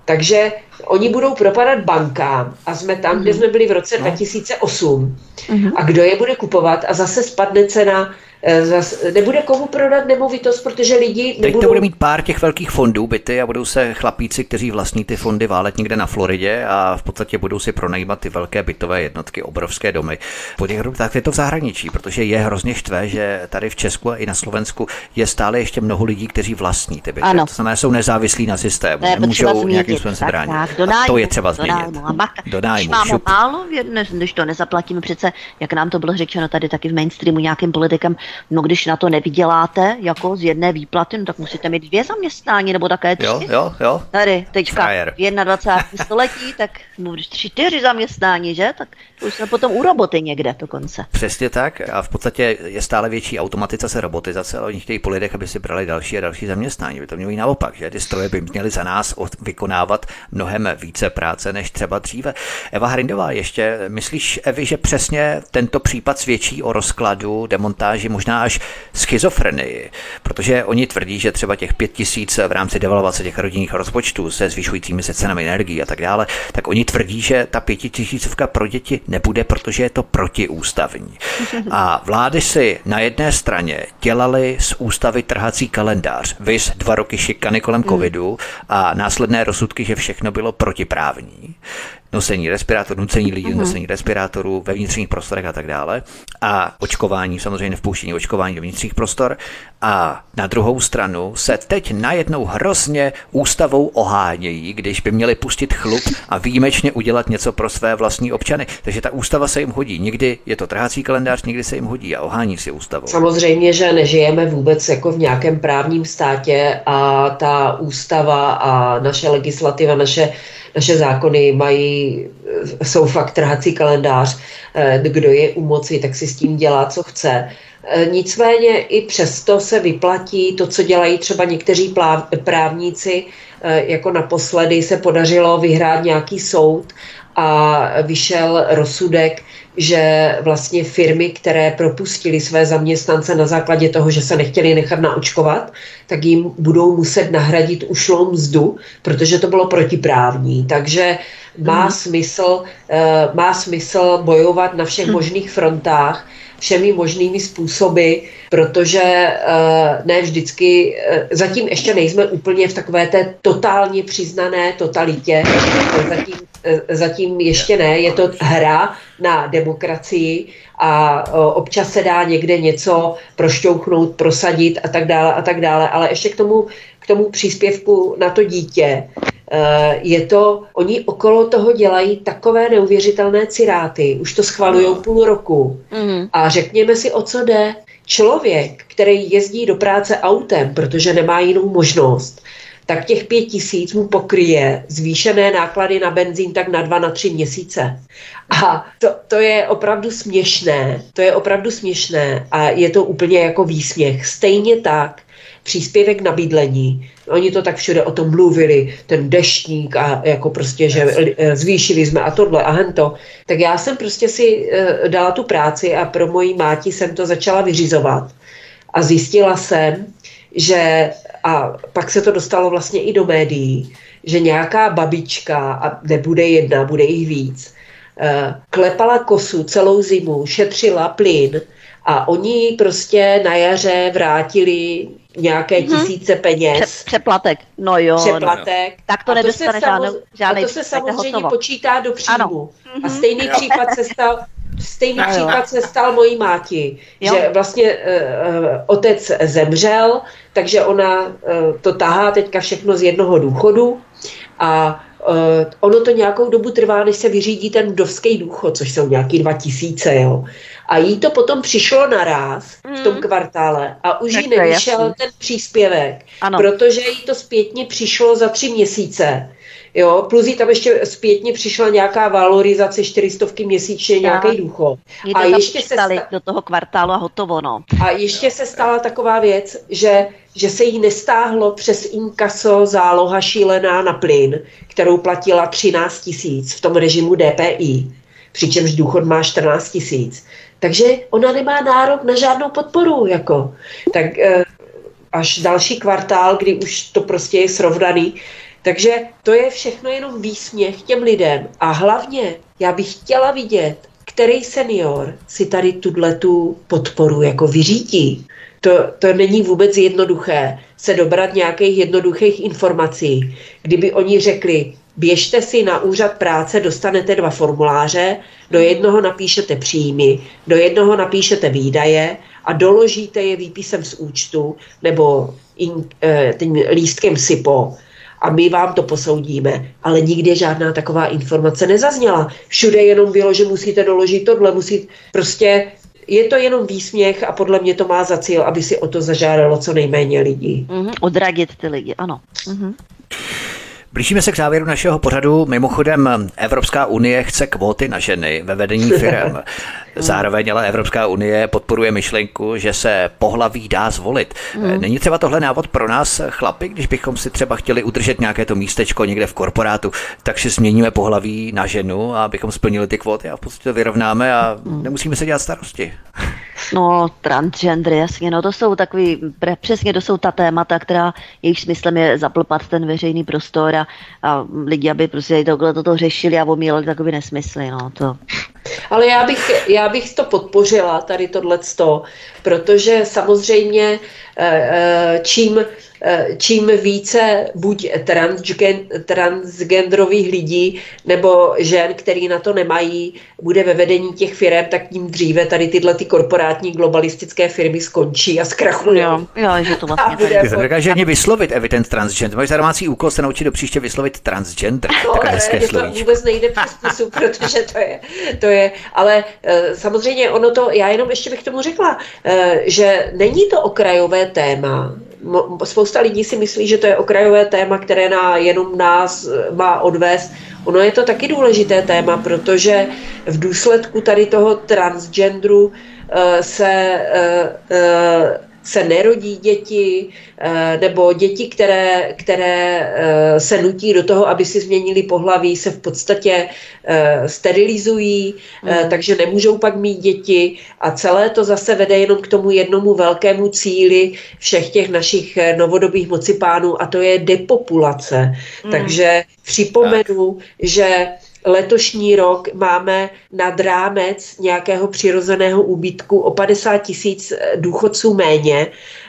Takže oni budou propadat bankám a jsme tam, mm. kde mhm. jsme byli v roce 2008. Mm. A kdo je bude kupovat a zase spadne cena zas nebude komu prodat nemovitost, protože lidi nebudou... Teď to bude mít pár těch velkých fondů byty a budou se chlapíci, kteří vlastní ty fondy válet někde na Floridě a v podstatě budou si pronajímat ty velké bytové jednotky, obrovské domy. Po těch tak je to v zahraničí, protože je hrozně štve, že tady v Česku a i na Slovensku je stále ještě mnoho lidí, kteří vlastní ty byty. Ano. To znamená, jsou nezávislí na systému, ne, nemůžou nějakým způsobem se bránit. a to je třeba změnit. Do nájmu. do nájmu. Když máme málo, když to nezaplatíme přece, jak nám to bylo řečeno tady taky v mainstreamu nějakým politikem, No když na to nevyděláte jako z jedné výplaty, no tak musíte mít dvě zaměstnání nebo také tři. Jo, jo, jo. Tady, teďka Frajer. v 21. století, tak no, tři, čtyři zaměstnání, že? Tak už jsme potom u roboty někde dokonce. Přesně tak a v podstatě je stále větší automatizace, robotizace, ale oni chtějí po lidech, aby si brali další a další zaměstnání. By to mělo naopak, že ty stroje by měly za nás vykonávat mnohem více práce než třeba dříve. Eva Hrindová, ještě myslíš, Evi, že přesně tento případ svědčí o rozkladu, demontáži, možná až schizofrenii, protože oni tvrdí, že třeba těch pět tisíc v rámci devalvace těch rodinných rozpočtů se zvyšujícími se cenami energii a tak dále, tak oni tvrdí, že ta pětitisícovka pro děti nebude, protože je to protiústavní. A vlády si na jedné straně dělali z ústavy trhací kalendář, vys dva roky šikany kolem hmm. covidu a následné rozsudky, že všechno bylo protiprávní nosení respirátorů, nucení lidí uh-huh. nosení respirátorů ve vnitřních prostorech a tak dále. A očkování, samozřejmě vpouštění očkování do vnitřních prostor. A na druhou stranu se teď najednou hrozně ústavou ohánějí, když by měli pustit chlup a výjimečně udělat něco pro své vlastní občany. Takže ta ústava se jim hodí. Někdy je to trhací kalendář, někdy se jim hodí a ohání si ústavou. Samozřejmě, že nežijeme vůbec jako v nějakém právním státě a ta ústava a naše legislativa, naše naše zákony mají, jsou fakt trhací kalendář, eh, kdo je u moci, tak si s tím dělá, co chce. Eh, nicméně i přesto se vyplatí to, co dělají třeba někteří právníci, eh, jako naposledy se podařilo vyhrát nějaký soud a vyšel rozsudek, že vlastně firmy, které propustili své zaměstnance na základě toho, že se nechtěli nechat naočkovat, tak jim budou muset nahradit ušlou mzdu, protože to bylo protiprávní. Takže má, mm. smysl, uh, má smysl bojovat na všech mm. možných frontách, všemi možnými způsoby, protože uh, ne vždycky, uh, zatím ještě nejsme úplně v takové té totálně přiznané totalitě, zatím, zatím ještě ne, je to hra na demokracii a občas se dá někde něco prošťouchnout, prosadit a tak dále a tak dále, ale ještě k tomu, k tomu příspěvku na to dítě, Eh, je to, oni okolo toho dělají takové neuvěřitelné ciráty, už to schvalují no. půl roku. Mm. A řekněme si, o co jde. Člověk, který jezdí do práce autem, protože nemá jinou možnost, tak těch pět tisíc mu pokryje zvýšené náklady na benzín tak na dva, na tři měsíce. A to, to je opravdu směšné, to je opravdu směšné a je to úplně jako výsměch. Stejně tak příspěvek na bydlení. Oni to tak všude o tom mluvili, ten deštník a jako prostě, že eh, zvýšili jsme a tohle a hento. Tak já jsem prostě si uh, dala tu práci a pro moji máti jsem to začala vyřizovat. A zjistila jsem, že a pak se to dostalo vlastně i do médií, že nějaká babička, a nebude jedna, bude jich víc, uh, klepala kosu celou zimu, šetřila plyn a oni prostě na jaře vrátili nějaké mm-hmm. tisíce peněz. Pře- přeplatek, no jo. Přeplatek. No. Tak to nedostane žádný, žádný A to se samozřejmě hotovo. počítá do příjmu. Ano. A mhm. stejný případ se stal, Stejný no, případ se stal mojí máti, jo. že vlastně uh, otec zemřel, takže ona uh, to tahá teďka všechno z jednoho důchodu a uh, ono to nějakou dobu trvá, než se vyřídí ten vdovský důchod, což jsou nějaký dva tisíce, jo. A jí to potom přišlo naraz mm. v tom hmm. kvartále a už jí nevyšel jasný. ten příspěvek, ano. protože jí to zpětně přišlo za tři měsíce. Jo, plus jí tam ještě zpětně přišla nějaká valorizace čtyřistovky měsíčně, nějaký důchod. A ještě se sta... do toho kvartálu a hotovo, no. A ještě se stala taková věc, že, že se jí nestáhlo přes inkaso záloha šílená na plyn, kterou platila 13 tisíc v tom režimu DPI, přičemž důchod má 14 tisíc. Takže ona nemá nárok na žádnou podporu. Jako. Tak eh, až další kvartál, kdy už to prostě je srovnaný. Takže to je všechno jenom výsměch těm lidem. A hlavně já bych chtěla vidět, který senior si tady tu podporu jako vyřídí. To, to není vůbec jednoduché se dobrat nějakých jednoduchých informací. Kdyby oni řekli, běžte si na úřad práce, dostanete dva formuláře, do jednoho napíšete příjmy, do jednoho napíšete výdaje a doložíte je výpisem z účtu nebo in, e, tím lístkem SIPO a my vám to posoudíme. Ale nikdy žádná taková informace nezazněla. Všude jenom bylo, že musíte doložit tohle, musí prostě je to jenom výsměch a podle mě to má za cíl, aby si o to zažádalo co nejméně lidí. Mm-hmm, odradit ty lidi, ano. Mm-hmm. Blížíme se k závěru našeho pořadu. Mimochodem, Evropská unie chce kvóty na ženy ve vedení firm. *laughs* Zároveň ale Evropská unie podporuje myšlenku, že se pohlaví dá zvolit. Hmm. Není třeba tohle návod pro nás, chlapy, když bychom si třeba chtěli udržet nějaké to místečko někde v korporátu, tak si změníme pohlaví na ženu, abychom splnili ty kvóty a v podstatě to vyrovnáme a hmm. nemusíme se dělat starosti. No, transgender, jasně, no to jsou takový, přesně to jsou ta témata, která jejich smyslem je zaplpat ten veřejný prostor a, a lidi, aby prostě tohle toto řešili a omílali takový nesmysly, no to. Ale já bych, já bych to podpořila, tady tohleto, protože samozřejmě eh, eh, čím čím více buď transgen, transgenderových lidí nebo žen, který na to nemají, bude ve vedení těch firm, tak tím dříve tady tyhle ty korporátní globalistické firmy skončí a zkrachují. Jo, jo, že to vlastně Ty to dokáže ani vyslovit evident transgender. Máš domácí úkol se naučit do příště vyslovit transgender. No, ne, to vůbec nejde přes pusu, *laughs* protože to je, to je, ale eh, samozřejmě ono to, já jenom ještě bych tomu řekla, eh, že není to okrajové téma, spousta lidí si myslí, že to je okrajové téma, které na jenom nás eh, má odvést. Ono je to taky důležité téma, protože v důsledku tady toho transgendru uh, se uh, se nerodí děti, eh, nebo děti, které, které eh, se nutí do toho, aby si změnili pohlaví, se v podstatě eh, sterilizují, mm. takže nemůžou pak mít děti a celé to zase vede jenom k tomu jednomu velkému cíli všech těch našich novodobých mocipánů a to je depopulace. Mm. Takže připomenu, tak. že letošní rok máme nad rámec nějakého přirozeného úbytku o 50 tisíc důchodců méně.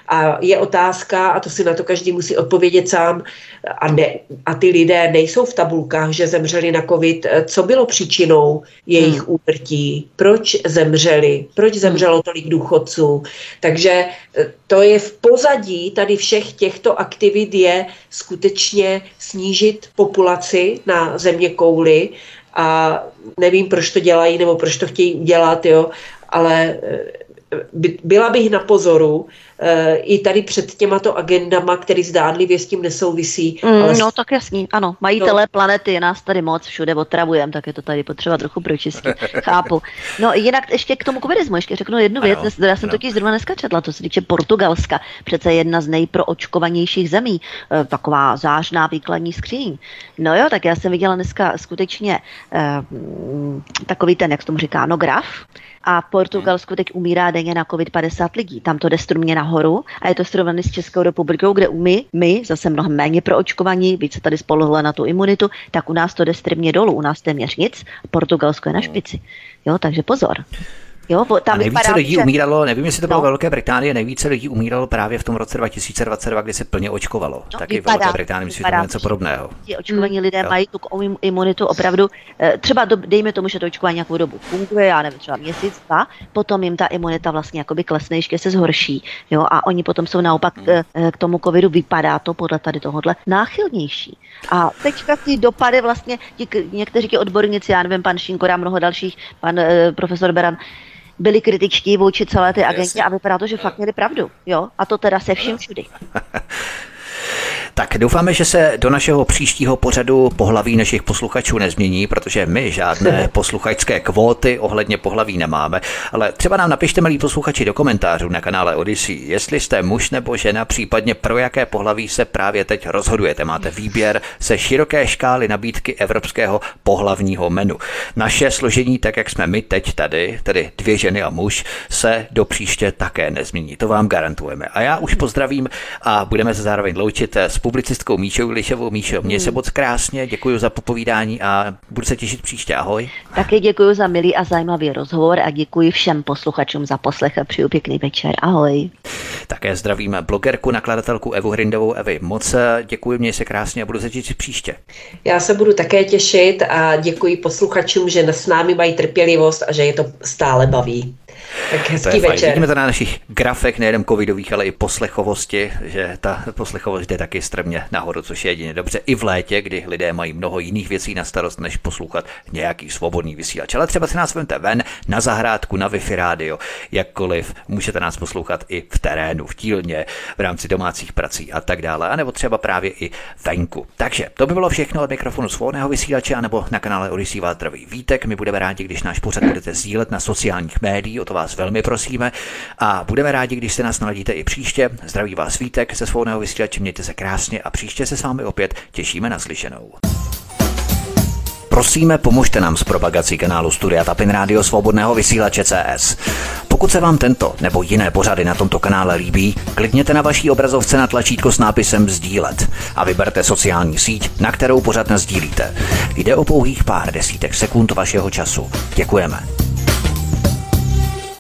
A je otázka, a to si na to každý musí odpovědět sám, a, ne, a ty lidé nejsou v tabulkách, že zemřeli na covid, co bylo příčinou jejich hmm. úmrtí, proč zemřeli, proč hmm. zemřelo tolik důchodců. Takže e, to je v pozadí tady všech těchto aktivit je skutečně snížit populaci na země kouly a nevím, proč to dělají nebo proč to chtějí udělat, jo, ale e, byla bych na pozoru, i tady před těmato agendama, které zdánlivě s tím nesouvisí. Mm, ale... No tak jasný, ano. Majitelé no. planety, nás tady moc všude otravujeme, tak je to tady potřeba trochu pročistit. *laughs* Chápu. No jinak ještě k tomu covidismu, ještě řeknu jednu věc. Ano, já jsem ano. totiž zrovna dneska četla, to se týče Portugalska, přece jedna z nejproočkovanějších zemí, e, taková zážná výkladní skříň. No jo, tak já jsem viděla dneska skutečně eh, takový ten, jak se tomu říká, no graf, a v Portugalsku teď umírá denně na COVID 50 lidí. Tam to jde strmě nahoru a je to srovnané s Českou republikou, kde my, my zase mnohem méně pro očkovaní, více tady spoluhle na tu imunitu, tak u nás to jde strmě dolů, u nás téměř nic, Portugalsko je na špici. Jo, takže pozor. Jo, tam a nejvíce lidí že... umíralo, nevím, jestli to bylo no. Velké Británie, nejvíce lidí umíralo právě v tom roce 2022, kdy se plně očkovalo. No, Taky vypadá, v Velké Británii myslím, že to něco podobného. Ti očkovaní lidé jo. mají tu imunitu opravdu, eh, třeba do, dejme tomu, že to očkování nějakou dobu funguje, já nevím, třeba měsíc, dva, potom jim ta imunita vlastně jakoby klesne, ještě se zhorší. Jo, a oni potom jsou naopak hmm. K tomu covidu, vypadá to podle tady tohohle náchylnější. A teďka ty dopady vlastně, ti, někteří ti odborníci, já nevím, pan Šinkora a mnoho dalších, pan eh, profesor Beran, byli kritičtí vůči celé té agentě a vypadá to, že fakt měli pravdu. Jo? A to teda se vším všudy. *laughs* Tak doufáme, že se do našeho příštího pořadu pohlaví našich posluchačů nezmění, protože my žádné *laughs* posluchačské kvóty ohledně pohlaví nemáme, ale třeba nám napište, milí posluchači, do komentářů na kanále Odyssey, jestli jste muž nebo žena, případně pro jaké pohlaví se právě teď rozhodujete. Máte výběr se široké škály nabídky evropského pohlavního menu. Naše složení, tak jak jsme my teď tady, tedy dvě ženy a muž, se do příště také nezmění. To vám garantujeme. A já už pozdravím a budeme se zároveň loučit s publicistkou Míšou Lišovou. Míšo, mě se hmm. moc krásně, děkuji za popovídání a budu se těšit příště. Ahoj. Taky děkuji za milý a zajímavý rozhovor a děkuji všem posluchačům za poslech a přeju pěkný večer. Ahoj. Také zdravím blogerku, nakladatelku Evu Hrindovou. Evi, moc děkuji, mě se krásně a budu se těšit příště. Já se budu také těšit a děkuji posluchačům, že s námi mají trpělivost a že je to stále baví. Tak hezký to je večer. Vidíme to na našich grafech, nejen covidových, ale i poslechovosti, že ta poslechovost jde taky strmě nahoru, což je jedině dobře i v létě, kdy lidé mají mnoho jiných věcí na starost, než poslouchat nějaký svobodný vysílač. Ale třeba si nás vemte ven, na zahrádku, na Wi-Fi rádio, jakkoliv. Můžete nás poslouchat i v terénu, v tílně, v rámci domácích prací a tak dále, anebo třeba právě i venku. Takže to by bylo všechno od mikrofonu svobodného vysílače, anebo na kanále Odisí Váltrový Vítek. My budeme rádi, když náš pořad budete sdílet na sociálních médiích, o to vás velmi prosíme a budeme rádi, když se nás naladíte i příště. Zdraví vás Vítek ze svobodného vysílače, mějte se krásně a příště se s vámi opět těšíme na slyšenou. Prosíme, pomožte nám s propagací kanálu Studia Tapin Rádio Svobodného vysílače CS. Pokud se vám tento nebo jiné pořady na tomto kanále líbí, klikněte na vaší obrazovce na tlačítko s nápisem Sdílet a vyberte sociální síť, na kterou pořád sdílíte. Jde o pouhých pár desítek sekund vašeho času. Děkujeme.